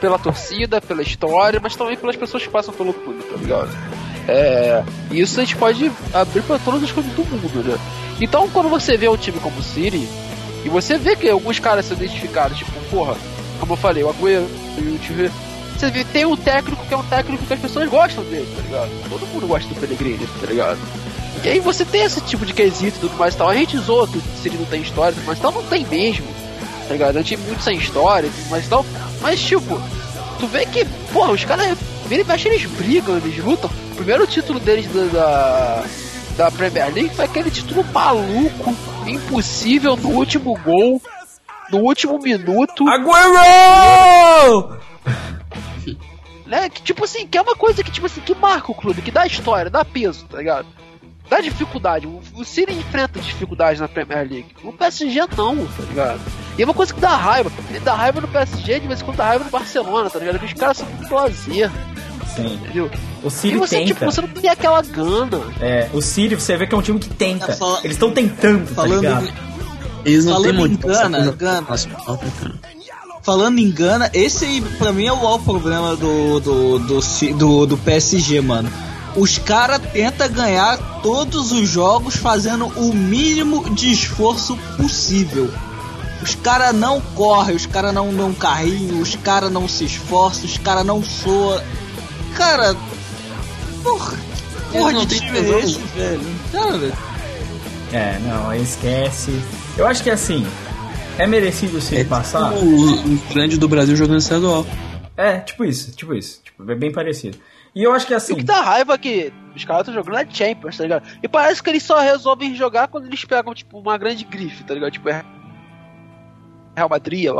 Speaker 3: pela torcida, pela história, mas também pelas pessoas que passam pelo clube, tá ligado? É, isso a gente pode abrir pra todas as coisas do mundo, né? Então, quando você vê um time como o City, e você vê que alguns caras são identificados, tipo, porra, como eu falei, o Agüero e o Tive. Você vê, tem um técnico que é um técnico que as pessoas gostam dele, tá ligado? Todo mundo gosta do Pellegrini, tá ligado? E aí você tem esse tipo de quesito e tudo mais e tal. A gente zoa que se ele não tem história tudo mais e tal, não tem mesmo. Tá ligado? É um time muito sem história e tudo mais e tal. Mas tipo, tu vê que, porra, os caras vira e mexe, eles brigam, eles lutam. O primeiro título deles da, da, da Premier League foi aquele título maluco, impossível no último gol, no último minuto.
Speaker 2: Agüero!
Speaker 3: né? Que tipo assim, que é uma coisa que tipo assim, que marca o clube, que dá história, dá peso, tá ligado? Dá dificuldade. O, o City enfrenta dificuldades na Premier League. O PSG não, tá ligado? E é uma coisa que dá raiva. Ele dá raiva no PSG, de vez em quando dá raiva no Barcelona, tá ligado? Porque os caras são muito lazer,
Speaker 2: Sim.
Speaker 3: entendeu?
Speaker 2: O
Speaker 3: E
Speaker 2: City
Speaker 3: você,
Speaker 2: tenta.
Speaker 3: tipo, você não tem aquela gana.
Speaker 2: É, o City, você vê que é um time que tenta.
Speaker 4: É, fala-
Speaker 2: Eles estão tentando, tá
Speaker 4: Falando,
Speaker 2: ligado?
Speaker 5: Eles não têm
Speaker 4: em
Speaker 5: motivação
Speaker 4: Gana, Gana. falando em Gana, esse aí pra mim é o maior problema do, do, do, do, do PSG, mano. Os caras tentam ganhar todos os jogos fazendo o mínimo de esforço possível. Os caras não correm, os caras não dão carrinho, os caras não se esforçam, os caras não soam. Cara, porra, que porra de time é esse, velho? Cara,
Speaker 2: É, não, aí esquece. Eu acho que assim, é merecido sim
Speaker 5: É
Speaker 2: passar.
Speaker 5: tipo o, o grande do Brasil jogando estadual.
Speaker 2: É, tipo isso, tipo isso. Tipo, é bem parecido. E eu acho que assim.
Speaker 3: o que dá raiva é que os caras estão jogando é Champions, tá ligado? E parece que eles só resolvem jogar quando eles pegam, tipo, uma grande grife, tá ligado? Tipo, é Real Madrid, é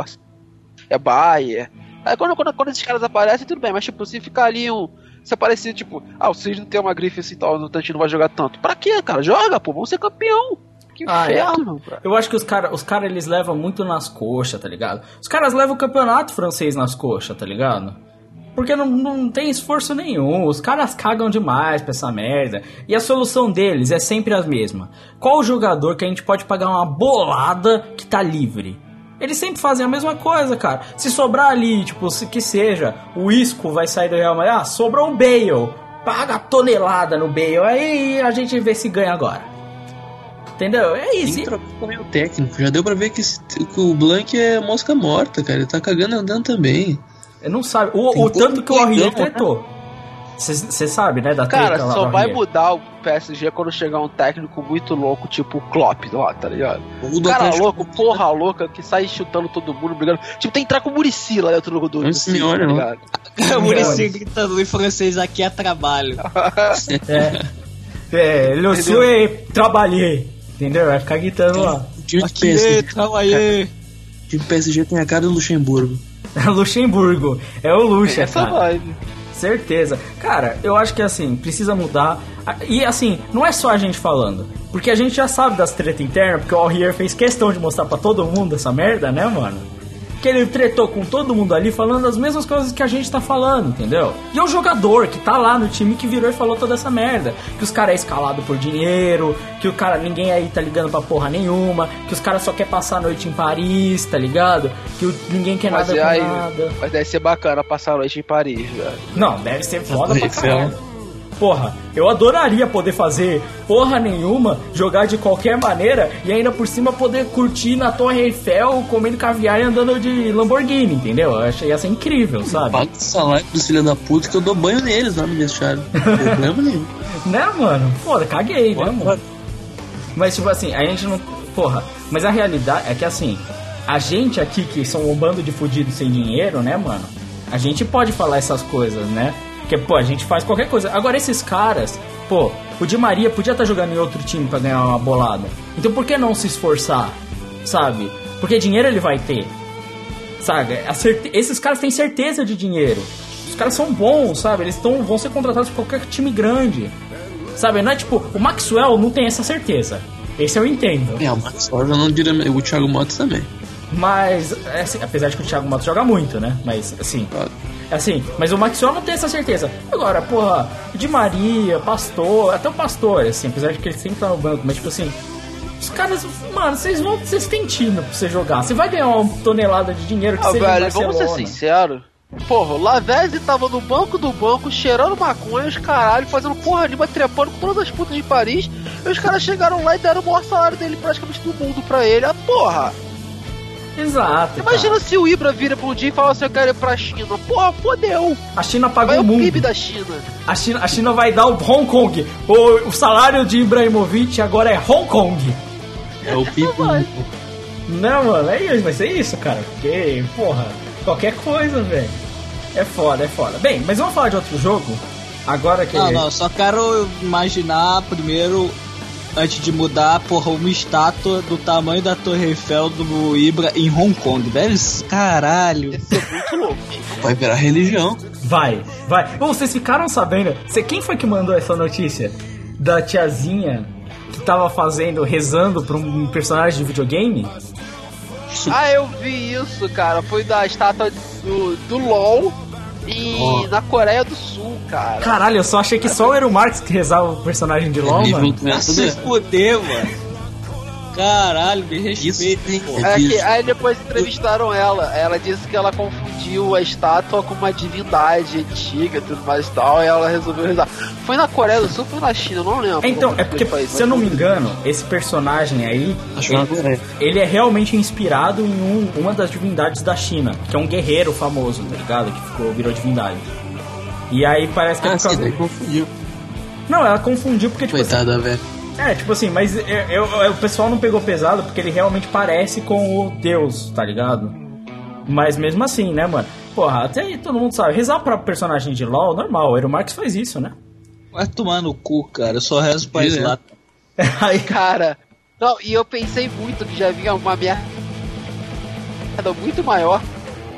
Speaker 3: é Bayern. Aí quando, quando, quando esses caras aparecem, tudo bem, mas tipo, se ficar ali um. Se aparecer, tipo, ah, o não tem uma grife assim tal, o Tantino não vai jogar tanto. Pra quê, cara? Joga, pô, vamos ser campeão. Que
Speaker 2: Ah, é.
Speaker 3: inferno, cara.
Speaker 2: Eu acho que os caras os cara, eles levam muito nas coxas, tá ligado? Os caras levam o campeonato francês nas coxas, tá ligado? Porque não, não tem esforço nenhum. Os caras cagam demais pra essa merda. E a solução deles é sempre a mesma. Qual o jogador que a gente pode pagar uma bolada que tá livre? Eles sempre fazem a mesma coisa, cara. Se sobrar ali, tipo, se que seja, o Isco vai sair do Real Madrid. Ah, sobrou o Bale. Paga a tonelada no Bale. Aí a gente vê se ganha agora. Entendeu? É isso.
Speaker 5: que trocar também o técnico. Já deu pra ver que, que o Blank é mosca morta, cara. Ele tá cagando andando também.
Speaker 2: Eu não sabe. O, o tanto que o Aurier
Speaker 5: né?
Speaker 2: tretou. Você sabe, né? Da treta
Speaker 3: Cara,
Speaker 2: lá
Speaker 3: só vai mudar o PSG quando chegar um técnico muito louco, tipo o Klopp lá, tá ligado?
Speaker 5: O
Speaker 3: cara
Speaker 5: Atlético-
Speaker 3: louco, porra louca, que sai chutando todo mundo, brigando. Tipo, tem que entrar com o Murici lá dentro do do
Speaker 5: Não,
Speaker 3: do
Speaker 5: senhora,
Speaker 3: tá ligado?
Speaker 4: o Muricy gritando em francês aqui é trabalho.
Speaker 2: É, é Le Sue trabalhei. Entendeu? Vai ficar gritando lá.
Speaker 5: O time do
Speaker 4: Aqui,
Speaker 5: PSG,
Speaker 4: trabalhei.
Speaker 5: o time do PSG tem a cara do Luxemburgo.
Speaker 2: É Luxemburgo. É o Luxa,
Speaker 3: Essa
Speaker 2: cara.
Speaker 3: vibe.
Speaker 2: Certeza. Cara, eu acho que assim, precisa mudar. E assim, não é só a gente falando. Porque a gente já sabe das tretas internas, porque o Aurier fez questão de mostrar pra todo mundo essa merda, né, mano? Que ele tretou com todo mundo ali falando as mesmas coisas que a gente tá falando, entendeu? E é o jogador que tá lá no time que virou e falou toda essa merda. Que os caras é escalado por dinheiro, que o cara, ninguém aí tá ligando pra porra nenhuma, que os caras só quer passar a noite em Paris, tá ligado? Que o- ninguém quer
Speaker 3: Mas,
Speaker 2: nada com
Speaker 3: aí,
Speaker 2: nada.
Speaker 3: mas deve ser bacana passar a noite em Paris, velho.
Speaker 2: Não, deve ser foda pra caralho. Porra, eu adoraria poder fazer porra nenhuma, jogar de qualquer maneira e ainda por cima poder curtir na Torre Eiffel comendo caviar e andando de Lamborghini, entendeu? Eu achei ser incrível, sabe?
Speaker 5: Paga o salário dos filhos da puta que eu dou banho neles lá no vestiário. Problema nenhum.
Speaker 2: Né, mano? Foda, caguei, né, mano? Mas, tipo assim, a gente não. Porra, mas a realidade é que, assim, a gente aqui que são um bando de fudidos sem dinheiro, né, mano? A gente pode falar essas coisas, né? Porque, pô, a gente faz qualquer coisa. Agora, esses caras, pô, o Di Maria podia estar jogando em outro time pra ganhar uma bolada. Então, por que não se esforçar, sabe? Porque dinheiro ele vai ter. Sabe? Certe- Esses caras têm certeza de dinheiro. Os caras são bons, sabe? Eles tão, vão ser contratados por qualquer time grande. Sabe? Não é tipo, o Maxwell não tem essa certeza. Esse eu entendo.
Speaker 5: É, o Max Ford eu não diria. O Thiago Motos também.
Speaker 2: Mas, é assim, apesar de que o Thiago Matos joga muito, né? Mas, assim, assim, mas o Maxwell não tem essa certeza. Agora, porra, de Maria, Pastor, até o Pastor, assim, apesar de que ele sempre tá no banco, mas, tipo assim, os caras, mano, vocês vão, vocês têm time pra você jogar. Você vai ganhar uma tonelada de dinheiro que
Speaker 3: Ah,
Speaker 2: em
Speaker 3: velho, vamos ser sinceros. Porra, o Lavezzi tava no banco do banco, cheirando maconha, os caralho, fazendo porra nenhuma, trepando com todas as putas de Paris. E os caras chegaram lá e deram o maior salário dele praticamente do mundo pra ele. Ah, porra!
Speaker 2: Exato.
Speaker 3: Imagina
Speaker 2: cara.
Speaker 3: se o Ibra vira um dia e fala assim, eu quero ir pra China. Porra, fodeu!
Speaker 2: A China pagou
Speaker 3: o
Speaker 2: o mundo.
Speaker 3: PIB da China.
Speaker 2: A China, a China vai dar o Hong Kong. O, o salário de Ibrahimovic agora é Hong Kong.
Speaker 5: É o Pipo.
Speaker 2: Não, mano, é isso, vai ser isso, cara. Porque, porra, qualquer coisa, velho. É foda, é foda. Bem, mas vamos falar de outro jogo? Agora que.
Speaker 4: Não, não, só quero imaginar primeiro, antes de mudar, porra, uma estátua do tamanho da Torre Eiffel do Ibra em Hong Kong, velho. Caralho.
Speaker 3: Isso é muito louco.
Speaker 5: Vai virar religião.
Speaker 2: Vai, vai. Ô, vocês ficaram sabendo? Cê, quem foi que mandou essa notícia? Da tiazinha que tava fazendo, rezando pra um personagem de videogame?
Speaker 3: Ah, eu vi isso, cara. Foi da estátua do, do LOL e
Speaker 5: Ó.
Speaker 3: na Coreia do Sul, cara.
Speaker 2: Caralho, eu só achei que só o Ero Marx que rezava o personagem de LOL,
Speaker 5: nível
Speaker 2: mano.
Speaker 5: é tudo
Speaker 4: Se fuder, mano. Caralho, me respeita, porra.
Speaker 3: É que, aí depois entrevistaram ela. Ela disse que ela confundiu a estátua com uma divindade antiga e tudo mais e tal. E ela resolveu rezar. Foi na Coreia do Sul ou foi na China? Eu não lembro.
Speaker 2: Então,
Speaker 3: qual
Speaker 2: é porque,
Speaker 3: país,
Speaker 2: se eu não me engano, esse personagem aí,
Speaker 5: Acho que é Coreia.
Speaker 2: ele é realmente inspirado em um- uma das divindades da China, que é um guerreiro famoso, tá ligado? Que ficou, virou divindade. E aí parece que é
Speaker 5: Ah,
Speaker 2: por causa...
Speaker 5: sim, daí confundiu.
Speaker 2: Não, ela confundiu porque, tipo assim,
Speaker 5: Coitada, velho.
Speaker 2: É, tipo assim, mas é- é- é- o pessoal não pegou pesado porque ele realmente parece com o Deus, tá ligado? Mas mesmo assim, né, mano? Porra, até aí todo mundo sabe. Rezar pra personagem de LoL, normal. O Marx faz isso, né?
Speaker 4: Vai tomar no cu, cara. Eu só rezo pra
Speaker 5: Direto.
Speaker 4: Slata.
Speaker 2: Aí,
Speaker 3: Cara, não, e eu pensei muito que já vinha uma merda muito maior.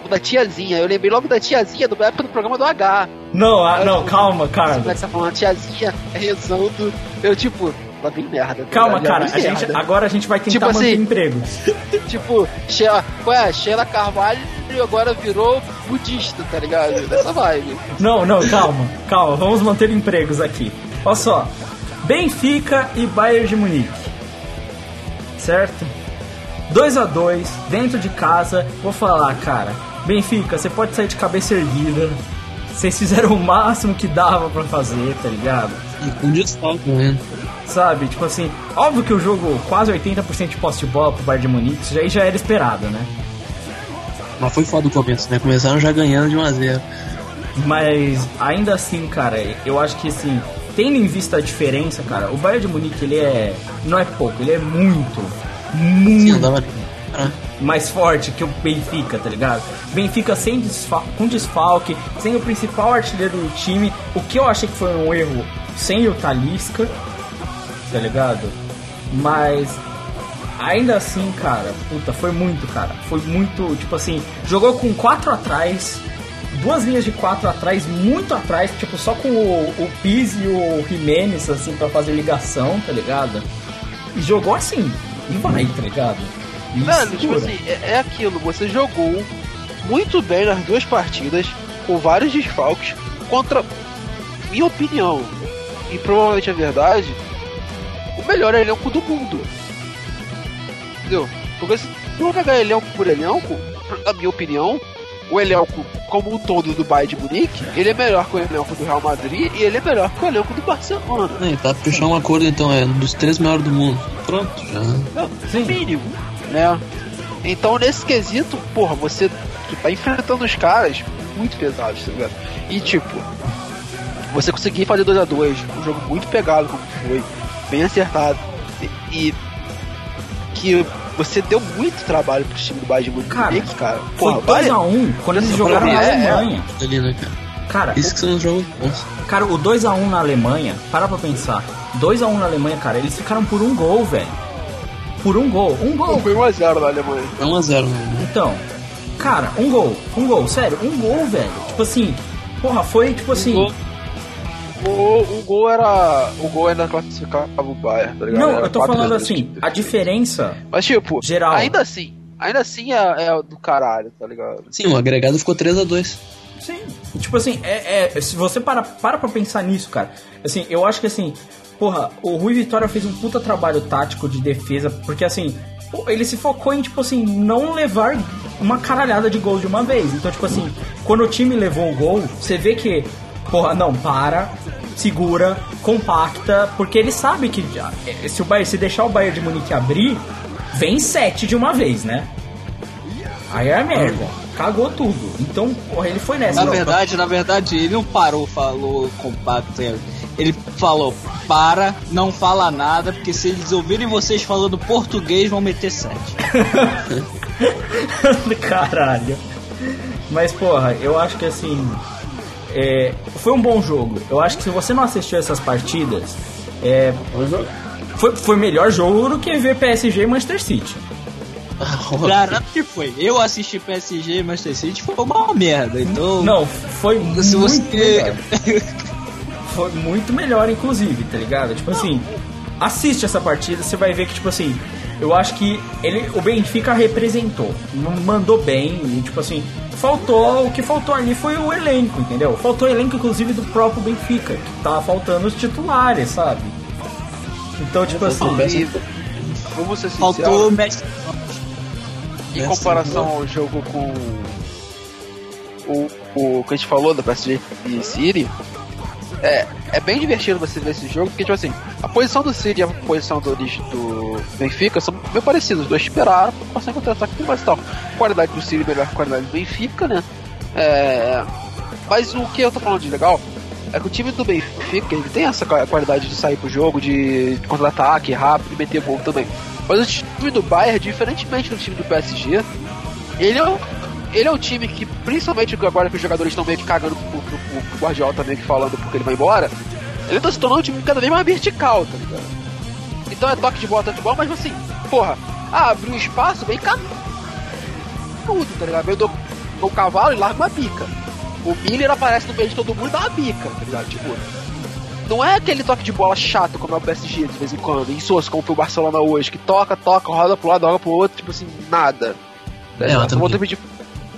Speaker 3: o Da tiazinha, eu lembrei logo da tiazinha do época do programa do H.
Speaker 2: não, ah, não, calma, cara.
Speaker 3: tá falando? Tiazinha rezando. Eu, tipo, lá vem merda. tá
Speaker 2: Calma, cara. A gente, agora a gente vai tentar
Speaker 3: Tipo
Speaker 2: manter
Speaker 3: assim-
Speaker 2: empregos.
Speaker 3: Tipo, Sheila, ué, Sheila Carvalho agora virou budista, tá ligado? Dessa vibe.
Speaker 2: Não, não, calma, calma. Vamos manter empregos aqui. Olha só. Benfica e Bayern de Munique. Certo? 2 a 2 dentro de casa. Vou falar, cara. Benfica, você pode sair de cabeça erguida. Vocês fizeram o máximo que dava pra fazer, tá ligado?
Speaker 5: E com desfalque, né?
Speaker 2: Sabe? Tipo assim, óbvio que o jogo quase 80% de posse de bola pro Bayern de Munique, isso aí já era esperado, né?
Speaker 5: Mas foi foda o começo, né? Começaram já ganhando de 1 a 0
Speaker 2: Mas ainda assim, cara, eu acho que assim, tendo em vista a diferença, cara, o Bayern de Munique ele é. não é pouco, ele é muito,
Speaker 5: Sim,
Speaker 2: muito
Speaker 5: andava. Ah,
Speaker 2: mais forte que o Benfica, tá ligado? Benfica sem com desfalque, sem o principal artilheiro do time, o que eu achei que foi um erro sem o Talisca, tá ligado? Mas ainda assim, cara, puta, foi muito, cara. Foi muito, tipo assim, jogou com quatro atrás, duas linhas de quatro atrás, muito atrás, tipo, só com o, o Pizzi e o Jimenez, assim, pra fazer ligação, tá ligado? E jogou assim, e vai, tá ligado? E
Speaker 3: Mano, tipo assim, é, é aquilo, você jogou muito bem nas duas partidas, com vários desfalques, contra, minha opinião, e provavelmente é verdade, melhor elenco do mundo. Entendeu? Porque se tu pegar elenco por elenco, na minha opinião, o elenco como um todo do Bayern de Munique, ele é melhor que o elenco do Real Madrid e ele é melhor que o elenco do Barcelona.
Speaker 5: É, tá fechar um acordo então, é dos três melhores do mundo. Pronto, já.
Speaker 3: Não, mínimo, né? Então, nesse quesito, porra, você tá enfrentando os caras muito pesados, tá ligado? E, tipo, você conseguir fazer 2 a 2 um jogo muito pegado, como foi, bem acertado, e, e que você deu muito trabalho pro time do Bayern de
Speaker 2: Cara,
Speaker 3: Munique, cara.
Speaker 2: Foi
Speaker 3: Porra, Bayern-
Speaker 2: 2x1 quando eles jogaram na
Speaker 3: prova- é, é.
Speaker 2: Alemanha.
Speaker 5: Ali, né, cara?
Speaker 2: Cara,
Speaker 5: Isso que são os jogos bons.
Speaker 2: Cara, o 2x1 na Alemanha, para pra pensar. 2x1 na Alemanha, cara, eles ficaram por um gol, velho. Por um gol. Um gol.
Speaker 3: Foi 1x0 na Alemanha.
Speaker 5: É 1x0, né?
Speaker 2: Então, cara, um gol. Um gol, sério, um gol, velho. Tipo assim, porra, foi tipo assim.
Speaker 3: gol. O, o gol era. O gol ainda classificava o Bayern, tá ligado?
Speaker 2: Não,
Speaker 3: Era
Speaker 2: eu tô
Speaker 3: 4 a
Speaker 2: falando
Speaker 3: 0.
Speaker 2: assim, a diferença.
Speaker 3: Mas tipo,
Speaker 2: Geral.
Speaker 3: ainda assim, ainda assim é, é do caralho, tá ligado?
Speaker 5: Sim, o agregado ficou 3x2.
Speaker 2: Sim. Tipo assim, é, é- se você para, para pra pensar nisso, cara. Assim, eu acho que assim, porra, o Rui Vitória fez um puta trabalho tático de defesa, porque assim, pô, ele se focou em, tipo assim, não levar uma caralhada de gols de uma vez. Então, tipo assim, quando o time levou o gol, você vê que, porra, não, para, segura, compacta, porque ele sabe que já- eh, se o Bayern, se deixar o Bayern de Munique abrir, vem sete de uma vez, né? Aí é merda. Cagou tudo. Então, porra, ele foi nessa.
Speaker 4: Na
Speaker 2: Não,
Speaker 4: verdade, na verdade, ele não parou, falou compacto. ele- Ele falou, para, não fala nada, porque se eles ouvirem vocês falando português, vão meter sete.
Speaker 2: Caralho. Mas, porra, eu acho que assim. É, foi um bom jogo. Eu acho que se você não assistiu essas partidas, é, foi, foi melhor jogo do que ver PSG e Manchester City.
Speaker 4: Garanto que foi. Eu assisti PSG e Manchester City, foi uma merda. Então,
Speaker 2: Não, foi muito
Speaker 4: se você.
Speaker 2: melhor. Foi muito melhor, inclusive, tá ligado? Tipo assim, assiste essa partida, você vai ver que, tipo assim, eu acho que ele, o Benfica representou, mandou bem, e, tipo assim, faltou, o que faltou ali foi o elenco, entendeu? Faltou o elenco, inclusive, do próprio Benfica, que tava faltando os titulares, sabe? Então, tipo assim,
Speaker 3: vamos ser
Speaker 4: Faltou
Speaker 3: sinceros,
Speaker 4: o Messi.
Speaker 3: em comparação ao jogo com o, o que a gente falou da PSG e City, é, é bem divertido você ver esse jogo, porque, tipo assim, a posição do City e a posição do, do Benfica são bem parecidas. Os dois esperaram pra passar em contra-ataque mais tal. Qualidade do é melhor que a qualidade do Benfica, né? É, mas o que eu tô falando de legal é que o time do Benfica ele tem essa qua- qualidade de sair pro jogo, de, contra-ataque rápido e meter gol também. Mas o time do Bayern, diferentemente do time do PSG, ele é um, ele é time que, principalmente agora que os jogadores estão meio que cagando pro, pro, pro, Guardiola tá meio que falando porque ele vai embora, ele tá se tornando um time cada vez mais vertical, tá ligado? Então é toque de bola, toque de bola, mas assim, porra, ah, abriu um espaço, vem cá tudo, tá ligado? Vem do, do cavalo e larga uma bica. O Miller aparece no meio de todo mundo e dá uma bica, tá ligado? Tipo, não é aquele toque de bola chato como é o PSG de vez em quando, insosso, como foi o Barcelona hoje, que toca, toca, roda pro lado, roda pro outro, tipo assim, nada. Tá
Speaker 5: É,
Speaker 3: ligado?
Speaker 5: mas também-
Speaker 3: Vou repetir-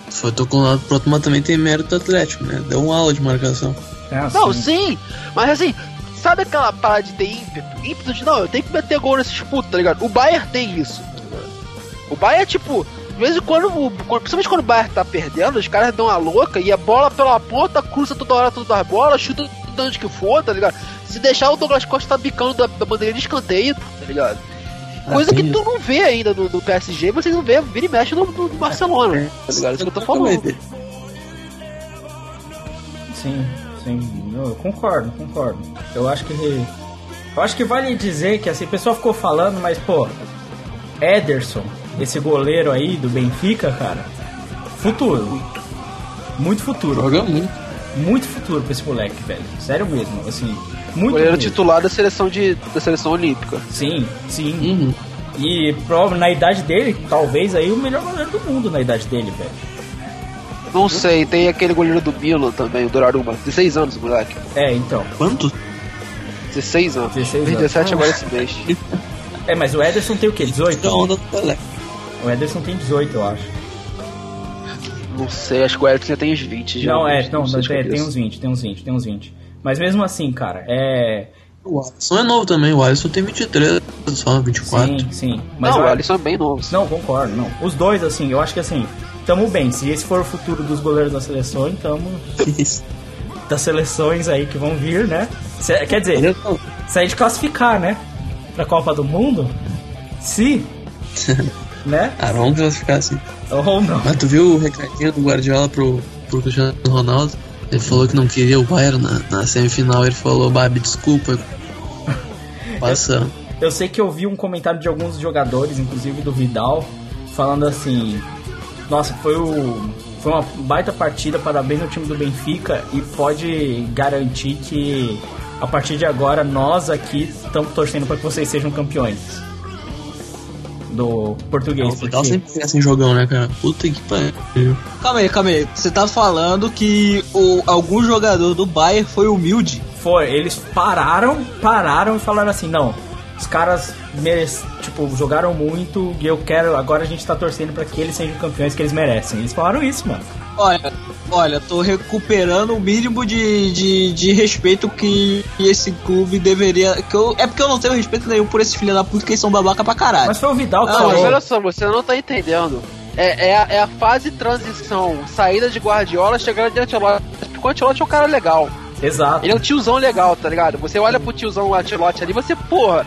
Speaker 5: Foi, tô com o lado pro outro, mas também tem mérito atlético, né? Deu uma aula de marcação.
Speaker 2: é assim.
Speaker 3: Não, sim, mas assim, sabe aquela parada de ter ímpeto? Ímpeto de não, eu tenho que meter gol nesses putos, tá ligado? O Bayern tem isso. tá ligado? O Bayern, tipo, de vez em quando, principalmente quando o Bayern tá perdendo, os caras dão uma louca e a bola pela ponta cruza toda hora todas as bolas, chuta de onde que for, tá ligado? Se deixar o Douglas Costa tá bicando da, da bandeirinha de escanteio, tá ligado? Coisa que tu não vê ainda no, no PSG, vocês não vê, vira e mexe no, no Barcelona, tá ligado? Isso que eu tô falando.
Speaker 2: Sim, sim, eu concordo, concordo. Eu acho que. Eu acho que vale dizer que assim, o pessoal ficou falando, mas pô, Ederson, esse goleiro aí do Benfica, cara, futuro. Muito futuro.
Speaker 5: Joga muito.
Speaker 2: Muito futuro pra esse moleque, velho. Sério mesmo, assim. Muito
Speaker 3: Goleiro
Speaker 2: mesmo.
Speaker 3: titular da seleção de da seleção olímpica.
Speaker 2: Sim, sim.
Speaker 5: Uhum.
Speaker 2: E prova na idade dele, talvez aí o melhor goleiro do mundo na idade dele, velho.
Speaker 3: Não sei, tem aquele goleiro do Milan também, o Donnarumma. 16 anos, moleque.
Speaker 2: É, então.
Speaker 5: Quanto?
Speaker 3: 16 anos.
Speaker 2: 16
Speaker 3: Fez
Speaker 2: anos.
Speaker 3: 17 agora esse mês.
Speaker 2: É, mas o Ederson tem o quê? 18?
Speaker 5: Da onda do Pelé.
Speaker 2: O Ederson tem 18, eu acho.
Speaker 3: Não sei, acho que o Ederson já tem uns 20 já.
Speaker 2: não, é, não,
Speaker 3: de
Speaker 2: tem, tem
Speaker 3: cabeça.
Speaker 2: uns 20, tem uns 20, tem uns 20. Mas mesmo assim, cara, é.
Speaker 5: O Alisson é novo também, o Alisson tem 23, só 24.
Speaker 2: Sim, sim. Mas
Speaker 3: Não,
Speaker 2: eu-
Speaker 3: eles são bem novos.
Speaker 2: Não, concordo, não. Os dois, assim, eu acho que assim, tamo bem. Se esse for o futuro dos goleiros da seleção, tamo.
Speaker 5: Isso.
Speaker 2: Das seleções aí que vão vir, né? Quer dizer, a gente classificar, né? Pra Copa do Mundo, se. né?
Speaker 5: Ah, vamos classificar assim.
Speaker 2: Ou não.
Speaker 5: Mas tu viu o recadinho do Guardiola pro, pro Cristiano Ronaldo? Ele falou que não queria o Bayern na, na semifinal. Ele falou, Babi, desculpa. Passa.
Speaker 2: Eu sei que eu vi um comentário de alguns jogadores, inclusive do Vidal, falando assim: Nossa, foi o. Foi uma baita partida, parabéns ao time do Benfica e pode garantir que a partir de agora nós aqui estamos torcendo para que vocês sejam campeões. Do português.
Speaker 5: O Vidal
Speaker 2: porque-
Speaker 5: sempre pensa em jogão, né, cara? Puta que pariu.
Speaker 4: Calma aí, calma aí. Você tá falando que o, algum jogador do Bayern foi humilde?
Speaker 2: Foi, eles pararam, pararam e falaram assim, não, os caras merec... tipo, jogaram muito e eu quero, agora a gente tá torcendo pra que eles sejam campeões que eles merecem. Eles falaram isso, mano.
Speaker 4: Olha, olha, tô recuperando o mínimo de, de, de respeito que esse clube deveria. Que eu, é porque eu não tenho respeito nenhum por esses filhos da puta que eles são babaca pra caralho.
Speaker 2: Mas foi o Vidal que
Speaker 4: Ah,
Speaker 3: Não,
Speaker 2: falou.
Speaker 3: mas olha só, você não tá entendendo. É, é, a, é a fase de transição, saída de Guardiola, chegada de Ancelotti. Porque o Ancelotti é um cara legal.
Speaker 2: Exato.
Speaker 3: Ele é um tiozão legal, tá ligado? Você olha pro tiozão Ancelotti ali, você, porra,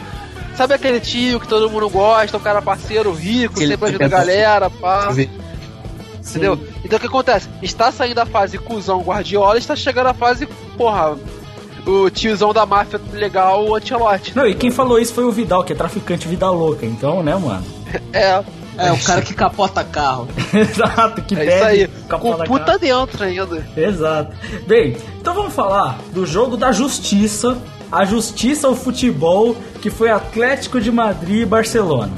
Speaker 3: sabe aquele tio que todo mundo gosta, um cara parceiro, rico, sempre ajuda a galera, pá.
Speaker 5: Ver.
Speaker 3: Entendeu? Então o que acontece? Está saindo a fase cuzão Guardiola, está chegando a fase, porra, o tiozão da máfia legal, o Ancelotti.
Speaker 2: Não, e quem falou isso foi o Vidal, que é traficante vida louca, então, né, mano?
Speaker 3: É,
Speaker 4: É, o cara que capota carro.
Speaker 2: Exato, que
Speaker 3: é
Speaker 2: bebe
Speaker 3: isso aí. Com puta
Speaker 2: cara.
Speaker 3: dentro ainda.
Speaker 2: Exato. Bem, então vamos falar do jogo da justiça, a justiça ao futebol, que foi Atlético de Madrid e Barcelona.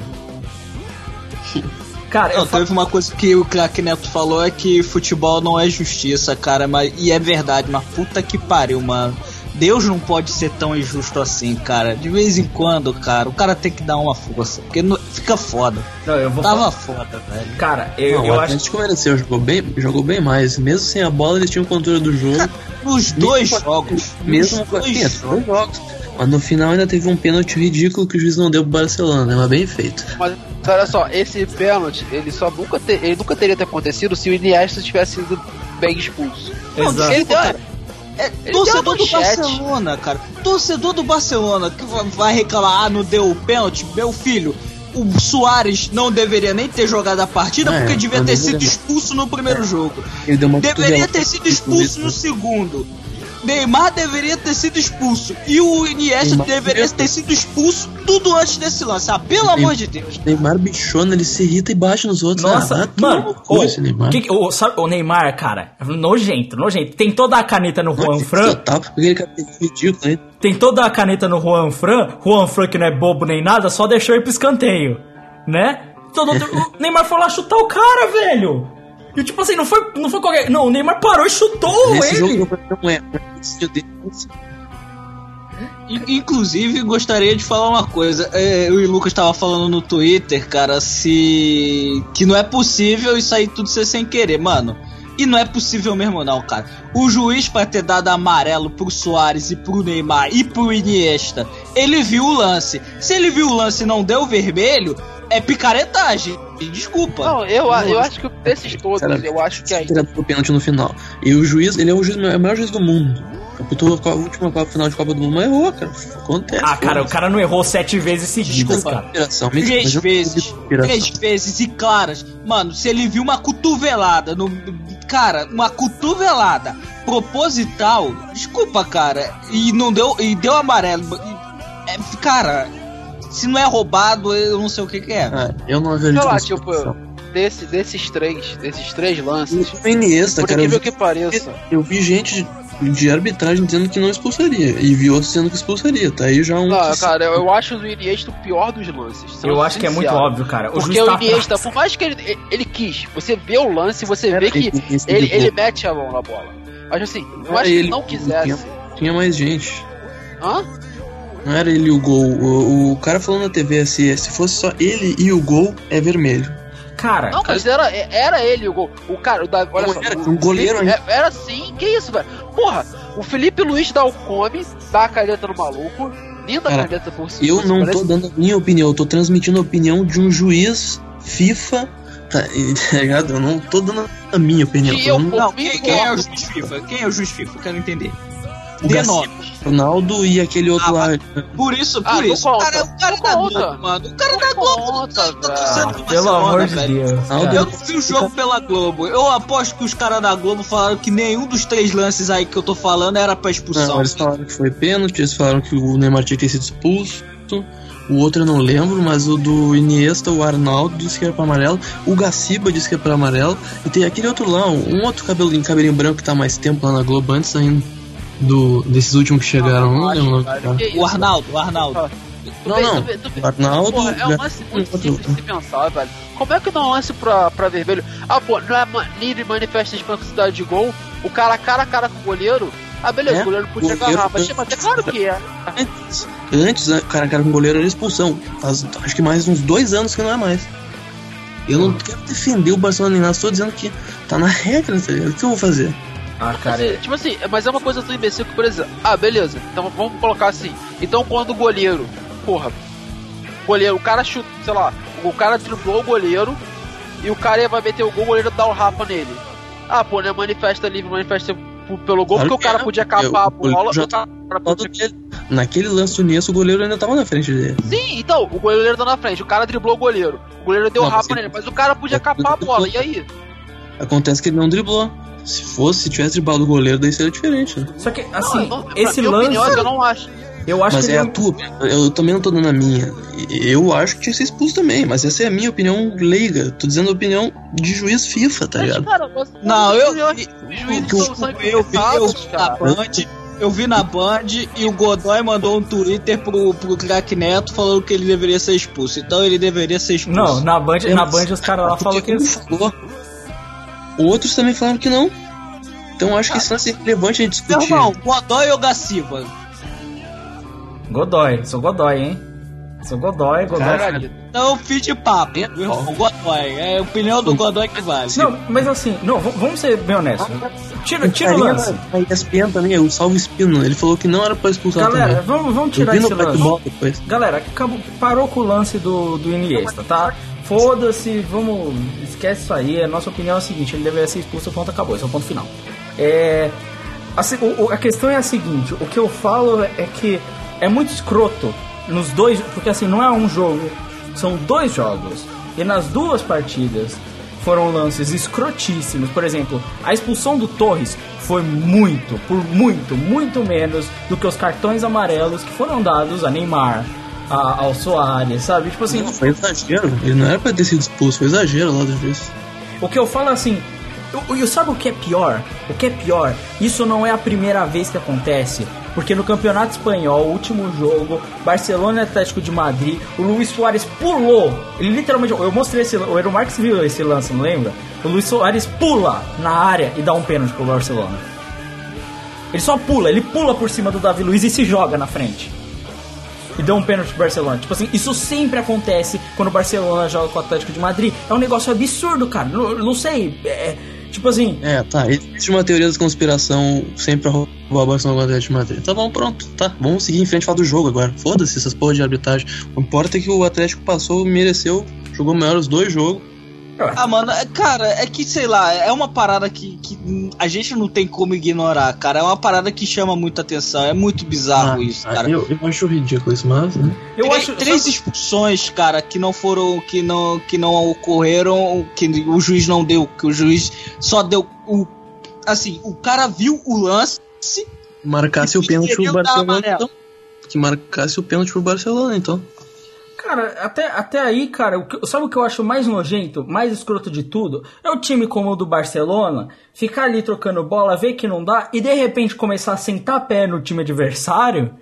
Speaker 2: Cara,
Speaker 4: Não,
Speaker 2: fa-
Speaker 4: teve uma coisa que o craque Neto falou é que futebol não é justiça, cara, mas e é verdade, mas puta que pariu, mano. Deus não pode ser tão injusto assim, cara. De vez em quando, cara, o cara tem que dar uma força, porque não- fica foda.
Speaker 2: não, eu vou
Speaker 4: Tava
Speaker 2: falar-
Speaker 4: foda, velho.
Speaker 2: Cara, eu,
Speaker 5: Não,
Speaker 2: eu
Speaker 5: o
Speaker 2: acho
Speaker 5: Atlético mereceu, jogou bem, jogou bem mais. Mesmo sem a bola, eles tinham controle do jogo.
Speaker 4: Nos dois
Speaker 5: Mesmo-
Speaker 4: jogos.
Speaker 5: Mesmo
Speaker 4: nos
Speaker 5: com
Speaker 4: dois
Speaker 5: Sim,
Speaker 4: jogos.
Speaker 5: dois jogos. Mas no final ainda teve um pênalti ridículo que o juiz não deu pro Barcelona, né? Mas bem feito.
Speaker 3: Mas olha só, esse pênalti, ele só nunca, te- ele nunca teria ter acontecido se o Iniesta tivesse sido bem expulso.
Speaker 2: Exato.
Speaker 3: Ele deu,
Speaker 4: É, torcedor do. Barcelona, cara. Torcedor do Barcelona que va- vai reclamar, ah, não deu o pênalti, meu filho. O Soares não deveria nem ter jogado a partida
Speaker 5: É,
Speaker 4: porque devia ter
Speaker 5: deveria.
Speaker 4: sido expulso no primeiro jogo.
Speaker 5: Ele deu uma
Speaker 4: Deveria ter sido expulso no segundo. Neymar deveria ter sido expulso. E o Iniesta
Speaker 5: Neymar
Speaker 4: deveria ter sido expulso tudo antes desse lance. Ah, pelo amor de Deus.
Speaker 5: Neymar bichona, ele se irrita e bate nos outros.
Speaker 2: Nossa,
Speaker 5: ah,
Speaker 2: mano, o,
Speaker 5: esse Neymar.
Speaker 2: que o, sabe, o Neymar, cara, nojento, nojento. Tem toda a caneta no Juan Fran,
Speaker 5: Total, aquele cara ridículo, hein?
Speaker 2: tem toda a caneta no Juan Fran, Juan Fran que não é bobo nem nada, só deixou ir pro escanteio, né? Todo, o Neymar foi lá chutar o cara, velho. E tipo assim, não foi, não foi qualquer. Não, o Neymar parou e chutou
Speaker 5: Esse
Speaker 2: ele.
Speaker 5: jogo não é.
Speaker 4: Inclusive, gostaria de falar uma coisa. É, eu e o Lucas tava falando no Twitter, cara, se. que não é possível isso aí tudo ser sem querer, mano. E não é possível mesmo, não, cara. O juiz, pra ter dado amarelo pro Soares e pro Neymar e pro Iniesta, ele viu o lance. Se ele viu o lance e não deu vermelho, é picaretagem. Desculpa.
Speaker 3: Não, eu, eu acho que desses todos,
Speaker 5: Cara,
Speaker 3: eu acho que ainda.
Speaker 5: Tirado pro pênalti no final. E o juiz, ele é o, juiz, é o maior juiz do mundo. Apitou a última Copa- final de Copa do Mundo, mas errou, cara. Acontece.
Speaker 2: Ah, cara, o cara não errou sete vezes seguidas,
Speaker 4: Desculpa.
Speaker 2: cara.
Speaker 5: Mentira,
Speaker 4: Três
Speaker 5: eu-
Speaker 4: vezes, três vezes e claras. Mano, se ele viu uma cotovelada no. Cara, uma cotovelada proposital, desculpa, cara, e não deu. E deu amarelo. e- é, cara, se não é roubado, eu não sei o que, que é.
Speaker 5: Ah, eu não vejo
Speaker 3: Sei lá, tipo, desse, desses três, desses três lances,
Speaker 5: O Iniesta,
Speaker 3: por
Speaker 5: cara, eu
Speaker 3: incrível
Speaker 5: vi,
Speaker 3: que pareça.
Speaker 5: eu vi gente de, de arbitragem dizendo que não expulsaria. E vi outros dizendo que expulsaria. Tá aí já um.
Speaker 3: Não, cara, eu, eu acho o Iniesta o pior dos lances.
Speaker 2: Eu acho que é muito óbvio, cara. O
Speaker 3: Porque o
Speaker 2: tá
Speaker 3: Iniesta, por mais que ele, ele, quis, você vê o lance, você vê que
Speaker 5: Ele-
Speaker 3: ele, mete a mão na bola. Mas assim, eu acho que
Speaker 5: ele,
Speaker 3: não quisesse.
Speaker 5: Tinha mais gente.
Speaker 3: Hã?
Speaker 5: Não era ele e o gol. O, o cara falou na TV se, se fosse só ele e o gol, é vermelho.
Speaker 2: Cara,
Speaker 3: Não, mas era, era ele o gol. O cara, o da, olha só.
Speaker 5: era,
Speaker 3: o
Speaker 5: um goleiro
Speaker 3: Felipe- é- Era sim, que isso, velho? Porra, o Felipe Luiz dá o come, dá a caneta no maluco, linda
Speaker 5: Cara,
Speaker 3: caneta por cima.
Speaker 5: Eu não
Speaker 3: parece-
Speaker 5: tô dando a minha opinião, eu tô transmitindo a opinião de um juiz FIFA, tá, tá ligado? Eu não tô dando a minha opinião.
Speaker 3: Eu,
Speaker 4: Não, quem, quem é o juiz FIFA? Quem é o juiz FIFA? Eu quero entender.
Speaker 5: O
Speaker 4: Dê
Speaker 5: Garcia,
Speaker 4: nome.
Speaker 5: Ronaldo e aquele outro
Speaker 4: Ah,
Speaker 5: lá.
Speaker 4: Por isso,
Speaker 3: Ah,
Speaker 4: por
Speaker 3: não
Speaker 4: isso. O
Speaker 3: conta.
Speaker 4: cara, o cara
Speaker 3: Não
Speaker 4: da
Speaker 3: conta.
Speaker 4: Globo, mano. O cara da Globo
Speaker 3: conta,
Speaker 4: tá, tá pro
Speaker 2: pelo amor de. Deus. Cara.
Speaker 4: Eu não vi o jogo pela Globo. Eu aposto que os caras da Globo falaram que nenhum dos três lances aí que eu tô falando era pra expulsão.
Speaker 5: Não, eles falaram que foi pênalti, eles falaram que o Neymar tinha sido expulso. O outro eu não lembro, mas o do Iniesta, o Arnaldo disse que era pra amarelo. O Gaciba disse que era pra amarelo. E tem aquele outro lá, um outro cabelinho, cabelinho branco que tá mais tempo lá na Globo, antes ainda do, desses últimos que chegaram. Não, lembro o nome do cara.
Speaker 3: Que
Speaker 4: O? Arnaldo, o Arnaldo.
Speaker 3: Tu
Speaker 5: Não, não.
Speaker 3: tu tu
Speaker 5: O Arnaldo.
Speaker 3: Porra, é um lance muito simples de se pensar, velho. Como é que não lance pra, pra vermelho? Ah, pô, não é ma- livre manifesta de quantidade de gol? O cara cara a cara com o goleiro? Ah, beleza,
Speaker 5: É,
Speaker 3: o goleiro podia
Speaker 5: goleiro-
Speaker 3: agarrar, mas, mas é claro que é.
Speaker 5: Antes, antes a cara a cara com o goleiro era expulsão. Faz acho que mais uns dois anos que não é mais. Eu não quero defender o Barcelona nem nada, estou dizendo que tá na regra, tá ligado? O que eu vou fazer?
Speaker 2: Ah, cara,
Speaker 3: Assim, tipo assim, mas é uma coisa tão imbecil que, por exemplo, ah, beleza, então vamos colocar assim. Então quando o goleiro, porra, goleiro, o cara chuta, sei lá, o cara driblou o goleiro e o cara ia vai meter o gol, o goleiro dá o rapa nele. Ah, pô, né, manifesta livre, manifesta pelo gol,
Speaker 5: Claro
Speaker 3: porque o cara
Speaker 5: é.
Speaker 3: podia capar a
Speaker 5: o
Speaker 3: bola,
Speaker 5: já
Speaker 3: o cara podia...
Speaker 5: dele. Naquele lance do o goleiro ainda tava na frente dele.
Speaker 3: Sim, então, o goleiro tá na frente, o cara driblou o goleiro, o goleiro deu
Speaker 5: Não,
Speaker 3: rapa
Speaker 5: ele-
Speaker 3: nele, mas o cara podia capar a bola, e aí?
Speaker 5: Acontece que ele não driblou. Se fosse, se tivesse driblado o goleiro, daí seria diferente, né?
Speaker 2: só que assim,
Speaker 3: Não, pra
Speaker 2: esse lance,
Speaker 3: opinião, eu não acho.
Speaker 2: eu acho
Speaker 5: mas
Speaker 2: que
Speaker 5: é
Speaker 2: ele
Speaker 5: a
Speaker 2: não-
Speaker 5: tua. Eu também não tô dando a minha. Eu acho que tinha que ser expulso também, mas essa é a minha opinião leiga. Tô dizendo a opinião de juiz FIFA, tá
Speaker 3: Mas,
Speaker 5: ligado?
Speaker 3: cara,
Speaker 4: Não, eu
Speaker 5: eu-
Speaker 4: vi, eu vi
Speaker 3: infectados,
Speaker 4: na. Band, eu vi na Band e o Godoy mandou um Twitter pro, pro craque Neto falando que ele deveria ser expulso. Então ele deveria ser expulso.
Speaker 2: Não, na Band,
Speaker 5: Eu-
Speaker 2: na Band os caras lá falam que
Speaker 5: falou. Outros também falaram que não. Então acho que isso é relevante a gente
Speaker 4: Meu
Speaker 5: discutir.
Speaker 4: irmão, Godoy ou Gaciba?
Speaker 2: Godoy, sou Godoy, hein? Sou Godoy, Godoy.
Speaker 3: Caralho.
Speaker 4: Então, fim de papo.
Speaker 5: É,
Speaker 4: Meu irmão, Godoy. É a opinião do Godoy que vale.
Speaker 2: Não, mas assim, não, vamos ser bem honestos. Tira, tira o lance.
Speaker 5: da ESPN também, o Salvo Espino, ele falou que não era pra expulsar
Speaker 2: Galera,
Speaker 5: também.
Speaker 2: vamos, vamos tirar esse lance.
Speaker 5: Depois.
Speaker 2: Galera, acabou, parou com o lance do, do Iniesta, tá? Foda-se, vamos. Esquece isso aí. A nossa opinião é a seguinte: ele deveria ser expulso, ponto acabou. Esse é o ponto final. É. A, a questão é a seguinte: o que eu falo é que é muito escroto nos dois. Porque assim, não é um jogo, são dois jogos. E nas duas partidas foram lances escrotíssimos. Por exemplo, a expulsão do Torres foi muito, por muito, muito menos do que os cartões amarelos que foram dados a Neymar, a- ao Soares, sabe? Tipo assim,
Speaker 5: Não, foi exagero. Ele não era pra ter sido expulso, foi exagero lá do juiz.
Speaker 2: o que eu falo é assim. Eu, eu- sabe o que é pior? O que é pior? Isso não é a primeira vez que acontece. Porque no Campeonato Espanhol, último jogo, Barcelona e Atlético de Madrid, o Luiz Soares pulou. Ele literalmente. Eu mostrei esse. O Eero Marques viu esse lance, não lembra? O Luiz Soares pula na área e dá um pênalti pro Barcelona. Ele só pula, ele pula por cima do Davi Luiz e se joga na frente. E deu um pênalti pro Barcelona. Tipo assim, isso sempre acontece quando o Barcelona joga com o Atlético de Madrid. É um negócio absurdo, cara. Não, não sei. É, tipo assim,
Speaker 5: É, tá. Existe uma teoria da conspiração sempre pra roubar o Barcelona com o Atlético de Madrid. Tá bom, pronto. Tá, vamos seguir em frente e falar do jogo agora. Foda-se essas porras de arbitragem. O que importa é que o Atlético passou, mereceu, jogou melhor os dois jogos.
Speaker 4: Ah, mano, é- cara, é que, sei lá, é uma parada que, que a gente não tem como ignorar, cara. É uma parada que chama muita atenção. É muito bizarro isso, cara.
Speaker 5: Ah, eu, eu acho ridículo isso, mas. Né?
Speaker 2: eu
Speaker 4: três,
Speaker 2: acho.
Speaker 4: três
Speaker 2: sabe-
Speaker 4: expulsões, cara, que não foram, que não, que não ocorreram, que o juiz não deu, que o juiz só deu o, assim, o cara viu o lance,
Speaker 5: Marcasse o pênalti pro Barcelona, então. Que marcasse o pênalti pro Barcelona, então.
Speaker 2: Cara, até, até aí, cara, o que- sabe o que eu acho mais nojento, mais escroto de tudo? É o time como o do Barcelona ficar ali trocando bola, ver que não dá e de repente começar a sentar pé no time adversário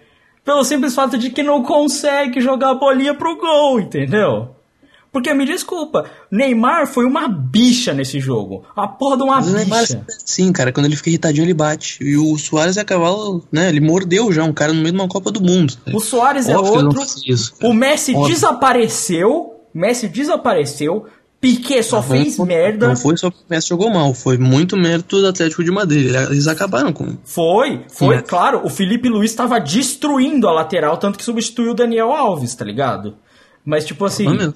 Speaker 2: pelo simples fato de que não consegue jogar a bolinha pro gol, entendeu? Porque me desculpa, Neymar foi uma bicha nesse jogo. A porra de uma
Speaker 5: Mas o Neymar,
Speaker 2: bicha.
Speaker 5: sim, cara, quando ele fica irritadinho, ele bate. E o Soares é cavalo, né? Ele mordeu já um cara no meio de uma Copa do Mundo.
Speaker 2: O Soares é outro.
Speaker 5: isso.
Speaker 2: O Messi
Speaker 5: Óbvio.
Speaker 2: desapareceu. Messi desapareceu. Piquet só
Speaker 5: Não
Speaker 2: fez
Speaker 5: foi-
Speaker 2: merda.
Speaker 5: Não foi só que o Messi jogou mal, foi muito mérito do Atlético de Madrid. Eles acabaram com.
Speaker 2: Foi, foi,
Speaker 5: Sim.
Speaker 2: claro. O Felipe Luiz tava destruindo a lateral, tanto que substituiu o Daniel Alves, tá ligado? Mas, tipo assim.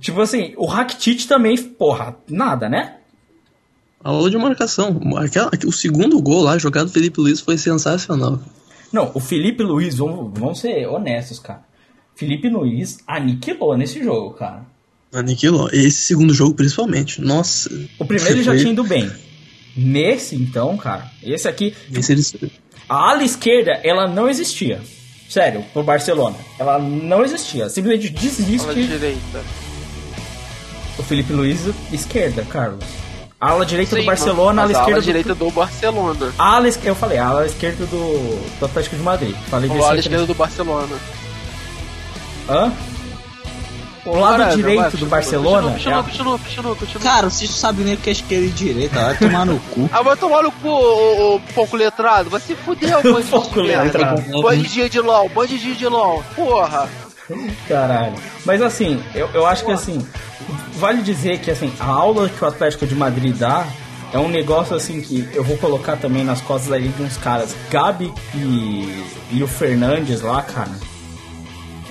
Speaker 2: Tipo assim, o Rakitic também, porra, nada, né?
Speaker 5: Aula de marcação. Aquela, o segundo gol lá, jogado do Felipe Luiz, foi sensacional.
Speaker 2: Não, o Felipe Luiz, vamos, vamos ser honestos, cara. Felipe Luiz aniquilou nesse jogo, cara.
Speaker 5: Aniquilou. Esse segundo jogo, principalmente. Nossa.
Speaker 2: O primeiro ele já
Speaker 5: Foi-
Speaker 2: tinha ido bem. Nesse, então, cara, esse aqui,
Speaker 5: Esse ele-
Speaker 2: a ala esquerda, ela não existia. Sério, pro Barcelona. Ela não existia. Simplesmente desiste
Speaker 3: direita.
Speaker 2: O Felipe Luiz, esquerda, Carlos. A ala direita
Speaker 3: Sim,
Speaker 2: do Barcelona, ala
Speaker 3: a
Speaker 2: esquerda
Speaker 3: ala
Speaker 2: do...
Speaker 3: direita do Barcelona.
Speaker 2: Ala, eu falei, a ala esquerda do, do Atlético de Madrid. Falei disso
Speaker 3: ala esquerda do Barcelona.
Speaker 2: Hã? O lado
Speaker 3: Whatever,
Speaker 2: direito
Speaker 3: vai,
Speaker 2: do
Speaker 3: continua,
Speaker 2: Barcelona...
Speaker 3: Continua,
Speaker 2: é-
Speaker 3: continua, continua, continua.
Speaker 4: Cara, vocês não sabem nem o que é esquerda e direita, vai tomar no cu.
Speaker 3: Ah, vai tomar no cu, ô, ô, pouco letrado. Vai se fuder, ô
Speaker 2: Pouco
Speaker 3: de merda.
Speaker 2: letrado.
Speaker 3: Bandidinho de LOL, bandidinho de LOL. Porra.
Speaker 2: Caralho. Mas assim, eu, eu acho que assim, vale dizer que assim, a aula que o Atlético de Madrid dá é um negócio assim que eu vou colocar também nas costas ali de uns caras, Gabi e, e o Fernandes lá, cara.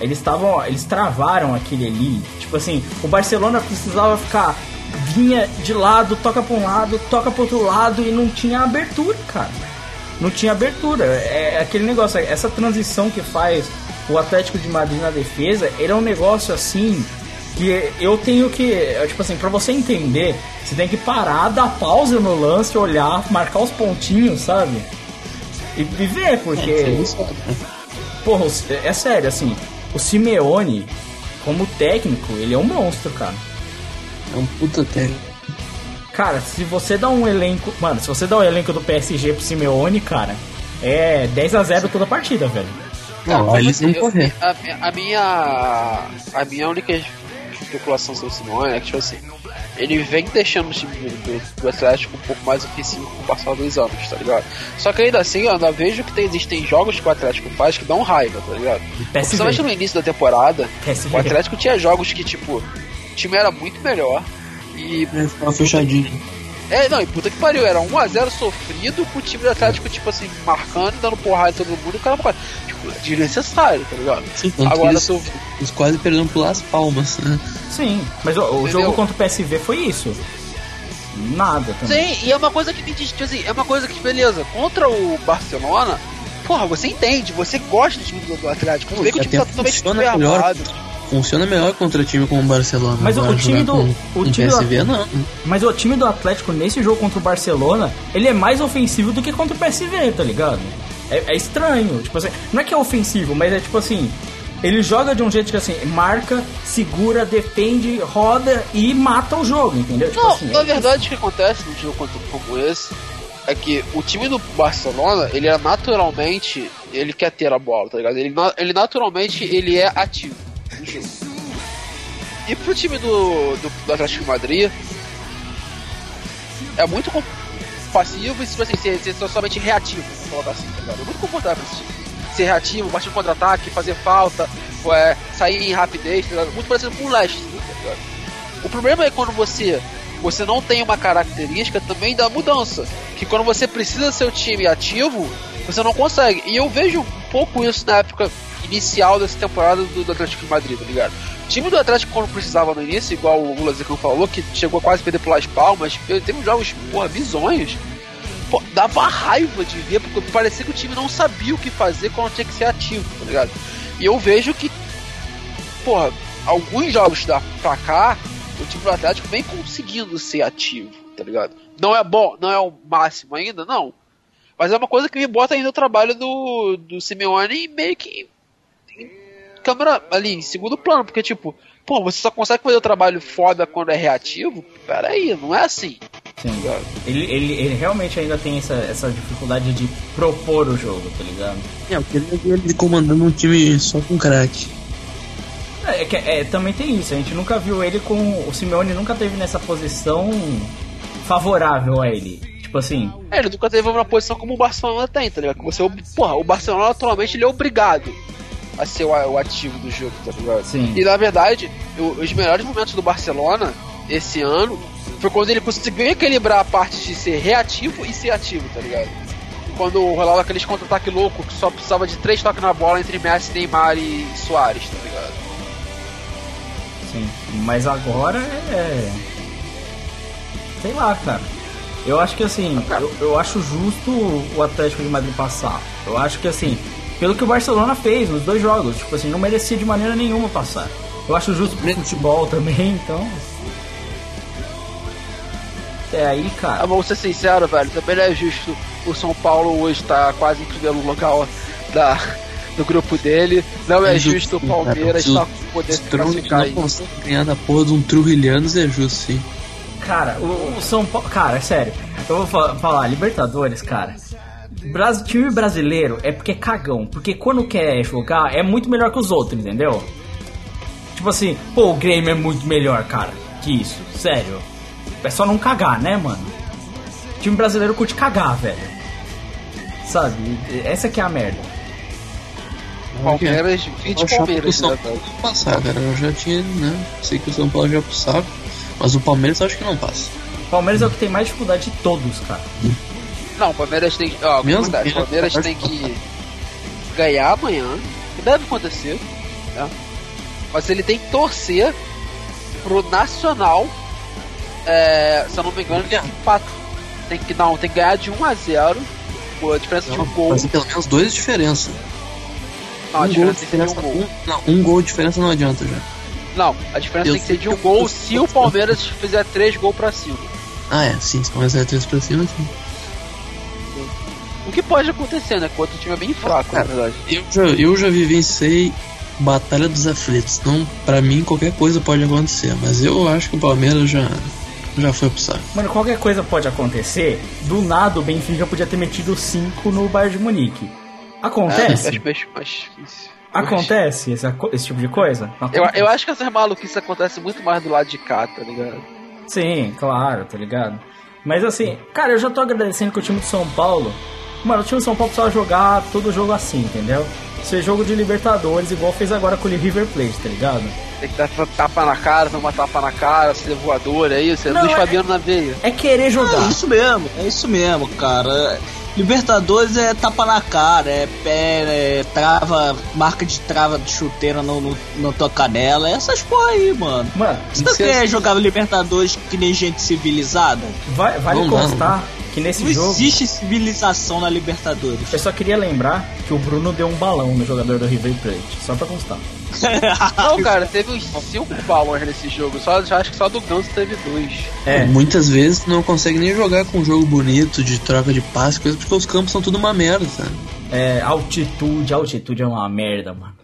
Speaker 2: Eles estavam, eles travaram aquele ali. Tipo assim, o Barcelona precisava ficar vinha de lado, toca pra um lado, toca pro outro lado e não tinha abertura, cara não tinha abertura. É aquele negócio, essa transição que faz o Atlético de Madrid na defesa, ele é um negócio assim que eu tenho que, é, tipo assim, pra você entender, você tem que parar, dar pausa no lance, olhar, marcar os pontinhos, sabe? E, e ver, porque, porra, o- é sério, assim, o Simeone, como técnico, ele é um monstro, cara.
Speaker 5: É um puta técnico.
Speaker 2: Cara, se você dá um elenco. Mano, se você dá um elenco do PSG pro Simeone, cara, é 10 a 0 toda a partida, velho.
Speaker 5: Não,
Speaker 3: Como
Speaker 5: eles vão
Speaker 3: eu-
Speaker 5: correr.
Speaker 3: A, a minha. A minha única especulação sobre o Simone é que, tipo assim, ele vem deixando o time do, do Atlético um pouco mais ofensivo com o passar dos anos, tá ligado? Só que ainda assim, eu ainda vejo que tem, existem jogos que o Atlético faz que dão raiva, tá ligado? Principalmente no início da temporada,
Speaker 2: PSV.
Speaker 3: o Atlético tinha jogos que, tipo, o time era muito melhor. E.
Speaker 5: É, ficava fechadinho.
Speaker 3: É, não, e puta que pariu, era 1x0 sofrido com o time do Atlético, tipo assim, marcando, dando porrada em todo mundo, e o cara não Tipo, desnecessário, tá ligado?
Speaker 5: Sim,
Speaker 3: Agora
Speaker 5: eles,
Speaker 3: tu
Speaker 5: eles quase perderam pelas palmas, né?
Speaker 2: Sim, mas o, o
Speaker 3: Entendeu?
Speaker 2: jogo contra o PSV foi isso. Nada também.
Speaker 3: Sim, e é uma coisa que me diz, tipo assim, é uma coisa que, beleza, contra o Barcelona, porra, você entende, você gosta do time do, Atlético, você vê que o time tá totalmente
Speaker 5: melhor. Funciona melhor contra time como o Barcelona.
Speaker 2: Mas o- o time do-
Speaker 5: com,
Speaker 2: o time do-
Speaker 5: PSV, não.
Speaker 2: Mas o time do Atlético nesse jogo contra o Barcelona, ele é mais ofensivo do que contra o PSV, tá ligado? É, é estranho. Tipo assim, não é que é ofensivo, mas é tipo assim. Ele joga de um jeito que assim, marca, segura, defende, roda e mata o jogo, entendeu? Tipo
Speaker 3: Não,
Speaker 2: assim,
Speaker 3: na
Speaker 2: é-
Speaker 3: verdade o que acontece num jogo contra- como esse é que o time do Barcelona, ele é naturalmente, ele quer ter a bola, tá ligado? Ele, ele naturalmente, ele é ativo E pro time do, do, do Atlético de Madrid, é muito passivo e tipo assim, ser, ser somente reativo, vamos colocar assim, tá ligado? É muito confortável esse time. Ser reativo, um contra-ataque, fazer falta, é, sair em rapidez, tá? Muito parecido com o Leste, tá? O problema é quando você você não tem uma característica também da mudança, que quando você precisa ser o time ativo, você não consegue. E eu vejo um pouco isso na época inicial dessa temporada do, do Atlético de Madrid, tá ligado? O time do Atlético quando precisava no início, igual o Lula Zicão falou, que chegou a quase perder pelas palmas, teve jogos, porra, bizonhos. Pô, dava raiva de ver, porque parecia que o time não sabia o que fazer quando tinha que ser ativo, tá ligado? E eu vejo que, porra, alguns jogos da pra cá, o time do Atlético vem conseguindo ser ativo, tá ligado? Não é bom, não é o máximo ainda, não. Mas é uma coisa que me bota ainda o trabalho do, do Simeone meio que câmera ali, em segundo plano, porque tipo, pô, você só consegue fazer o trabalho foda quando é reativo? Peraí, não é assim.
Speaker 2: Sim. Ele, ele, ele realmente ainda tem essa, essa dificuldade de propor o jogo, tá ligado?
Speaker 5: É, eu queria ver ele comandando um time só com craque.
Speaker 2: É, que- é, também tem isso, a gente nunca viu ele com. O Simeone nunca teve nessa posição favorável a ele. Tipo assim,
Speaker 3: É, ele nunca teve uma posição como o Barcelona tem, tá ligado? Que você, é porra, o Barcelona atualmente ele é obrigado a ser o, o ativo do jogo, tá ligado?
Speaker 2: Sim.
Speaker 3: E na verdade, os melhores momentos do Barcelona esse ano foi quando ele conseguiu equilibrar a parte de ser reativo e ser ativo, tá ligado? Quando rolava aqueles contra-ataque louco que só precisava de três toques na bola entre Messi, Neymar e Soares, tá ligado?
Speaker 2: Sim, mas agora é. Sei lá, cara. Eu acho que assim, eu, eu acho justo o Atlético de Madrid passar. Eu acho que assim, pelo que o Barcelona fez nos dois jogos, tipo assim, não merecia de maneira nenhuma passar. Eu acho justo pro futebol também, então. É aí, cara.
Speaker 3: Ah, vamos ser sinceros, velho, também não é justo o São Paulo hoje tá quase em primeiro lugar da, do grupo dele. Não é justo o Palmeiras estar tá poder se classificar aí.
Speaker 5: ganhar da porra de um Trujilhanos é justo, sim.
Speaker 2: Cara, o, o São Paulo. Cara, é sério. Eu vou fa falar, Libertadores, cara. Bras time brasileiro é porque é cagão. Porque quando quer jogar é muito melhor que os outros, entendeu? Tipo assim, pô, o Grêmio é muito melhor, cara, que isso. Sério. É só não cagar, né, mano? O time brasileiro curte cagar, velho. Sabe? Essa que é a merda.
Speaker 3: Palmeiras, 20 Palmeiras,
Speaker 5: né, passar, cara. Eu já tinha, né? Sei que o São Paulo já passava. Mas o Palmeiras eu acho que não passa.
Speaker 2: O Palmeiras é o que tem mais dificuldade de todos, cara.
Speaker 3: Não, o Palmeiras tem. Ó, Mesmo o Palmeiras tem que ganhar amanhã. Que deve acontecer. Né? Mas ele tem que torcer pro Nacional. É, se eu não me engano, tem que, tem que, não, tem que ganhar de 1 a 0 com a diferença não, de um gol.
Speaker 5: Fazer pelo menos dois de diferença.
Speaker 3: Não, um a diferença, gol de diferença
Speaker 5: um gol. Um, não, um gol de diferença não adianta já.
Speaker 3: Não, a diferença eu tem que ser de um gol se o Palmeiras fizer três gols pra cima.
Speaker 5: Ah, é, sim, se o Palmeiras fizer três pra cima, sim.
Speaker 3: O que pode acontecer, né? Quando o time é bem fraco, Cara, na verdade.
Speaker 5: Eu já, eu já vivenciei Batalha dos Aflitos. Então, pra mim, qualquer coisa pode acontecer. Mas eu acho que o Palmeiras já, já foi pro saco.
Speaker 2: Mano, qualquer coisa pode acontecer. Do nada, o Benfica podia ter metido 5 no Bayern de Munique. Acontece? É,
Speaker 3: mais, mais difícil.
Speaker 2: Acontece esse, esse tipo de coisa?
Speaker 3: Eu, eu acho que essas maluquices acontecem muito mais do lado de cá, tá ligado?
Speaker 2: Sim, claro, tá ligado? Mas assim, cara, eu já tô agradecendo que o time de São Paulo. Mano, o time de São Paulo precisava jogar todo jogo assim, entendeu? Ser jogo de Libertadores, igual fez agora com o River Plate, tá ligado?
Speaker 3: Tem que dar tapa na cara, tomar tapa na cara, ser voador, é isso? É Não, Luiz é, Fabiano na veia.
Speaker 2: É querer jogar.
Speaker 4: É isso mesmo, é isso mesmo, cara. Libertadores é tapa na cara, é pé, é trava, marca de trava de chuteira no, no, na tua canela, é essas porra aí, mano. Mano, você quer é... jogar Libertadores que nem gente civilizada?
Speaker 2: Vai, vale não, constar não. Que nesse
Speaker 4: não
Speaker 2: jogo.
Speaker 4: existe civilização na Libertadores.
Speaker 2: Eu só queria lembrar que o Bruno deu um balão no jogador do River Plate, só pra constar.
Speaker 3: Não, cara, teve uns 5 powers nesse jogo. Só, acho que só do Ganso teve dois.
Speaker 5: É. Muitas vezes não consegue nem jogar com um jogo bonito, de troca de passe, coisa, porque os campos são tudo uma merda, sabe?
Speaker 2: É, altitude, altitude é uma merda, mano.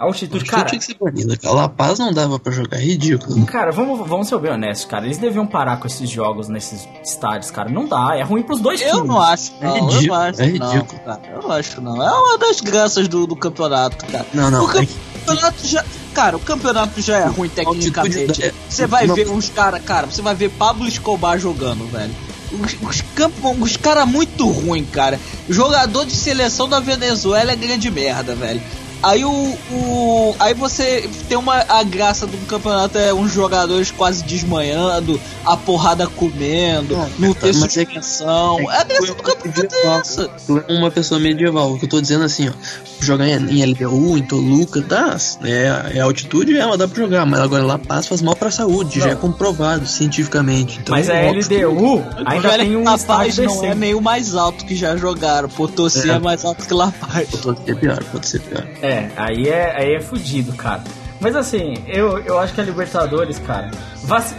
Speaker 2: Altitude, cara.
Speaker 5: Tinha que ser bonita, cara. La Paz não dava para jogar, é ridículo.
Speaker 2: Cara, vamos, vamos ser bem honestos, cara. Eles deviam parar com esses jogos nesses estádios, cara. Não dá, é ruim pros dois
Speaker 4: eu
Speaker 2: times.
Speaker 4: Não acho,
Speaker 5: não, é ridículo,
Speaker 4: eu não acho, é ridículo. Não, cara. Eu acho não. É uma das graças do, do campeonato, cara.
Speaker 5: Não, não. O
Speaker 4: é campeonato já. Cara, o campeonato já é ruim tecnicamente. Você vai ver uns caras, cara, você vai ver Pablo Escobar jogando, velho. Os, os, os caras muito ruim, cara. Jogador de seleção da Venezuela é grande merda, velho. Aí o, o, Aí você tem uma. A graça do campeonato é uns jogadores quase desmanhando, a porrada comendo, não, no texto de atenção. É, é, a graça do campeonato é essa.
Speaker 5: Tu é uma pessoa medieval. O que eu tô dizendo assim, ó. Jogar em, LDU, em Toluca, dá. É, é altitude, é, dá pra jogar. Mas agora lá Paz faz mal pra saúde, não. já é comprovado cientificamente. Então,
Speaker 2: mas a LDU ainda tem um
Speaker 4: Paz não é meio mais alto que já jogaram. Potosí é, é mais alto que La Paz.
Speaker 5: Pode ser pior, pode ser pior.
Speaker 2: É. É, aí é, aí é fudido, cara. Mas assim, eu, eu acho que a Libertadores, cara,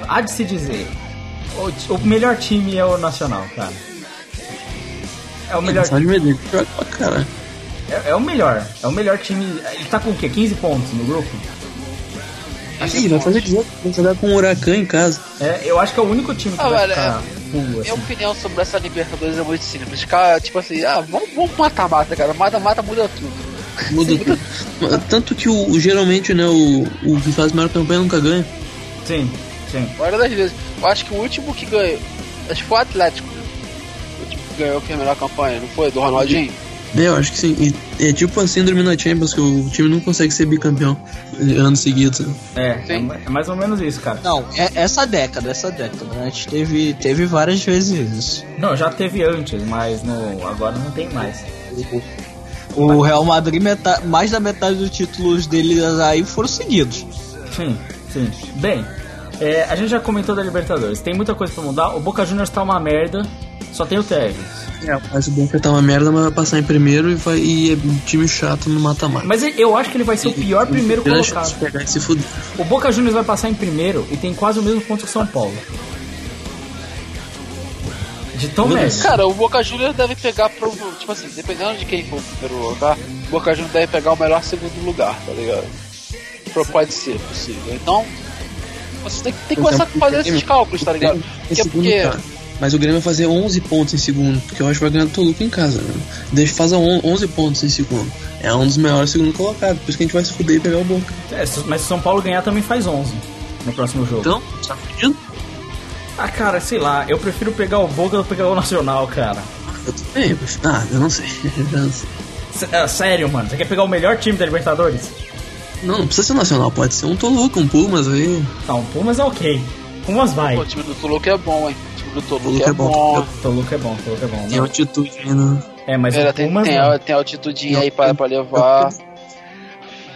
Speaker 2: há de se dizer, o, o melhor time é o Nacional, cara. É o melhor
Speaker 5: time. cara.
Speaker 2: É, é o melhor, é o melhor time. Ele tá com o quê? 15 pontos no grupo?
Speaker 5: Ih, vai fazer 18, vai jogar com o Huracan em casa.
Speaker 2: É, eu acho que é o único time que ah, vai ficar
Speaker 3: é, Minha assim. opinião sobre essa Libertadores é muito simples. Cara, tipo assim, ah, vamos, vamos mata-mata, cara. Mata-mata muda tudo.
Speaker 5: Muda tudo. Tanto que o, geralmente, né, o, o que faz maior campanha nunca ganha.
Speaker 2: Sim, sim.
Speaker 3: Agora das vezes. Eu acho que o último que ganhou. Acho que foi o Atlético. O último que ganhou que a melhor campanha, não foi? Do Ronaldinho?
Speaker 5: É, eu acho que sim. E é tipo a síndrome na Champions, que o time não consegue ser bicampeão anos seguidos. né?
Speaker 2: É, é,
Speaker 3: Sim.
Speaker 2: é mais ou menos isso, cara.
Speaker 4: Não, é essa década, essa década. né? A gente teve, teve várias vezes isso.
Speaker 2: Não, já teve antes, mas no, agora não tem mais.
Speaker 4: O Real Madrid, meta- mais da metade dos títulos deles aí foram seguidos.
Speaker 2: Sim, sim. Bem, é, a gente já comentou da Libertadores. Tem muita coisa pra mudar. O Boca Juniors tá uma merda. Só tem o Tevez.
Speaker 5: É, mas o Boca tá uma merda, mas vai passar em primeiro e, vai, e é um time chato no mata-mata.
Speaker 2: Mas eu acho que ele vai ser o pior primeiro colocado.
Speaker 5: de pegar e se fuder.
Speaker 2: O Boca Juniors vai passar em primeiro e tem quase o mesmo ponto que o São Paulo. De tão merda.
Speaker 3: Cara, o Boca Juniors deve pegar pro. Tipo assim, dependendo de quem for o primeiro lugar, o Boca Juniors deve pegar o melhor segundo lugar, tá ligado? Pro- Pode ser possível. Então, você tem, que- tem que
Speaker 5: Por
Speaker 3: começar a fazer
Speaker 5: o
Speaker 3: esses cálculos, tá ligado? Porque, porque.
Speaker 5: Mas o Grêmio vai fazer 11 pontos em segundo, porque eu acho que vai ganhar do Toluca em casa. Né? Deixa fazer on- 11 pontos em segundo. É um dos melhores segundo colocados, por isso que a gente vai se fuder e pegar o Boca.
Speaker 2: É, mas se o São Paulo ganhar também faz 11 no próximo jogo.
Speaker 5: Então, tá fudido?
Speaker 2: Ah, cara, sei lá. Eu prefiro pegar o Boca do que pegar o Nacional, cara.
Speaker 5: Eu também, mas- ah, eu não sei. Eu não sei.
Speaker 2: S- é, sério, mano. Você quer pegar o melhor time da Libertadores?
Speaker 5: Não, não precisa ser nacional, pode ser um Toluca, um Pumas aí.
Speaker 2: Tá, um Pumas é ok. Pumas vai.
Speaker 3: pô, o time do Toluca é bom, hein? O time do Toluca,
Speaker 5: Toluca
Speaker 3: é,
Speaker 5: é bom.
Speaker 3: bom.
Speaker 2: Toluca é bom, Toluca é bom.
Speaker 5: Tem
Speaker 2: Não.
Speaker 5: altitude ainda.
Speaker 2: É, mas
Speaker 3: Era,
Speaker 2: o
Speaker 3: tem,
Speaker 2: Pumas
Speaker 3: tem,
Speaker 2: não.
Speaker 3: tem altitudinha aí pra, pra levar.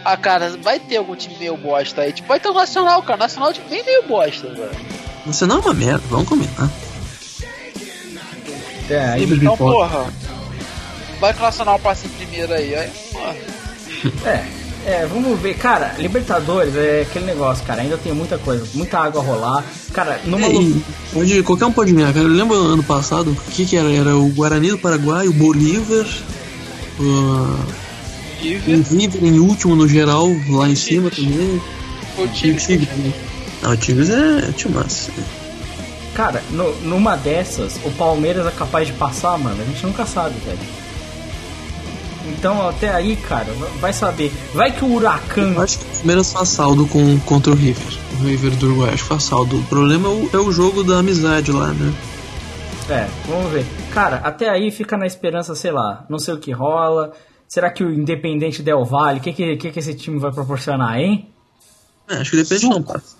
Speaker 3: Ah, cara, vai ter algum time meio bosta aí. Tipo, vai ter o Nacional, cara. Nacional é um time bem meio bosta, velho.
Speaker 5: Você não é uma merda, vamos combinar.
Speaker 2: É, aí,
Speaker 3: Então, porra. Vai que o em primeiro aí. aí porra.
Speaker 2: é, é, vamos ver. Cara, Libertadores é aquele negócio, cara. Ainda tem muita coisa, muita água a rolar. Cara, numa
Speaker 5: É,
Speaker 2: lu-
Speaker 5: pode, qualquer um pode ganhar, cara. Eu lembro ano passado, o que que era? Era o Guarani do Paraguai, o Bolívar, o,
Speaker 3: River,
Speaker 5: o River em último no geral, lá em cima também.
Speaker 3: o
Speaker 5: o
Speaker 3: time.
Speaker 5: Tigres é massa.
Speaker 2: Cara, no- numa dessas, o Palmeiras é capaz de passar, mano. A gente nunca sabe, velho. Então, até aí, cara, vai saber. Vai que o Huracan.
Speaker 5: Eu acho que o Palmeiras faz saldo com, contra o River. O River do Uruguai, acho que faz saldo. O problema é o, é o jogo da amizade lá, né?
Speaker 2: É, vamos ver. Cara, até aí fica na esperança, sei lá, não sei o que rola. Será que o Independente Del Valle, o que, que, que, que esse time vai proporcionar, hein?
Speaker 5: É, acho que depende não passa.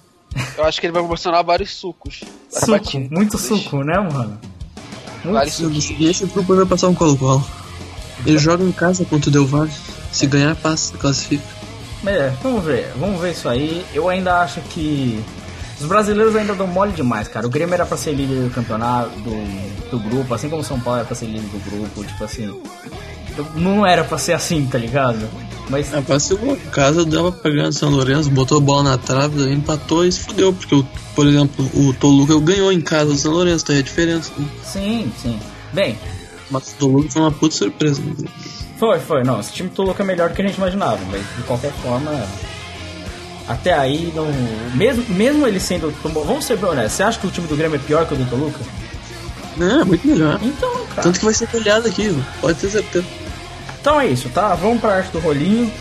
Speaker 3: Eu acho que ele vai proporcionar vários sucos.
Speaker 2: Suco,
Speaker 3: batidas.
Speaker 2: muito suco, né, mano? Muito
Speaker 3: Vários
Speaker 2: suco.
Speaker 3: suquinhos.
Speaker 5: Deixa o grupo vai passar um Colo-Colo. Ele joga em casa contra o Del Valle. Se ganhar, passa, classifica.
Speaker 2: É, vamos ver, vamos ver isso aí. Eu ainda acho que os brasileiros ainda dão mole demais, cara. O Grêmio era pra ser líder do campeonato, do, do grupo, assim como o São Paulo era pra ser líder do grupo, tipo assim. Não era pra ser assim, tá ligado? Mas
Speaker 5: É, quase chegou em casa, dava pra ganhar do São Lourenço, botou a bola na trave, empatou e se fudeu, porque, o, por exemplo, o Toluca ganhou em casa do São Lourenço, daí é a diferença. Né?
Speaker 2: sim, sim. Bem,
Speaker 5: Mas o Toluca foi uma puta surpresa. Né?
Speaker 2: Foi, foi. Não, esse time do Toluca é melhor do que a gente imaginava, mas de qualquer forma. Até aí, não. Mesmo, mesmo ele sendo. Vamos ser bem honestos, você acha que o time do Grêmio é pior que o do Toluca?
Speaker 5: Não, é muito melhor.
Speaker 2: Então, cara.
Speaker 5: Tanto que vai ser goleado aqui, pode ter certeza.
Speaker 2: Então é isso, tá? Vamos pra arte do rolinho.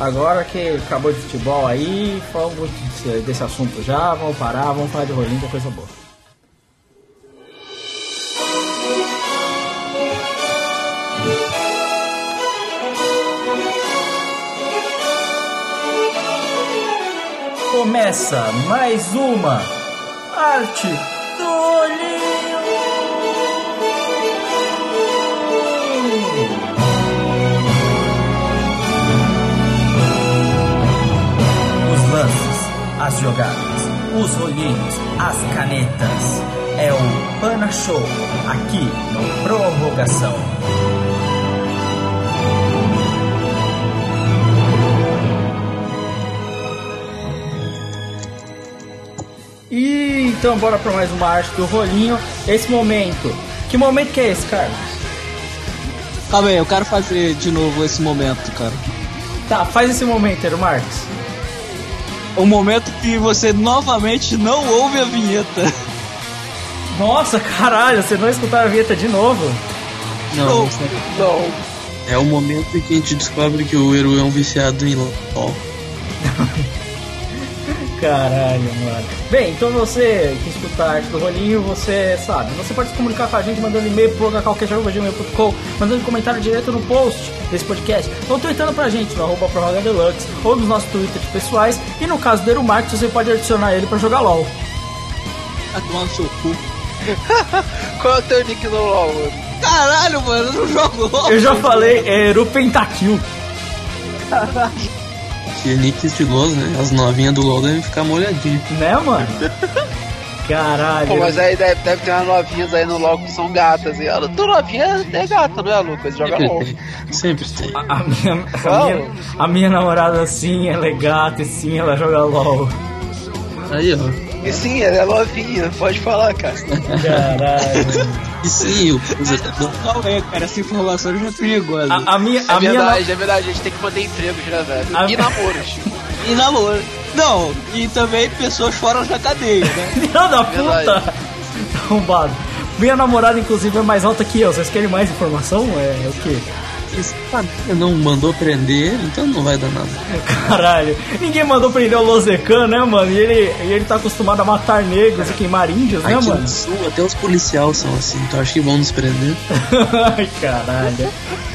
Speaker 2: Agora que acabou de futebol aí, falamos desse, desse assunto já, vamos parar, vamos falar de rolinho, que é coisa boa. Começa mais uma arte do rolinho. Lances, as jogadas, os rolinhos, as canetas. É o Pana Show, aqui no Prorrogação. E então bora para mais uma arte do rolinho. Esse momento. Que momento que é esse, Carlos?
Speaker 4: Calma aí, eu quero fazer de novo esse momento, cara.
Speaker 2: Tá, faz esse momento, Ero Marques.
Speaker 4: O momento que você novamente não ouve a vinheta.
Speaker 2: Nossa, caralho, você não escutaram a vinheta de novo?
Speaker 4: Não,
Speaker 3: Não.
Speaker 5: É o momento em que a gente descobre que o Eru é um viciado em LOL.
Speaker 2: Caralho, mano. Bem, então você que escuta a arte do rolinho, você sabe. Você pode se comunicar com a gente mandando e-mail pro qualquer.gmail.com, mandando comentário direto no post desse podcast, ou tweetando pra gente no arroba Prorroga Deluxe, ou nos nossos twitters pessoais. E no caso do Eru Marques, você pode adicionar ele pra jogar LOL.
Speaker 4: Vai tomar no seu cu.
Speaker 3: Qual é o teu nick no LoL, mano?
Speaker 4: Caralho, mano, eu não jogo LOL.
Speaker 2: Eu já falei, é Eru Pentakill.
Speaker 5: Que é nick estiloso, né? As novinhas do LoL devem ficar molhadinhas.
Speaker 2: Né, mano? Caralho.
Speaker 3: Pô, mas aí deve, deve ter umas novinhas aí no LoL que são gatas. E ela, tu novinha é gata, não é, Lucas? Joga
Speaker 5: Sempre
Speaker 3: LoL.
Speaker 5: tem. Sempre tem.
Speaker 2: A minha, a, minha, a minha namorada sim, ela é gata e sim, ela joga LOL.
Speaker 5: Aí, ó.
Speaker 3: E sim, ela é novinha, pode falar, cara.
Speaker 2: Caralho.
Speaker 5: E sim.
Speaker 4: Não é, cara, essa informação já é perigosa.
Speaker 2: A, a minha.
Speaker 3: É
Speaker 2: A minha
Speaker 3: verdade, é verdade, a gente tem que manter empregos, né, velho?
Speaker 2: A-
Speaker 3: E namoros.
Speaker 4: E namoro. Não, e também pessoas fora da cadeia, né?
Speaker 2: Filha da puta!
Speaker 3: Verdade.
Speaker 2: Arrombado. Minha namorada, inclusive, é mais alta que eu. Vocês querem mais informação? É, é o quê?
Speaker 5: Esse família não mandou prender ele, então não vai dar nada.
Speaker 2: Caralho. Ninguém mandou prender o Lozecan, né, mano? E ele, e ele tá acostumado a matar negros e queimar índios, né,
Speaker 5: Aqui
Speaker 2: mano?
Speaker 5: no sul, até os policiais são assim, então acho que vão nos prender.
Speaker 2: Ai, caralho.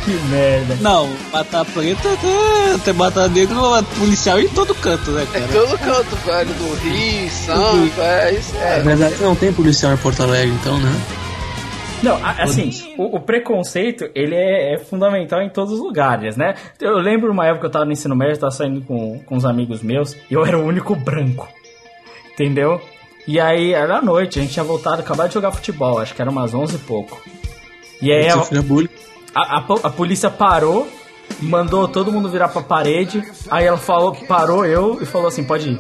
Speaker 2: Que merda.
Speaker 4: Não, matar preto até, até matar negro, policial em todo canto, né,
Speaker 3: É
Speaker 4: cara?
Speaker 3: todo canto, velho, do Rio, Santos, é isso.
Speaker 5: Na
Speaker 3: É.
Speaker 5: verdade, não tem policial em Porto Alegre, então, né?
Speaker 2: Não, assim, o, o preconceito, ele é, é fundamental em todos os lugares, né? Eu lembro uma época que eu tava no ensino médio, eu tava saindo com, com uns amigos meus, e eu era o único branco, entendeu? E aí, era à noite, a gente tinha voltado, acabado de jogar futebol, acho que era umas 11 e pouco. E aí, a, a, a polícia parou, mandou todo mundo virar pra parede, aí ela falou, parou eu e falou assim, pode ir.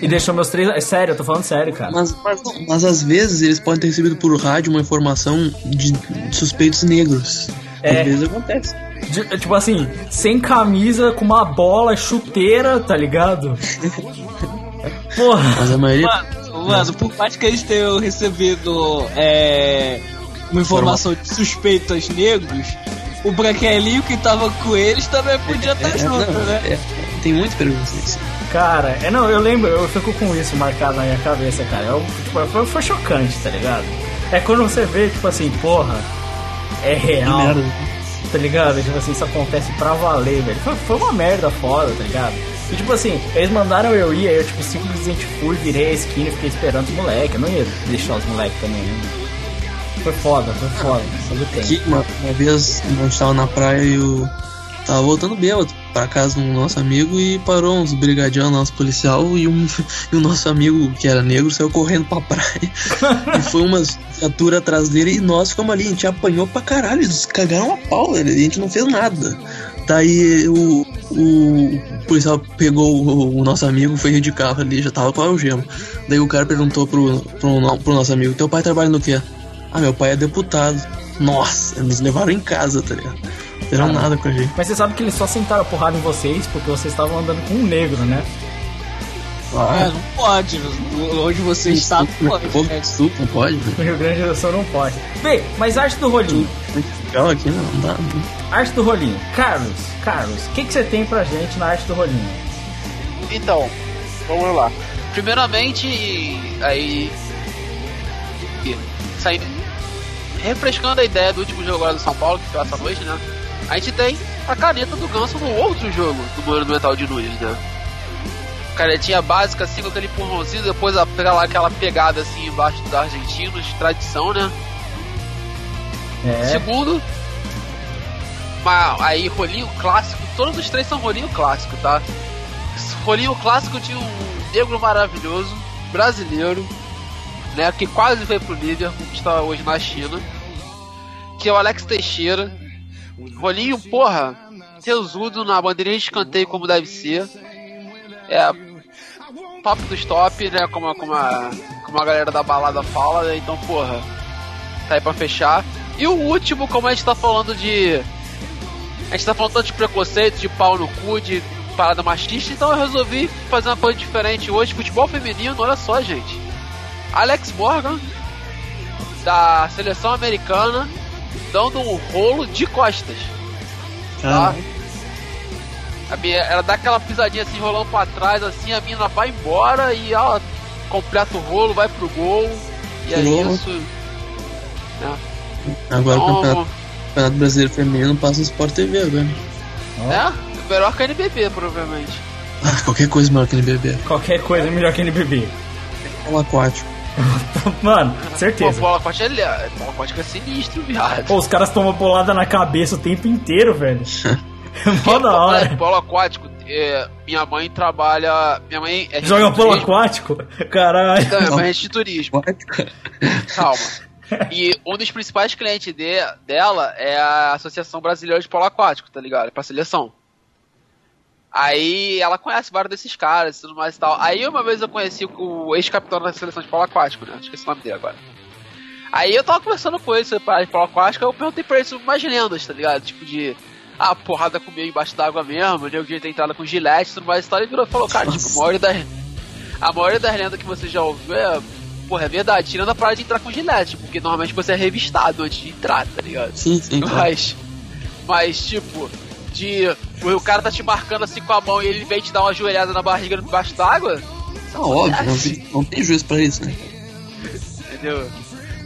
Speaker 2: E deixou meus três... É sério, eu tô falando sério, cara.
Speaker 5: Mas, mas, mas às vezes eles podem ter recebido por rádio uma informação de suspeitos negros.
Speaker 2: É.
Speaker 5: Às vezes acontece.
Speaker 2: De- tipo assim, sem camisa, com uma bola, chuteira, tá ligado? Porra.
Speaker 5: Mas a maioria.
Speaker 4: Mano, mano, por mais que eles tenham recebido é, uma informação de suspeitos negros, o branquelinho que tava com eles também podia estar
Speaker 5: É,
Speaker 4: junto,
Speaker 5: não,
Speaker 4: né?
Speaker 5: é, tem muita pergunta nisso.
Speaker 2: Cara, é não, eu lembro, eu fico com isso marcado na minha cabeça, cara. Eu, tipo, foi, foi chocante, tá ligado? É quando você vê, tipo assim, porra, é real,
Speaker 5: merda.
Speaker 2: tá ligado? Tipo assim, isso acontece pra valer, velho. Foi, foi uma merda foda, tá ligado? E tipo assim, eles mandaram eu ir, aí eu tipo, simplesmente fui, virei a esquina e fiquei esperando os moleques. Eu não ia deixar os moleques também, né? Foi foda, foi foda, fazer o tempo.
Speaker 5: Aqui, uma, uma vez a gente tava na praia e eu tava voltando bêbado pra casa do nosso amigo e parou uns brigadião nosso policial e, um, e o nosso amigo, que era negro, saiu correndo pra praia. e foi uma viatura atrás dele e nós ficamos ali, a gente apanhou pra caralho, eles cagaram a pau, velho, a gente não fez nada. Daí o, o policial pegou o, o nosso amigo, foi de carro ali, já tava com a algema. Daí o cara perguntou pro, pro, pro nosso amigo, teu pai trabalha no quê? Ah, meu pai é deputado. Nossa, eles levaram em casa, tá ligado? Não fizeram
Speaker 2: Ah.
Speaker 5: nada com a gente.
Speaker 2: Mas você sabe que eles só sentaram a porrada em vocês porque vocês estavam andando com um negro, né?
Speaker 4: É, não pode. Onde você está, não pode.
Speaker 5: Pô,
Speaker 4: né?
Speaker 5: estupro, não pode.
Speaker 2: No Rio Grande do Sul não pode. Bem, mas arte do rolinho.
Speaker 5: Legal aqui não, não dá. não.
Speaker 2: Arte do rolinho. Carlos, Carlos, o que, que você tem pra gente na arte do rolinho?
Speaker 3: Então, vamos lá. Primeiramente, aí. Saindo. Refrescando a ideia do último jogo agora do São Paulo, que foi essa noite, né? A gente tem a caneta do Ganso no outro jogo do Monumental de Nunes, né? Canetinha básica, assim, com aquele empurrãozinho, depois a- pegar lá aquela pegada assim embaixo dos argentinos, tradição, né?
Speaker 2: É.
Speaker 3: Segundo, uma- aí rolinho clássico, todos os três são rolinho clássico, tá? Rolinho clássico tinha um negro maravilhoso, brasileiro, né? Que quase veio pro Liverpool, que está hoje na China. Que é o Alex Teixeira. Rolinho, porra, tesudo na bandeirinha de escanteio como deve ser. É top dos top, né? Como, a- como, a, como a galera da balada fala, né? Então, porra, tá aí pra fechar. E o último, como a gente tá falando de. A gente tá falando tanto de preconceito, de pau no cu, de parada machista, então eu resolvi fazer uma coisa diferente hoje. Futebol feminino, olha só, gente. Alex Morgan, da seleção americana, dando um rolo de costas. Tá? A minha, ela dá aquela pisadinha assim, rolando pra trás, assim, a mina vai embora e ela completa o rolo, vai pro gol. E é isso. Né?
Speaker 5: Agora o
Speaker 3: Então,
Speaker 5: campeonato, campeonato Brasileiro Feminino passa no Sport TV agora.
Speaker 3: né? Melhor que a NBB, provavelmente.
Speaker 5: Ah, qualquer coisa melhor que NBB.
Speaker 2: Qualquer coisa é melhor que NBB.
Speaker 5: Polo aquático.
Speaker 2: Mano,
Speaker 3: Pô,
Speaker 2: certeza.
Speaker 3: bola aquática é, bola aquática é sinistro, viado.
Speaker 2: Pô, os caras tomam bolada na cabeça o tempo inteiro, velho. É mó da hora.
Speaker 3: Polo aquático, é, minha mãe trabalha. Minha mãe é
Speaker 2: Joga polo
Speaker 3: turismo.
Speaker 2: aquático? Caralho.
Speaker 3: Não, minha mãe é de turismo. Calma. E um dos principais clientes de- dela é a Associação Brasileira de Polo Aquático, tá ligado? Pra seleção. Aí ela conhece vários desses caras e tudo mais e tal. Aí uma vez eu conheci o ex-capitão da seleção de polo aquático, né? Esqueci o nome dele agora. Aí eu tava conversando com ele sobre de polo aquático, eu perguntei pra ele sobre umas lendas, tá ligado? Tipo de. Ah, porrada com meio embaixo d'água mesmo, nego de ter entrada com gilete e tudo mais e tal. Ele virou e falou, cara, tipo, a maioria das. A maioria das lendas que você já ouviu é. Porra, é verdade, tirando a parada de entrar com gilete, porque normalmente você é revistado antes de entrar, tá ligado?
Speaker 5: Sim, sim.
Speaker 3: Mas, mas tipo, de o cara tá te marcando assim com a mão e ele vem te dar uma joelhada na barriga debaixo d'água,
Speaker 5: Tá óbvio, não tem, não tem juiz pra isso, né?
Speaker 3: entendeu?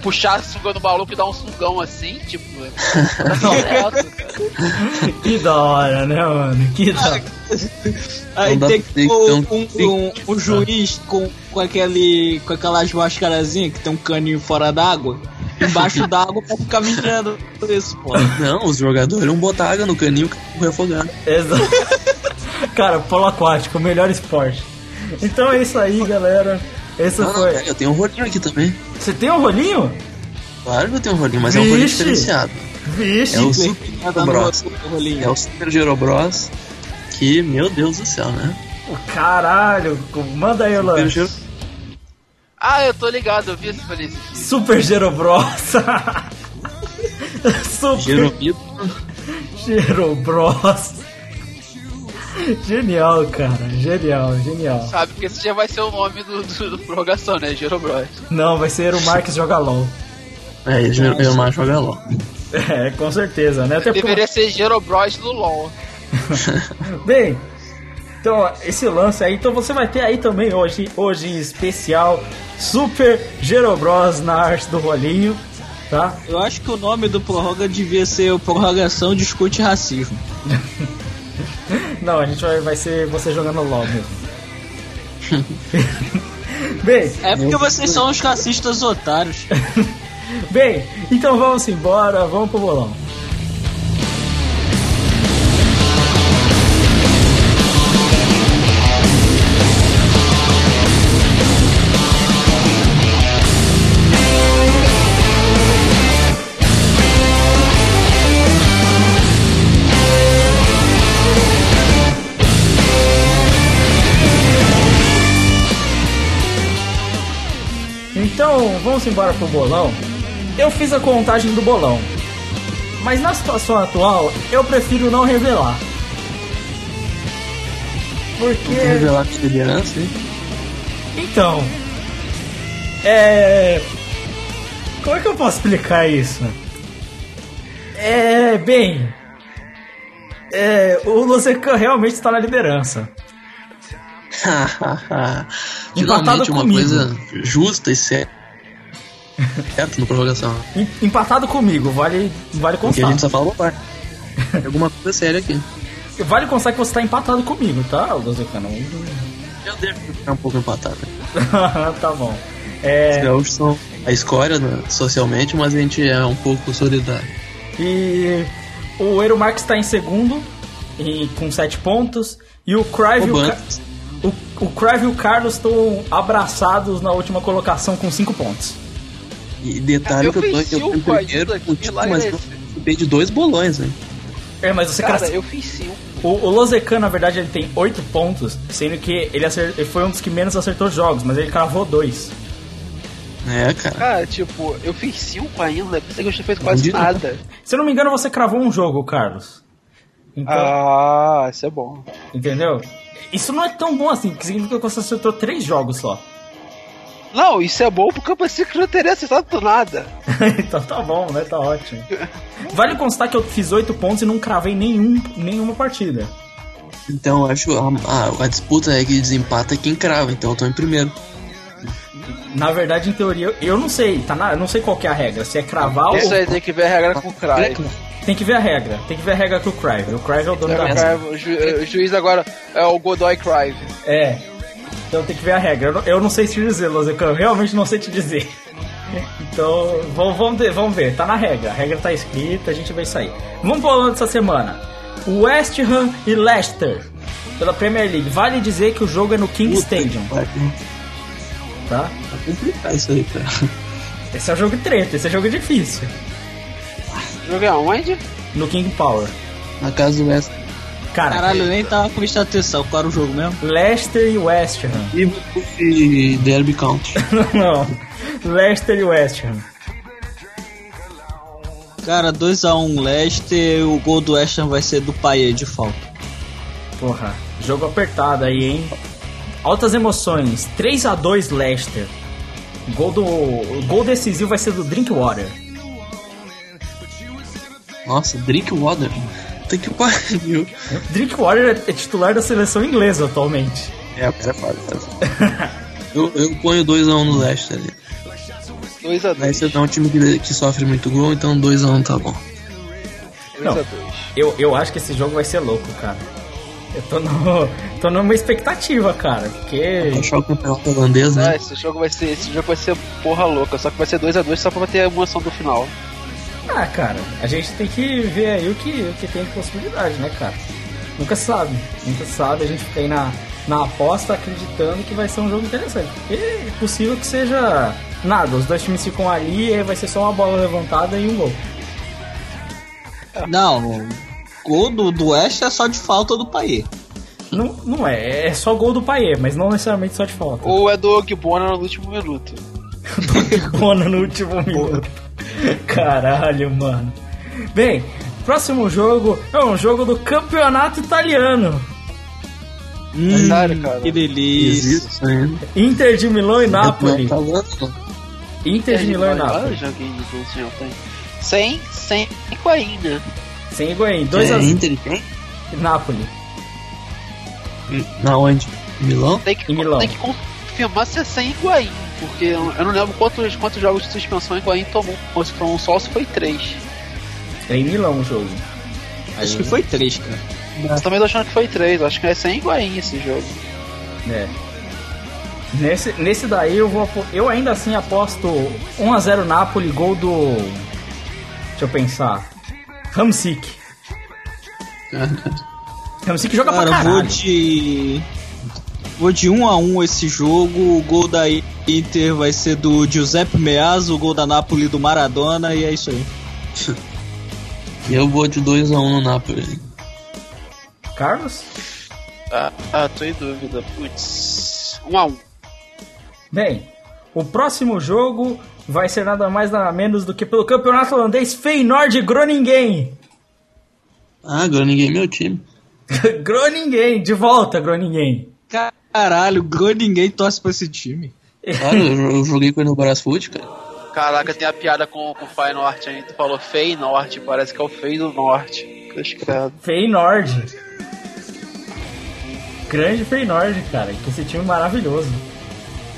Speaker 3: Puxar a sunga no maluco e dar um sungão assim, tipo. é direto, cara.
Speaker 2: Que da hora, né, mano? Que da hora.
Speaker 4: Aí tem que
Speaker 5: tem
Speaker 4: um,
Speaker 5: um-
Speaker 4: um, um juiz com, com, aquele, com aquelas mascarazinhas que tem um caninho fora d'água, embaixo d'água pra ficar vigiando isso, pô.
Speaker 5: Não, os jogadores vão botar água no caninho que vai afogar.
Speaker 2: Exato. Cara, polo aquático, o melhor esporte. Então é isso aí, galera. Esse
Speaker 5: Não, não,
Speaker 2: foi.
Speaker 5: pera, eu tenho um rolinho aqui também.
Speaker 2: Você tem um rolinho?
Speaker 5: Claro que eu tenho um rolinho, mas é um rolinho
Speaker 2: Vixe.
Speaker 5: diferenciado.
Speaker 2: Vixe.
Speaker 5: É o
Speaker 4: Super
Speaker 5: Bros. É o Super Girobros. Que, meu Deus do céu, né?
Speaker 2: Caralho, manda aí,
Speaker 5: Super
Speaker 2: Lan.
Speaker 5: Giro...
Speaker 3: Ah, eu tô ligado, eu vi esse falei esse aqui.
Speaker 2: Super Gerobros. Super
Speaker 5: Giromito.
Speaker 2: Gerobros. Genial, cara. Genial, genial.
Speaker 3: Sabe, porque esse já vai ser o nome do, do, do prorrogação, né? Gerobros.
Speaker 2: Não, vai ser o Marques Joga LOL.
Speaker 5: É, Giro- Giromar joga LOL.
Speaker 2: É, com certeza, né? Até
Speaker 3: Deveria ser Gerobros do LoL.
Speaker 2: Bem, então esse lance aí, então você vai ter aí também hoje, hoje em especial Super Gerobros na arte do rolinho, tá?
Speaker 4: Eu acho que o nome do prorroga devia ser Prorrogação Discute Racismo.
Speaker 2: Não, a gente vai, vai ser você jogando LOL mesmo. Bem,
Speaker 4: É porque vocês são os racistas otários.
Speaker 2: bem, então vamos embora, vamos pro bolão. Vamos embora pro bolão. Eu fiz a contagem do bolão. Mas na situação atual, eu prefiro não revelar. Porque.
Speaker 5: revelar a liderança, hein?
Speaker 2: Então. É. Como é que eu posso explicar isso? É. Bem. É. O Losecan realmente está na liderança.
Speaker 5: Finalmente uma
Speaker 2: comigo.
Speaker 5: coisa justa e certa. Certo no prorrogação.
Speaker 2: Em- Empatado comigo, vale, vale
Speaker 5: Porque a
Speaker 2: constar.
Speaker 5: gente só fala bobagem. Tem alguma coisa séria aqui.
Speaker 2: Vale constar que você está empatado comigo, tá, Losecan? Não-
Speaker 5: Eu devo ficar um pouco empatado.
Speaker 2: tá bom.
Speaker 5: Os
Speaker 2: É,
Speaker 5: gaúchos são a escória né, socialmente, mas a gente é um pouco solidário.
Speaker 2: e o Eero Marques está em segundo, e, com 7 pontos. E o Crive e o,
Speaker 5: Roubando.
Speaker 2: Ca- o, o Crive e o Carlos estão abraçados na última colocação com 5 pontos.
Speaker 5: E detalhe
Speaker 3: Eu
Speaker 5: que eu tô eu tô em primeiro
Speaker 3: aqui,
Speaker 5: com o título, mas
Speaker 3: é
Speaker 5: eu de dois bolões, né?
Speaker 2: É, mas você
Speaker 3: Cara,
Speaker 2: cras-
Speaker 3: eu fiz cinco.
Speaker 2: O, o Lozecan, na verdade, ele tem 8 pontos, sendo que ele, acer- ele foi um dos que menos acertou jogos, mas ele cravou 2.
Speaker 5: É, cara.
Speaker 3: Cara, tipo, eu fiz cinco ainda, pensei que eu tinha feito quase
Speaker 5: Bandido.
Speaker 3: nada.
Speaker 2: Se eu não me engano, você cravou um jogo, Carlos. Então,
Speaker 3: Ah, isso é bom.
Speaker 2: entendeu? Isso não é tão bom assim, porque significa que você acertou 3 jogos só.
Speaker 3: Não, isso é bom porque eu pensei que não teria acertado nada.
Speaker 2: então tá bom, né? Tá ótimo. Vale constar que eu fiz 8 pontos e não cravei nenhum, nenhuma partida.
Speaker 5: Então eu acho a, a, a disputa é que desempata quem crava, então eu tô em primeiro.
Speaker 2: Na verdade, em teoria, eu não sei, tá na, eu não sei qual que é a regra. Se é cravar
Speaker 3: Isso
Speaker 2: ou.
Speaker 3: aí tem que ver a regra com o Cry.
Speaker 2: Tem que ver a regra. Tem que ver a regra com o Crive. O Crive é o dono da
Speaker 3: O,
Speaker 2: regra.
Speaker 3: O ju- o juiz agora é o Godoy Crive.
Speaker 2: É. Então tem que ver a regra. Eu não, eu não sei te dizer, Lozecan. Eu realmente não sei te dizer. Então, vamos, vamos, ver, vamos ver. Tá na regra. A regra tá escrita, a gente vai sair. Vamos pro ano dessa semana. West Ham e Leicester. Pela Premier League. Vale dizer que o jogo é no King Stadium, tá?
Speaker 5: complicar isso aí, cara.
Speaker 2: Esse é um jogo treta, esse é um jogo difícil.
Speaker 3: Joguei aonde?
Speaker 2: No King Power.
Speaker 5: Na casa do West.
Speaker 2: Cara,
Speaker 4: Caralho, eu nem tava prestando atenção. Qual era o jogo mesmo?
Speaker 2: Leicester e West Ham.
Speaker 5: Liverpool e Derby County.
Speaker 2: não. Leicester e West Ham.
Speaker 4: Cara, 2x1 Leicester, o gol do West Ham vai ser do Payet de falta.
Speaker 2: Porra, jogo apertado aí, hein? Altas emoções. 3 a 2 Leicester. Gol do o gol decisivo vai ser do Drinkwater.
Speaker 5: Nossa, Drinkwater. Tem que pariu.
Speaker 2: Drinkwater é titular da seleção inglesa atualmente.
Speaker 5: É, o cara é foda. cara. Eu, eu ponho 2x1 no Leicester ali.
Speaker 3: 2x2.
Speaker 5: Leicester é um time que, que sofre muito gol, então 2x1 tá bom.
Speaker 3: 2x2.
Speaker 2: Eu, eu acho que esse jogo vai ser louco, cara. Eu tô, no, tô numa expectativa, cara. Porque.
Speaker 5: Achar o campeonato holandês,
Speaker 3: Ah,
Speaker 5: né?
Speaker 3: esse jogo vai ser. Esse jogo vai ser porra louca, só que vai ser 2x2 só pra ter a emoção do final.
Speaker 2: Ah, cara, a gente tem que ver aí o que, o que tem de possibilidade, né, cara? Nunca se sabe, nunca se sabe. A gente fica aí na, na aposta acreditando que vai ser um jogo interessante. Porque é possível que seja nada, os dois times ficam ali e vai ser só uma bola levantada e um gol.
Speaker 4: Não, gol do, do West é só de falta do Payet.
Speaker 2: Não, não é, é só gol do Paier, mas não necessariamente só de falta.
Speaker 3: Ou é do Ogbona no último minuto.
Speaker 2: Bona no último minuto. Caralho, mano. Bem, próximo jogo é um jogo do campeonato italiano.
Speaker 4: Hum,
Speaker 3: Sério, cara?
Speaker 4: que delícia.
Speaker 5: Isso.
Speaker 2: Inter de Milão e Napoli.
Speaker 5: Vendo?
Speaker 2: Inter de Milão e
Speaker 3: tem. Sem, sem Higuaín, né?
Speaker 2: Sem Higuaín. 2
Speaker 5: É,
Speaker 2: a 0
Speaker 5: Inter e quem?
Speaker 2: Napoli.
Speaker 5: Na onde? Milão?
Speaker 3: Tem que,
Speaker 2: Em Milão.
Speaker 3: tem que confirmar se é sem Higuaín. Porque eu eu não lembro quantos, quantos jogos de suspensão Higuaín tomou. Ou se foi um só, se foi três.
Speaker 2: É em Milão o jogo.
Speaker 4: Acho que foi três, cara.
Speaker 3: Eu também tô achando que foi três. Acho que é sem Higuaín esse jogo.
Speaker 2: É. Nesse, nesse daí eu vou eu ainda assim aposto 1 a 0 Napoli, gol do Deixa eu pensar. Hamsik. Hamsik joga
Speaker 4: Cara,
Speaker 2: pra
Speaker 4: vou
Speaker 2: caralho.
Speaker 4: de. Vou de 1 a 1 esse jogo. O gol da Inter vai ser do Giuseppe Meazza, o gol da Napoli do Maradona, e é isso aí.
Speaker 5: E eu vou de 2x1 no Napoli.
Speaker 2: Carlos?
Speaker 3: Ah, ah, tô em dúvida. Putz. Um a um.
Speaker 2: Bem, o próximo jogo vai ser nada mais nada menos do que pelo campeonato holandês Feyenoord Groningen.
Speaker 5: Ah, é meu time.
Speaker 2: Groningen, de volta Groningen.
Speaker 4: Caralho, ninguém torce pra esse time.
Speaker 5: Claro, eu, eu joguei com ele no Brasfoot, cara.
Speaker 3: Caraca, tem a piada com, com o Fai Norte aí. Tu falou Fei Norte, parece que é o Fei do Norte. Credo.
Speaker 2: Feyenoord. Grande Feyenoord, cara. Que esse time maravilhoso.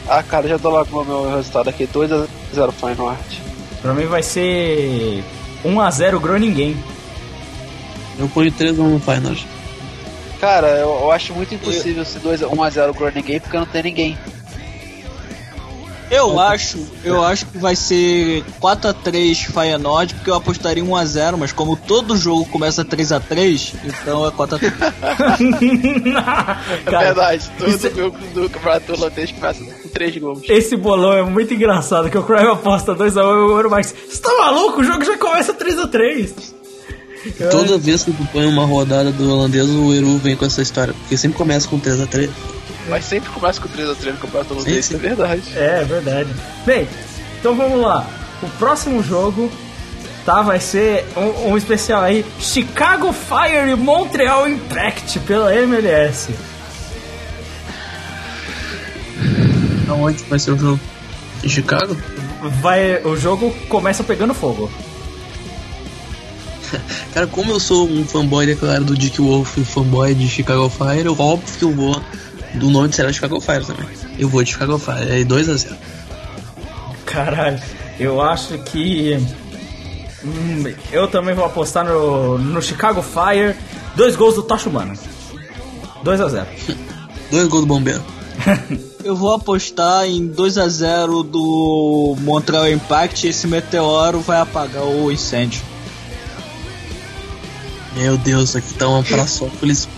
Speaker 3: Ah, cara, já dou logo o meu resultado aqui: 2x0 Fai Norte.
Speaker 2: Pra mim vai ser 1x0 Groningen.
Speaker 5: Eu ponho 3x1 no Final.
Speaker 3: Cara, eu, eu acho muito impossível esse 2 1x0 Groningen porque não tem ninguém.
Speaker 4: Eu acho, eu acho que vai ser 4 a 3 Feyenoord, porque eu apostaria 1 a 0, mas como todo jogo começa 3 a 3, então é 4 a 3.
Speaker 3: É verdade, todo
Speaker 2: isso-
Speaker 3: jogo do campeonato holandês começa com 3 gols.
Speaker 2: Esse bolão é muito engraçado, que o Crime aposta 2x1 e o Euromax. Você tá maluco? O jogo já começa 3x3.
Speaker 5: Toda vez que tu põe uma rodada do holandês, o Eru vem com essa história. Porque sempre começa com 3x3.
Speaker 3: Mas sempre começa com 3x3 no campeonato holandês,
Speaker 5: Sim,
Speaker 3: isso é verdade.
Speaker 2: É, é verdade. Bem, então vamos lá. O próximo jogo, tá? Vai ser um, um especial aí: Chicago Fire e Montreal Impact pela MLS.
Speaker 5: Aonde vai ser o jogo? Em Chicago?
Speaker 2: Vai, o jogo começa pegando fogo.
Speaker 5: Cara, como eu sou um fanboy declarado do Dick Wolf e um fanboy de Chicago Fire, eu óbvio que eu vou do nome de série Chicago Fire também. Eu vou de Chicago Fire, é 2x0.
Speaker 2: Caralho, eu acho que. Hum, eu também vou apostar no, no Chicago Fire. Dois gols do Tocha Humana. 2 a 0
Speaker 5: Dois gols do bombeiro.
Speaker 4: Eu vou apostar em 2 a 0 do Montreal Impact. Esse meteoro vai apagar o incêndio.
Speaker 5: Meu Deus, aqui tá uma Praçópolis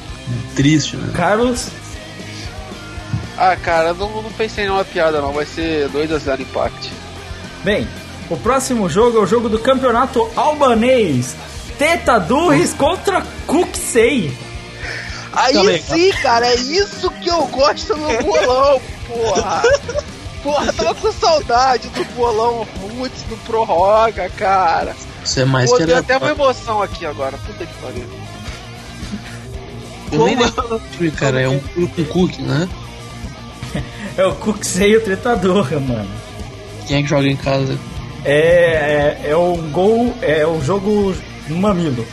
Speaker 5: triste, né?
Speaker 2: Carlos,
Speaker 3: Ah, cara, não, não pensei numa piada não, vai ser 2x0 Impact.
Speaker 2: bem, o próximo jogo é o jogo do campeonato albanês. Teta Durres contra Cuxei.
Speaker 3: Aí
Speaker 4: Tá
Speaker 3: sim, cara, é isso que eu gosto no bolão, porra! Porra, tava com saudade do bolão Roots, do Prorroga, cara.
Speaker 5: Isso é mais
Speaker 3: Pô,
Speaker 5: que
Speaker 3: até uma emoção aqui agora, puta que pariu.
Speaker 5: Eu nem lembro cara, é um com cookie, né?
Speaker 2: É o e o Teta Durra, mano.
Speaker 5: Quem é que joga em casa?
Speaker 2: É, é, é um gol, é o jogo no mamilo.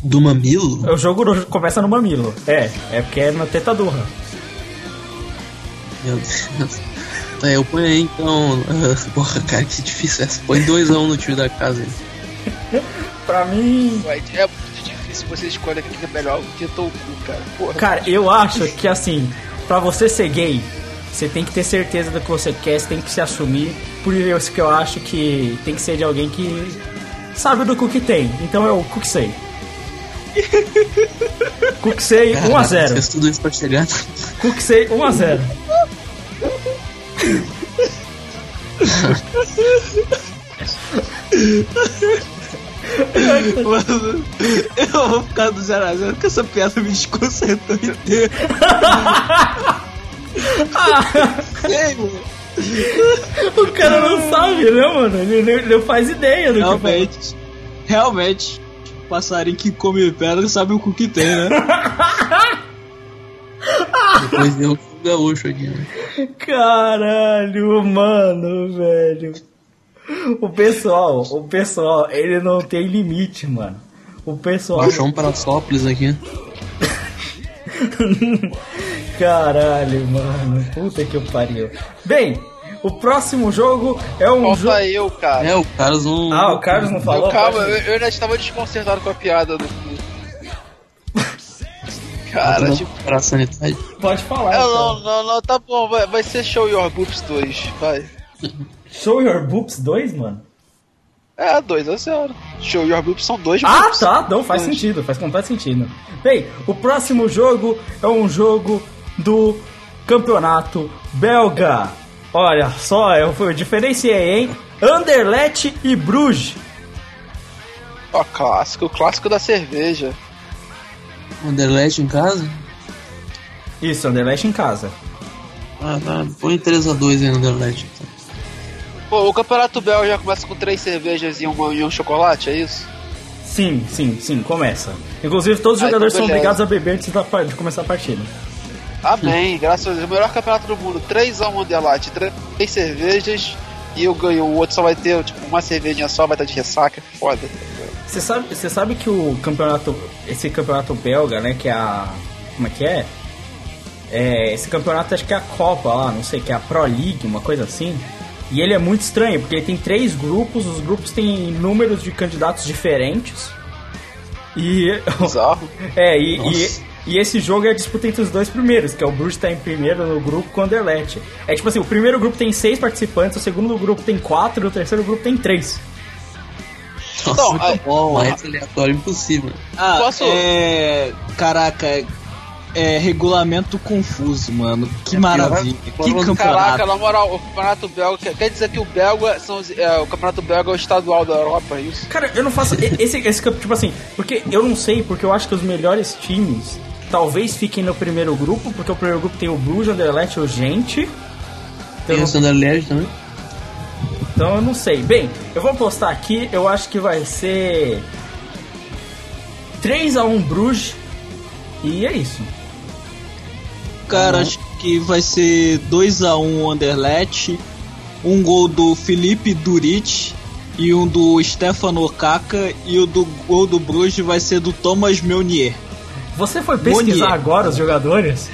Speaker 5: Do mamilo?
Speaker 2: É o jogo começa no mamilo. É, é porque é na Teta Durra.
Speaker 5: Meu Deus. Tá, eu ponho aí então. porra, cara, que difícil essa. Põe 2x1 no time da casa aí.
Speaker 2: Pra mim,
Speaker 3: Vai, É muito difícil você escolher o que é melhor, o que o cu, cara. Porra.
Speaker 2: Cara, eu acho que assim, pra você ser gay, você tem que ter certeza do que você quer, você tem que se assumir. Por isso que eu acho que tem que ser de alguém que sabe do cu que tem. Então é o Cuxei. Cuxei
Speaker 5: Caraca,
Speaker 2: 1x0.
Speaker 5: Fez tudo isso pra chegar.
Speaker 2: Cuxei 1x0.
Speaker 4: Mano, eu vou ficar do 0x0 porque essa piada me desconcertou inteiro. Mano.
Speaker 2: O cara não sabe, né, mano? Ele não faz ideia do que
Speaker 4: Realmente, realmente, passarinho que come pedra sabe o cu que tem, né?
Speaker 5: Depois deu um gaúcho aqui, né?
Speaker 2: Caralho, mano, velho. O pessoal, o pessoal, ele não tem limite, mano. O pessoal.
Speaker 5: Baixou um Paraçópolis aqui.
Speaker 2: Caralho, mano. Puta que pariu. Bem, o próximo jogo é um jogo.
Speaker 3: Falta eu, cara.
Speaker 5: É, o Carlos não.
Speaker 2: Ah, o Carlos não falou?
Speaker 3: Eu, calma, eu, eu ainda estava desconcertado com a piada do. Cara,
Speaker 5: não
Speaker 3: tipo.
Speaker 5: para.
Speaker 2: Pode falar.
Speaker 3: É,
Speaker 2: então.
Speaker 3: não, não, não, tá bom, vai, vai ser Show Your Boobs 2, vai.
Speaker 2: Show Your Boobs 2, mano?
Speaker 3: É, 2 a 0. Show Your Boobs são dois
Speaker 2: Ah,
Speaker 3: boobs.
Speaker 2: tá. Não, faz
Speaker 3: Dois.
Speaker 2: sentido. Faz completo sentido. Bem, o próximo jogo é um jogo do campeonato belga. Olha só, eu, eu diferenciei, hein? Anderlecht e Bruges.
Speaker 3: Ó, clássico, o clássico da cerveja.
Speaker 5: Anderlecht em casa?
Speaker 2: Isso, Anderlecht em casa.
Speaker 5: Ah, tá. Põe 3x2 aí no então.
Speaker 3: Pô, o campeonato belga já começa com três cervejas e, uma, e um chocolate, é isso?
Speaker 2: Sim, sim, sim, começa. Inclusive, todos os
Speaker 3: então
Speaker 2: jogadores são
Speaker 3: beleza.
Speaker 2: obrigados a beber antes da de começar a partida.
Speaker 3: Amém, graças a Deus. O melhor campeonato do mundo. 3x1 Underlight, três cervejas e eu ganho. O outro só vai ter, tipo, uma cervejinha só, vai estar de ressaca. Foda.
Speaker 2: Você sabe, você sabe que o campeonato, esse campeonato belga, né, que é a, como é que é? É, esse campeonato acho que é a Copa lá, não sei, que é a Pro League, uma coisa assim. E ele é muito estranho, porque ele tem três grupos, os grupos têm números de candidatos diferentes. E
Speaker 3: Bizarro.
Speaker 2: é, e, e, e esse jogo é a disputa entre os dois primeiros, que é o Bruges tá em primeiro no grupo com o Anderlecht. É tipo assim, o primeiro grupo tem seis participantes, o segundo grupo tem quatro e o terceiro grupo tem três.
Speaker 5: Nossa,
Speaker 3: Não,
Speaker 5: muito
Speaker 3: aí-
Speaker 5: bom. Mais aleatório impossível.
Speaker 4: Ah,
Speaker 3: Posso-
Speaker 4: é. Caraca, é, é regulamento confuso, mano. Que maravilha. Que
Speaker 5: Caraca,
Speaker 3: Caraca,
Speaker 4: campeonato.
Speaker 3: na moral, o campeonato belga. quer- dizer que o belga são os- é, o campeonato belga é o estadual da Europa, é isso?
Speaker 2: Cara, eu não faço. esse, esse campo, tipo assim, porque eu não sei, porque eu acho que os melhores times talvez fiquem no primeiro grupo, porque o primeiro grupo tem o Bruges, o Anderlecht e o Gente.
Speaker 5: Tem o Anderlecht também.
Speaker 2: Então eu não sei. Bem, eu vou postar aqui, eu acho que vai ser 3x1 Bruges. E é isso.
Speaker 4: Cara, acho que vai ser 2x1 Anderlecht. Um gol do Felipe Durit. e um do Stefano Kaka e o do gol do Bruges vai ser do Thomas Meunier.
Speaker 2: Você foi pesquisar
Speaker 4: Monier.
Speaker 2: agora os jogadores?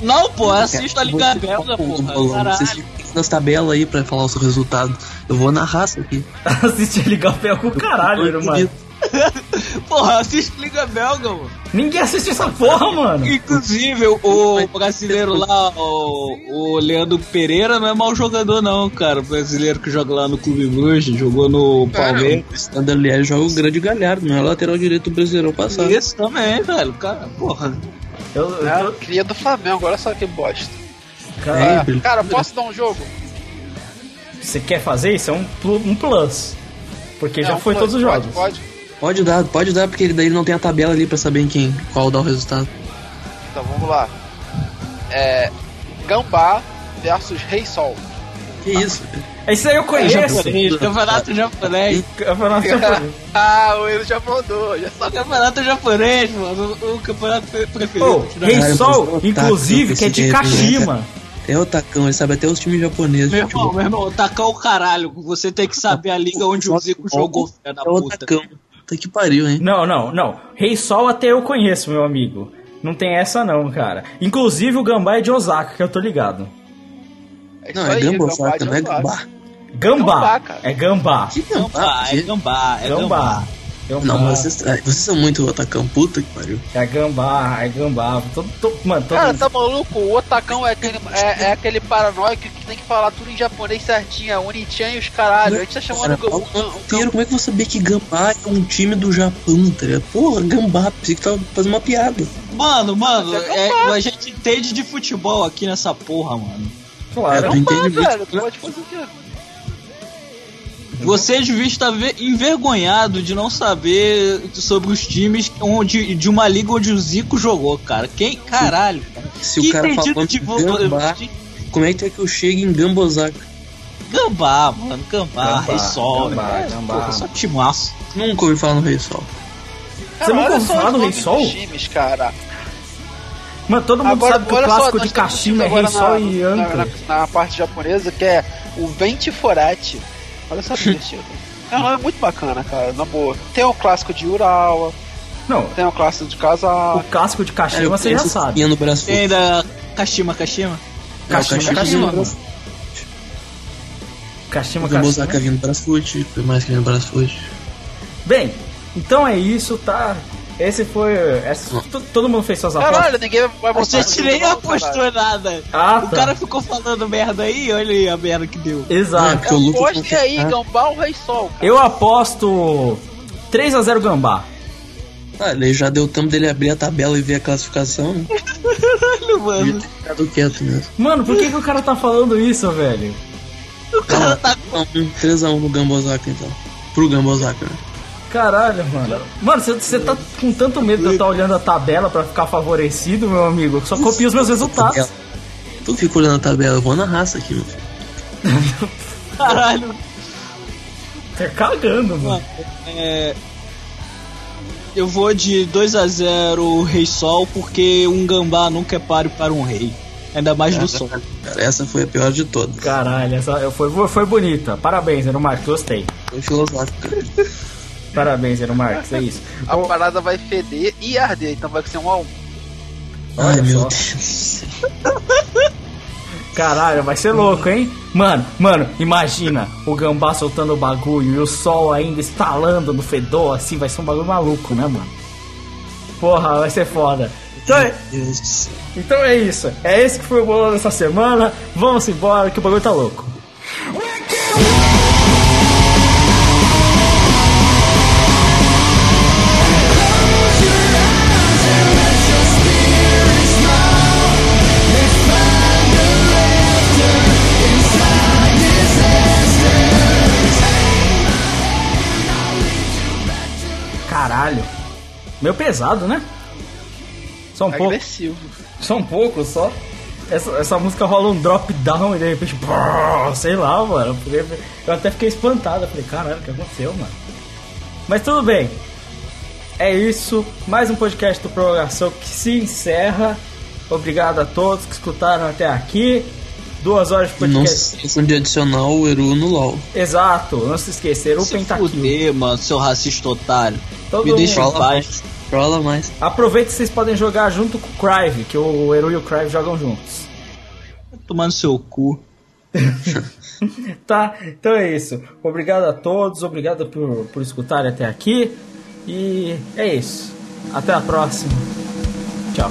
Speaker 4: Não, pô, assista a Liga Belga, porra. Caralho.
Speaker 5: Nas tabelas aí pra falar o seu resultado. Eu vou na raça aqui.
Speaker 2: Assistir Liga Belga com caralho, mano.
Speaker 4: Porra, assiste Liga Belga, mano.
Speaker 2: Ninguém assiste essa porra, mano.
Speaker 4: Inclusive, o, o brasileiro lá, o, o Leandro Pereira, não é mau jogador, não, cara. O brasileiro que joga lá no Clube Bruges, jogou no Palmeiras.
Speaker 5: O aliás joga o grande galhardo, não é lateral direito do Brasileirão passado.
Speaker 4: Isso também, velho. Cara, porra.
Speaker 2: Eu, eu tô-
Speaker 3: cria do Flamengo, olha só que bosta.
Speaker 2: Cara,
Speaker 5: É, ele-
Speaker 3: Cara, posso dar um jogo?
Speaker 2: você quer fazer isso? É um, um plus. Porque já foi
Speaker 3: pode,
Speaker 2: todos os
Speaker 3: pode,
Speaker 2: jogos.
Speaker 3: Pode,
Speaker 5: Pode dar, pode dar, porque ele daí não tem a tabela ali pra saber em quem, qual dá o resultado.
Speaker 3: Então vamos lá. É. Gambá versus Rei Sol.
Speaker 5: Que isso?
Speaker 2: Isso aí eu conheço.
Speaker 4: Campeonato japonês.
Speaker 2: Campeonato japonês.
Speaker 3: ah, o Enzo já mandou, já sabe.
Speaker 4: Campeonato japonês, mano. O, o campeonato preferido.
Speaker 2: Ô, Rei Sol, inclusive, que é
Speaker 5: esse
Speaker 2: de
Speaker 5: né,
Speaker 2: Kashima.
Speaker 5: É o Tacão, ele sabe até os times japoneses.
Speaker 4: Meu irmão, meu irmão, tacar o caralho. Você tem que saber a liga onde o Zico jogou, filha da
Speaker 5: É o
Speaker 4: puta.
Speaker 5: Tacão. Tá que pariu, hein?
Speaker 2: Não, não, não. Rei Sol até eu conheço, meu amigo. Não tem essa não, cara. Inclusive o Gambá é de Osaka, que eu tô ligado.
Speaker 3: É
Speaker 5: Não, é Gamba
Speaker 3: Gambá
Speaker 5: Osaka, não é. Gambá.
Speaker 2: Gambá.
Speaker 3: Gambá, cara.
Speaker 2: É Gambá.
Speaker 5: Que
Speaker 4: Gambá, é gambá, é
Speaker 2: Gambá.
Speaker 4: gambá.
Speaker 2: Gambá.
Speaker 5: Não, mas vocês, ah, vocês são muito Otacão, puta que pariu.
Speaker 2: É Gambá, é Gambá. Todo, todo, mano, todo
Speaker 3: Cara, tá maluco? O Otacão é aquele, é, é aquele paranoico que tem que falar tudo em japonês certinho, é Unichan e os caralho. A gente tá chamando
Speaker 5: Cara,
Speaker 3: o, o,
Speaker 5: o inteiro, como é que você sabia que Gambá é um time do Japão, tá ligado? Porra, Gambá, pensei que tava fazendo uma piada.
Speaker 4: Mano, mano,
Speaker 3: Mas é
Speaker 4: é- a gente entende de futebol aqui nessa porra, mano.
Speaker 2: claro.
Speaker 5: tu entende
Speaker 3: Gambá, velho,
Speaker 5: muito.
Speaker 3: tu pode fazer o quê?
Speaker 4: Você devia estar ve- envergonhado de não saber sobre os times onde, de uma liga onde o Zico jogou, cara. Quem? Caralho. cara.
Speaker 5: Se
Speaker 4: Que
Speaker 5: o cara
Speaker 4: entendido
Speaker 5: falando
Speaker 4: de
Speaker 5: Gambá,
Speaker 4: de-
Speaker 5: como é que é que eu chego em Gambosaka?
Speaker 4: Gambá, mano. Gambá, Rei Sol.
Speaker 2: Gambá,
Speaker 4: é,
Speaker 2: Gambá.
Speaker 4: porra, só timaço.
Speaker 5: Nunca ouvi falar no Rei Sol.
Speaker 2: Você nunca ouviu
Speaker 3: só
Speaker 2: falar
Speaker 3: os
Speaker 2: do Rei Sol?
Speaker 3: times, cara.
Speaker 2: Mano, todo mundo
Speaker 3: Agora,
Speaker 2: sabe que o
Speaker 3: só,
Speaker 2: clássico
Speaker 3: nós
Speaker 2: de Kashima é Rei Sol
Speaker 3: na,
Speaker 2: e
Speaker 3: na,
Speaker 2: Angra.
Speaker 3: na, na parte japonesa, que é o Vente Forate. Olha só que divertido. É um nome muito bacana, cara, na boa. Tem o clássico de Urawa,
Speaker 2: Não,
Speaker 3: tem o clássico de Casa.
Speaker 2: o clássico de Kashima você já sabe.
Speaker 5: No braço
Speaker 4: Tem ainda Kashima, Kashima.
Speaker 5: É,
Speaker 2: Kashima,
Speaker 5: Kashima,
Speaker 2: Kashima,
Speaker 5: Kashima.
Speaker 2: Kashima, Kashima.
Speaker 5: vindo Brasfoot, foi mais que vindo Brasfoot.
Speaker 2: Bem, então é isso, tá? Esse foi. essa- to- todo mundo fez suas apostas.
Speaker 3: Caralho, ninguém vai botar
Speaker 4: gente nem apostou nada.
Speaker 2: Ah,
Speaker 4: O
Speaker 2: tá.
Speaker 4: cara ficou falando merda aí, olha aí a merda que deu.
Speaker 5: Ah,
Speaker 2: Exato.
Speaker 5: o não
Speaker 3: Aposte aí,
Speaker 5: Ah,
Speaker 3: Gambá ou Rei Sol, cara.
Speaker 2: Eu aposto 3x0 Gambá.
Speaker 5: Ah, ele já deu tempo dele abrir a tabela e ver a classificação, né?
Speaker 4: Olha, mano.
Speaker 5: Ficado quieto mesmo.
Speaker 2: Mano, por que, que o cara tá falando isso, velho?
Speaker 4: O cara tá
Speaker 5: Não, um 3x1 no Gambosaka então. Pro Gambosaka, né?
Speaker 2: Caralho, mano. Mano, você- tá com tanto medo de eu estar olhando a tabela pra ficar favorecido, meu amigo. Só copia os meus resultados.
Speaker 5: Tu fica olhando a tabela, eu vou na raça aqui, meu filho.
Speaker 4: caralho.
Speaker 2: Tá cagando, mano.
Speaker 4: É, eu vou de 2 a 0 Rei Sol, porque um gambá nunca é páreo para um rei. Ainda mais no sol.
Speaker 5: Cara, essa foi a pior de todas.
Speaker 2: Caralho, essa foi, foi bonita. Parabéns, Zero Marcos, gostei.
Speaker 5: Foi filosófica.
Speaker 2: Parabéns, Zero Marcos, é isso.
Speaker 3: A parada vai feder e arder, então vai ser um a um.
Speaker 2: Olha
Speaker 5: Ai, meu. Deus.
Speaker 2: Caralho, vai ser louco, hein? Mano, mano, imagina o gambá soltando o bagulho e o sol ainda estalando no fedor, assim, vai ser um bagulho maluco, né, mano? Porra, vai ser foda. Então é,
Speaker 5: Meu Deus do céu.
Speaker 2: então é isso. É esse que foi o bolão dessa semana. Vamos embora que o bagulho tá louco. Caralho. Meio pesado, né? Só um pouco.
Speaker 3: Agressivo.
Speaker 2: Só um pouco, só. Essa, essa música rola um drop down e de repente, brrr, sei lá, mano. Eu até fiquei espantado. Eu falei, caralho, o que aconteceu, mano? Mas tudo bem. É isso. Mais um podcast do Prorrogação que se encerra. Obrigado a todos que escutaram até aqui duas horas de podcast.
Speaker 5: Não se esqueçam de adicionar o Eru no LOL.
Speaker 2: Exato, não se esqueça, Eru
Speaker 4: se
Speaker 2: Pentakill.
Speaker 4: Fuder, mano, seu racista otário.
Speaker 2: Todo
Speaker 4: Me deixa em paz.
Speaker 5: Trola mais.
Speaker 2: Aproveita que vocês podem jogar junto com o Crive, que o Eru e o Crive jogam juntos.
Speaker 4: Tomando seu cu.
Speaker 2: tá, então é isso. Obrigado a todos, obrigado por, por escutarem até aqui. E é isso. Até a próxima. Tchau.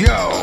Speaker 6: Yo.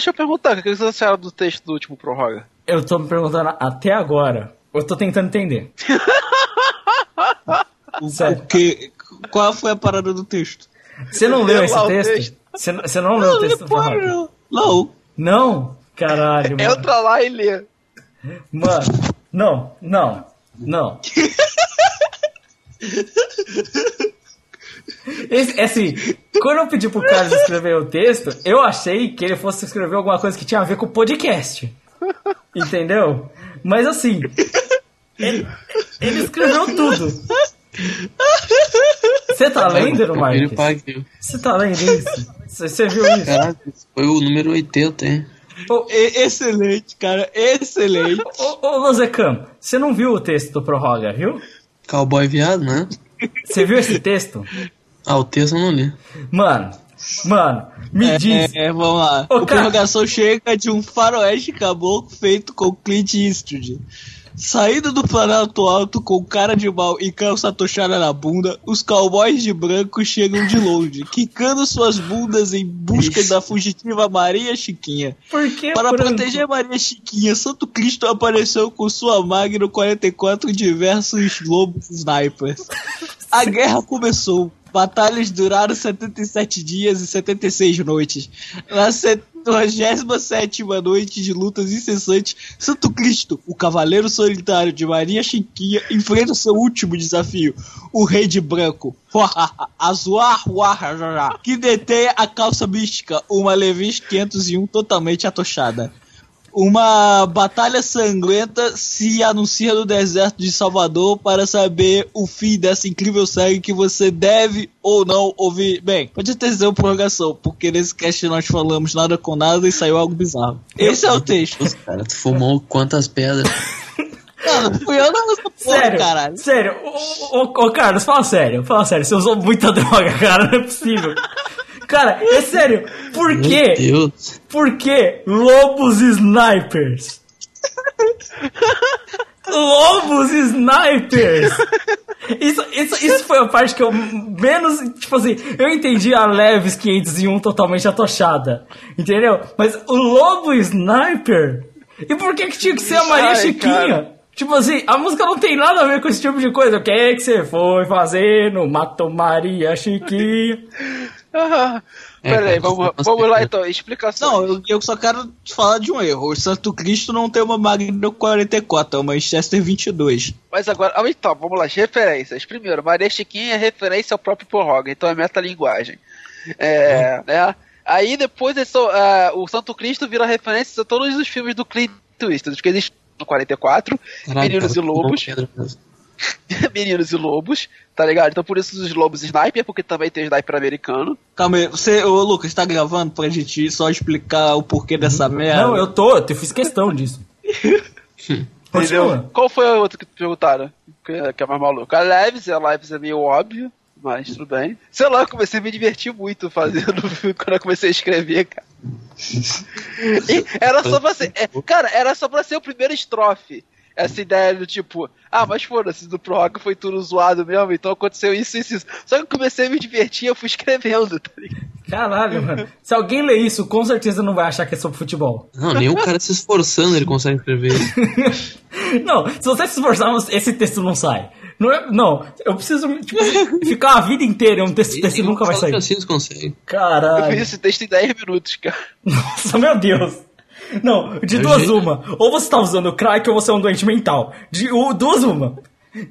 Speaker 3: deixa eu perguntar, o que vocês acharam do texto do último prorroga?
Speaker 2: Eu tô me perguntando até agora. Eu tô tentando entender. Sério.
Speaker 4: O que, qual foi a parada do texto?
Speaker 2: Você não leu esse texto? Você, não, não, leu o texto do prorroga?
Speaker 4: Não. não.
Speaker 2: Não? Caralho, mano.
Speaker 3: Entra lá e lê.
Speaker 2: Mano, não, não, não. Esse, é assim, quando eu pedi pro Carlos escrever o texto, eu achei que ele fosse escrever alguma coisa que tinha a ver com o podcast. Entendeu? Mas assim, ele, ele escreveu tudo. Você tá lendo, Marcos? Você tá lendo isso? Você viu isso?
Speaker 5: Foi o número 80, hein?
Speaker 4: Oh, excelente, cara, excelente.
Speaker 2: Ô, oh, Lozecam, você não viu o texto do Prorroga, viu?
Speaker 5: Cowboy viado, né?
Speaker 2: Você viu esse texto?
Speaker 5: Ah, texto eu não li.
Speaker 2: Mano, mano, me diz.
Speaker 4: É, vamos lá.
Speaker 2: Ô,
Speaker 4: o
Speaker 2: cara-
Speaker 4: prorrogação chega de um faroeste caboclo feito com Clint Eastwood. Saindo do Planalto Alto com cara de mal e calça tochada na bunda, os cowboys de branco chegam de longe, quicando suas bundas em busca da fugitiva Maria Chiquinha.
Speaker 2: Por que
Speaker 4: Para
Speaker 2: branco?
Speaker 4: proteger Maria Chiquinha, Santo Cristo apareceu com sua Magno 44 e diversos lobos snipers. A guerra começou. Batalhas duraram 77 dias e 76 noites. Na 77 noite de lutas incessantes, Santo Cristo, o cavaleiro solitário de Maria Chiquinha, enfrenta seu último desafio, o Rei de Branco, Azuar que detém a calça mística, uma Levis 501 totalmente atochada. Uma batalha sangrenta se anuncia no deserto de Salvador para saber o fim dessa incrível série que você deve ou não ouvir. Bem, pode até ser uma prorrogação, porque nesse cast nós falamos nada com nada e saiu algo bizarro. Esse é o texto.
Speaker 5: Cara, tu fumou quantas pedras?
Speaker 4: Não, não fui eu não essa porra,
Speaker 2: Sério,
Speaker 4: caralho.
Speaker 2: sério, ô, ô, ô, Carlos, fala sério, fala sério, você usou muita droga, cara, não é possível. Cara, é sério, por
Speaker 5: Meu
Speaker 2: quê?
Speaker 5: Deus.
Speaker 2: Por que lobos snipers? lobos snipers! Isso, isso, isso foi a parte que eu menos. Tipo assim, eu entendi a Leves 501 totalmente atochada. Entendeu? Mas o lobo sniper? E por que, que tinha que ser a Maria
Speaker 3: Ai,
Speaker 2: Chiquinha?
Speaker 3: cara.
Speaker 2: Tipo assim, a música não tem nada a ver com esse tipo de coisa. O que é que você foi fazer no Mato Maria Chiquinha?
Speaker 3: Ah,
Speaker 5: É,
Speaker 3: Peraí, vamos, vamos lá então, explicação.
Speaker 4: Não, eu, eu só quero te falar de um erro. O Santo Cristo não tem uma Magno 44, é uma Manchester 22.
Speaker 3: Mas agora, ah, então, vamos lá, as referências. Primeiro, Maria Chiquinha é referência ao próprio Prorroga, então é metalinguagem. É, né? Aí depois é só, ah, o Santo Cristo vira referência a todos os filmes do Clint Eastwood, que existem no 44,
Speaker 5: Caralho,
Speaker 3: Meninos
Speaker 5: cara,
Speaker 3: e Lobos. Meninos e Lobos, tá ligado? Então por isso os Lobos Sniper, porque também tem o Sniper americano.
Speaker 4: Calma aí, você, ô Lucas, tá gravando pra gente só explicar o porquê dessa merda?
Speaker 2: Não, eu tô, eu fiz questão disso.
Speaker 3: Entendeu? Qual foi a outra que te perguntaram? Que, que é mais maluco? A Leves, a Leves é meio óbvio, mas tudo bem. Sei lá, eu comecei a me divertir muito fazendo o filme quando eu comecei a escrever, cara. E era só pra ser. é, cara, era só pra ser o primeiro estrofe. Essa ideia do tipo, ah, mas foda-se, do Prorroga foi tudo zoado mesmo, então aconteceu isso, isso, isso. Só que eu comecei a me divertir eu fui escrevendo, tá ligado?
Speaker 2: Caralho, mano. Se alguém ler isso, com certeza não vai achar que é sobre futebol.
Speaker 5: Não, nem o cara se esforçando ele consegue escrever isso.
Speaker 2: Não, se você se esforçar, esse texto não sai. Não, é- não eu preciso tipo, ficar a vida inteira em um texto desse nunca vai sair.
Speaker 5: Assim consegue.
Speaker 3: Eu fiz
Speaker 2: Caralho.
Speaker 3: esse texto em 10 minutos, cara.
Speaker 2: Nossa, meu Deus. Não, de
Speaker 5: É
Speaker 2: duas
Speaker 5: gênio.
Speaker 2: uma. Ou você tá usando crack ou você é um doente mental. De o- duas uma.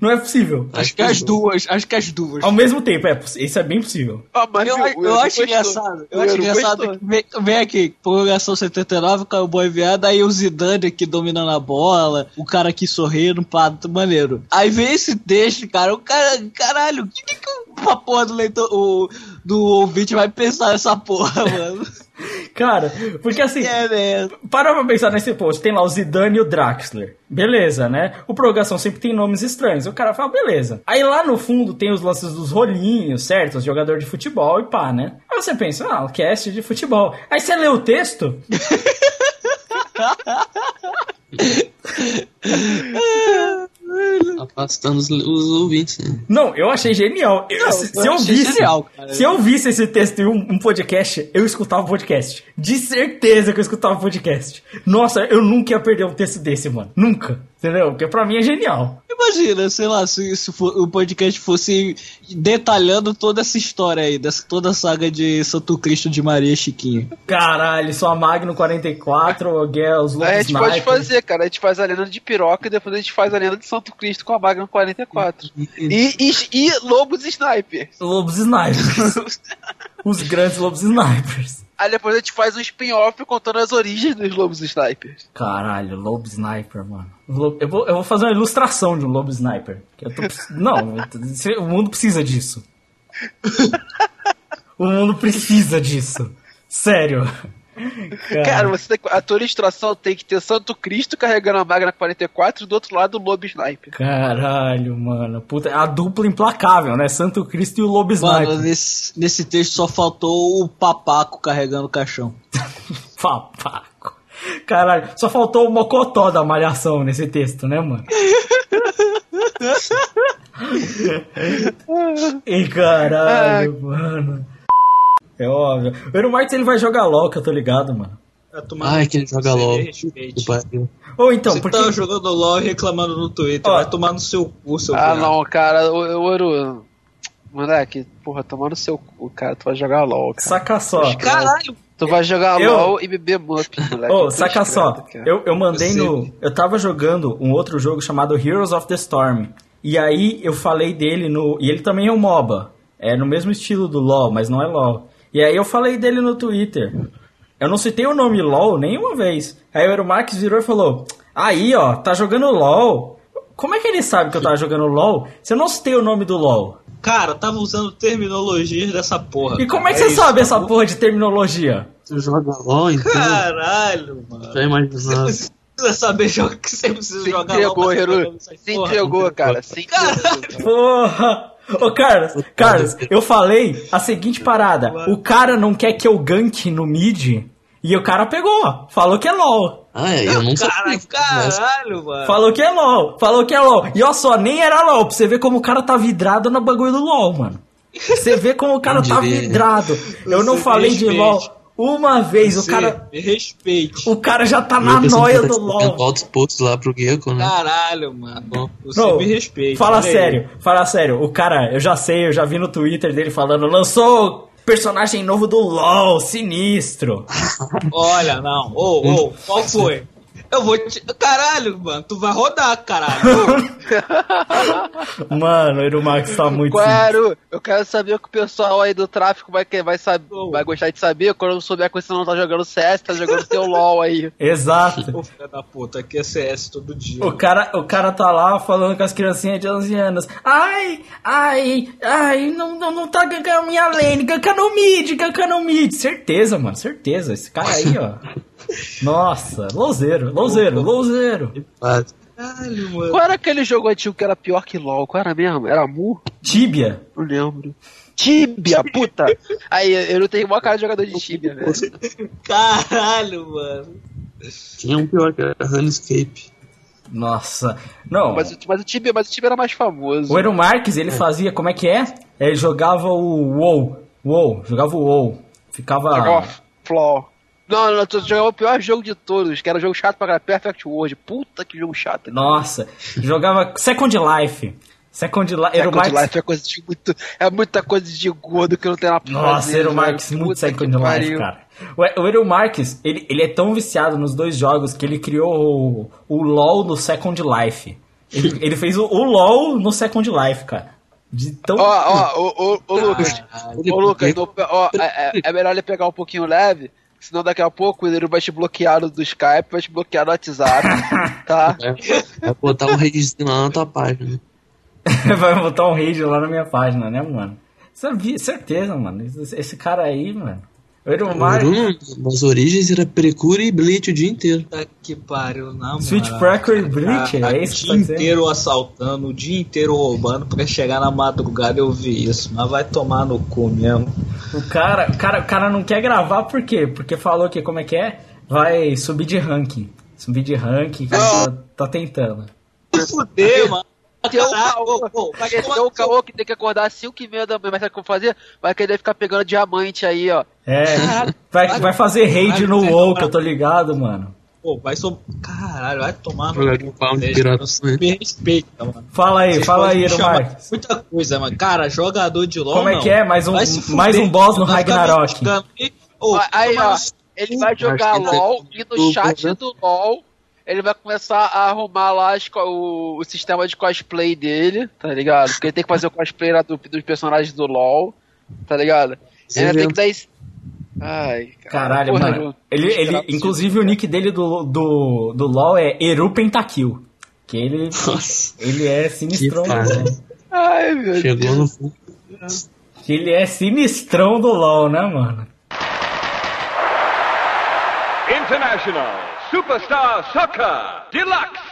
Speaker 2: Não é possível.
Speaker 4: Acho que as duas, acho que as duas.
Speaker 2: Ao mesmo tempo, é, isso é bem possível.
Speaker 3: Ah, mas
Speaker 4: Eu, eu
Speaker 3: Euro
Speaker 4: acho engraçado. Eu
Speaker 3: O
Speaker 4: acho engraçado vem, vem aqui, prorrogação 79, cowboy viado, aí o Zidane aqui dominando a bola, o cara aqui sorrindo, pá, tá maneiro. Aí vem esse texto, cara, o cara, caralho, o que, que, que a porra do leitor, o, do ouvinte vai pensar nessa porra, mano?
Speaker 2: Cara, porque assim,
Speaker 4: É, né?
Speaker 2: para pra pensar nesse post, tem lá o Zidane e o Draxler. Beleza, né? O Prorrogação sempre tem nomes estranhos. O cara fala, beleza. Aí lá no fundo tem os lances dos rolinhos, certo? Os jogadores de futebol e pá, né? Aí você pensa, ah, o cast de futebol. Aí você lê o texto,
Speaker 5: Afastando os, os ouvintes, né?
Speaker 2: Não, eu achei genial. Eu-
Speaker 4: Não,
Speaker 2: se,
Speaker 4: eu
Speaker 2: se eu visse,
Speaker 4: genial, cara.
Speaker 2: se eu visse esse texto em um, um podcast, eu escutava o podcast. De certeza que eu escutava o podcast. Nossa, eu nunca ia perder um texto desse, mano. Nunca. Entendeu? Porque pra mim é genial.
Speaker 4: Imagina, sei lá, se, se for- o podcast fosse detalhando toda essa história aí, dessa, toda a saga de Santo Cristo de Maria Chiquinha.
Speaker 2: Caralho, sua Magno 44, o Guel, os
Speaker 3: Aí
Speaker 2: Lobos
Speaker 3: a gente pode
Speaker 2: Sniper.
Speaker 3: fazer, cara. A gente faz a lenda de piroca e depois a gente faz a lenda de Santo Cristo com a Magnum 44. E, e, e Lobos Sniper.
Speaker 2: Lobos Snipers. os grandes Lobos Snipers.
Speaker 3: Aí depois a gente faz um spin-off contando as origens dos lobos snipers.
Speaker 2: Caralho, Lobo Sniper, mano. Eu vou, eu vou fazer uma ilustração de um Lobo Sniper. tô Não, o mundo precisa disso. O mundo precisa disso. Sério.
Speaker 3: Cara, você tem, a tua ilustração tem que ter Santo Cristo carregando a Magna 44 e do outro lado o Lobo Sniper.
Speaker 2: Caralho, mano. Puta, a dupla implacável, né? Santo Cristo e o Lobo
Speaker 4: Mano,
Speaker 2: Sniper.
Speaker 4: nesse, nesse texto só faltou o papaco carregando o caixão.
Speaker 2: Papaco. Caralho, só faltou o mocotó da malhação nesse texto, né, mano? e caralho, mano. É óbvio. O Eero Martins ele vai jogar LOL, que eu tô ligado, mano.
Speaker 5: Ai, que ele joga LOL.
Speaker 2: Ou então,
Speaker 4: Você
Speaker 2: porque.
Speaker 4: tá jogando LOL e reclamando no Twitter.
Speaker 2: Ó.
Speaker 4: Vai tomar no seu cu, seu
Speaker 3: Ah, não, cara, o o Ouro. Moleque, porra, tomando seu cu, cara, tu vai jogar LOL, cara.
Speaker 2: Saca só.
Speaker 4: Caralho,
Speaker 3: Tu vai jogar
Speaker 2: Eu-
Speaker 3: LOL e beber Mup, moleque.
Speaker 2: Ô,
Speaker 3: tô
Speaker 2: saca só,
Speaker 3: cara.
Speaker 2: eu, eu mandei
Speaker 4: Eu
Speaker 2: no. Eu tava jogando um outro jogo chamado Heroes of the Storm. E aí eu falei dele no. E ele também é um MOBA. É no mesmo estilo do LoL, mas não é LoL. E aí eu falei dele no Twitter. Eu não citei o nome LoL nenhuma vez. Aí o Marques virou e falou: Aí, ó, tá jogando LoL. Como é que ele sabe que eu tava jogando LoL se eu não citei o nome do LoL?
Speaker 4: cara, tava usando terminologias dessa porra.
Speaker 2: E como é que
Speaker 4: cara,
Speaker 2: você
Speaker 4: isso,
Speaker 2: sabe
Speaker 4: tá
Speaker 2: essa
Speaker 4: bom?
Speaker 2: porra de terminologia?
Speaker 5: Você joga LOL, então.
Speaker 4: Caralho, mano.
Speaker 5: Já
Speaker 4: Você
Speaker 5: imaginava.
Speaker 4: precisa saber jogar, você precisa
Speaker 3: Se
Speaker 4: jogar
Speaker 3: entregou,
Speaker 4: LOL ficar
Speaker 3: Heru. Se entregou, cara. Se entregou.
Speaker 2: Porra! Ô, Carlos, Carlos, eu falei a seguinte parada. O cara não quer que eu gank no mid e o cara pegou. Falou que é LOL.
Speaker 5: Ah, é, eu não
Speaker 4: Cara,
Speaker 5: sabia.
Speaker 4: caralho, mano.
Speaker 2: Falou que é LOL. Falou que é LOL. E ó só, nem era LOL. Pra você ver como o cara tá vidrado no bagulho do LOL, mano. Você vê como o cara tá vidrado. Eu não falei de. LOL uma vez. O
Speaker 4: Você
Speaker 2: cara,
Speaker 4: Me respeite.
Speaker 2: o cara já tá na noia do
Speaker 5: tá
Speaker 2: LOL.
Speaker 5: altos posts lá pro Gecko, né?
Speaker 4: Caralho, mano. Você
Speaker 2: Não,
Speaker 4: me respeite.
Speaker 2: Fala
Speaker 4: olha aí.
Speaker 2: sério, fala sério. O cara, eu já sei, eu já vi no Twitter dele falando, lançou personagem novo do LoL, sinistro.
Speaker 4: Olha, não. Ô, ô, qual foi? Eu vou te. Caralho, mano, tu vai rodar, caralho.
Speaker 2: Mano, o Irumax tá muito.
Speaker 3: Claro, eu quero saber o que o pessoal aí do tráfico vai, que- vai, saber, vai gostar de saber quando eu souber que você não tá jogando CS, tá jogando seu LOL aí.
Speaker 2: Exato.
Speaker 4: Ô, filho da puta, aqui é CS todo dia.
Speaker 2: O cara, o cara tá lá falando com as criancinhas de 11 anos. Ai, ai, ai, não, não, não tá gankando minha lane, ganka no mid, ganka no mid. Certeza, mano, certeza. Esse cara aí, ó. Nossa, louzeiro, louzeiro, louzeiro.
Speaker 4: Caralho, mano.
Speaker 3: Qual era aquele jogo antigo que era pior que LOL? Qual era mesmo? Era Mu?
Speaker 2: Tíbia.
Speaker 3: Não lembro. Tibia, puta! Aí, eu não tenho uma cara de jogador de Tibia, velho.
Speaker 4: Caralho, mano.
Speaker 5: Tinha um pior que era Runescape.
Speaker 2: Nossa. Não,
Speaker 3: Mas, o- mas, o Tibia, mas o Tibia era mais famoso.
Speaker 2: o Eero Marques, ele fazia, como é que é? Ele jogava o WoW. WoW, jogava o WoW. Ficava...
Speaker 3: Jogava Flaw. Não, não, tu jogava o pior jogo de todos, que era jogo chato pra caralho, Perfect World. Puta que jogo chato.
Speaker 2: Nossa, jogava Second Life. Second Life. Eero
Speaker 3: Second
Speaker 2: Marques...
Speaker 3: Life é coisa de muito. É muita coisa de gordo que não tem na
Speaker 2: Nossa, Eero Marques, muito Second Life, cara. O o Eero Marques, ele, ele é tão viciado nos dois jogos que ele criou o, o LoL no Second Life. Ele, ele fez o, o LoL no Second Life, cara. De tão...
Speaker 3: Ó, ó, ô, ô, ô, Lucas. Ô, Lucas, é, é- é melhor ele pegar um pouquinho leve, senão daqui a pouco ele vai te bloquear no- do Skype, vai te bloquear no WhatsApp, tá?
Speaker 5: Vai botar um raidzinho lá na tua página.
Speaker 2: Vai botar um rage lá na minha página, né, mano? Sabia, certeza, mano. Esse cara aí, mano. Marques...
Speaker 5: Bruno, nas origens, era Precure e Bleach o dia inteiro.
Speaker 4: Puta que pariu, não,
Speaker 2: Switch
Speaker 4: mano.
Speaker 2: Pracker e Bleach,
Speaker 4: Ah,
Speaker 2: é isso
Speaker 4: O
Speaker 2: que
Speaker 4: dia
Speaker 2: tá dizendo?
Speaker 4: inteiro assaltando, o dia inteiro roubando pra chegar na madrugada eu vi isso. Mas vai tomar no cu mesmo.
Speaker 2: O cara, o cara, o cara não quer gravar por quê? Porque falou que, como é que é? Vai subir de ranking. Subir de ranking, tá, tá tentando.
Speaker 4: Se fuder, mano.
Speaker 3: Tem o caô, o caô que tem que acordar às 5 e meia da manhã, mas sabe como fazer? Vai querer ficar pegando diamante aí, ó.
Speaker 2: É, vai, vai fazer raid no WoW, que eu tô ligado, mano.
Speaker 4: Pô, vai so... Caralho, vai tomar no
Speaker 5: Jogar de pau de pirata.
Speaker 4: Me respeita, mano.
Speaker 2: Fala aí,
Speaker 4: Vocês
Speaker 2: fala aí, Marques.
Speaker 4: Muita coisa, mano. Cara, jogador de LoL.
Speaker 2: Como é que é? Mais um-
Speaker 4: fuder,
Speaker 2: mais um boss no Ragnarok.
Speaker 4: aí.
Speaker 3: Ó, ele vai jogar
Speaker 5: que
Speaker 3: LOL e no
Speaker 5: o-
Speaker 3: chat
Speaker 5: o-
Speaker 3: do LOL ele vai começar a arrumar lá as o, o sistema de cosplay dele, tá ligado? Porque ele tem que fazer o cosplay lá do- dos personagens do LOL, tá ligado? Ele tem que dar esse- Ai,
Speaker 2: Caralho,
Speaker 3: Porra,
Speaker 2: mano. Ele, ele, inclusive, o nick dele do, do, do LoL é Eru Pentakill. Que ele,
Speaker 5: Nossa,
Speaker 2: ele é sinistrão. LoL.
Speaker 3: Ai, meu
Speaker 5: Chegou
Speaker 3: Deus.
Speaker 5: no fundo.
Speaker 2: Que ele é sinistrão do LoL, né, mano?
Speaker 7: International Superstar Soccer Deluxe.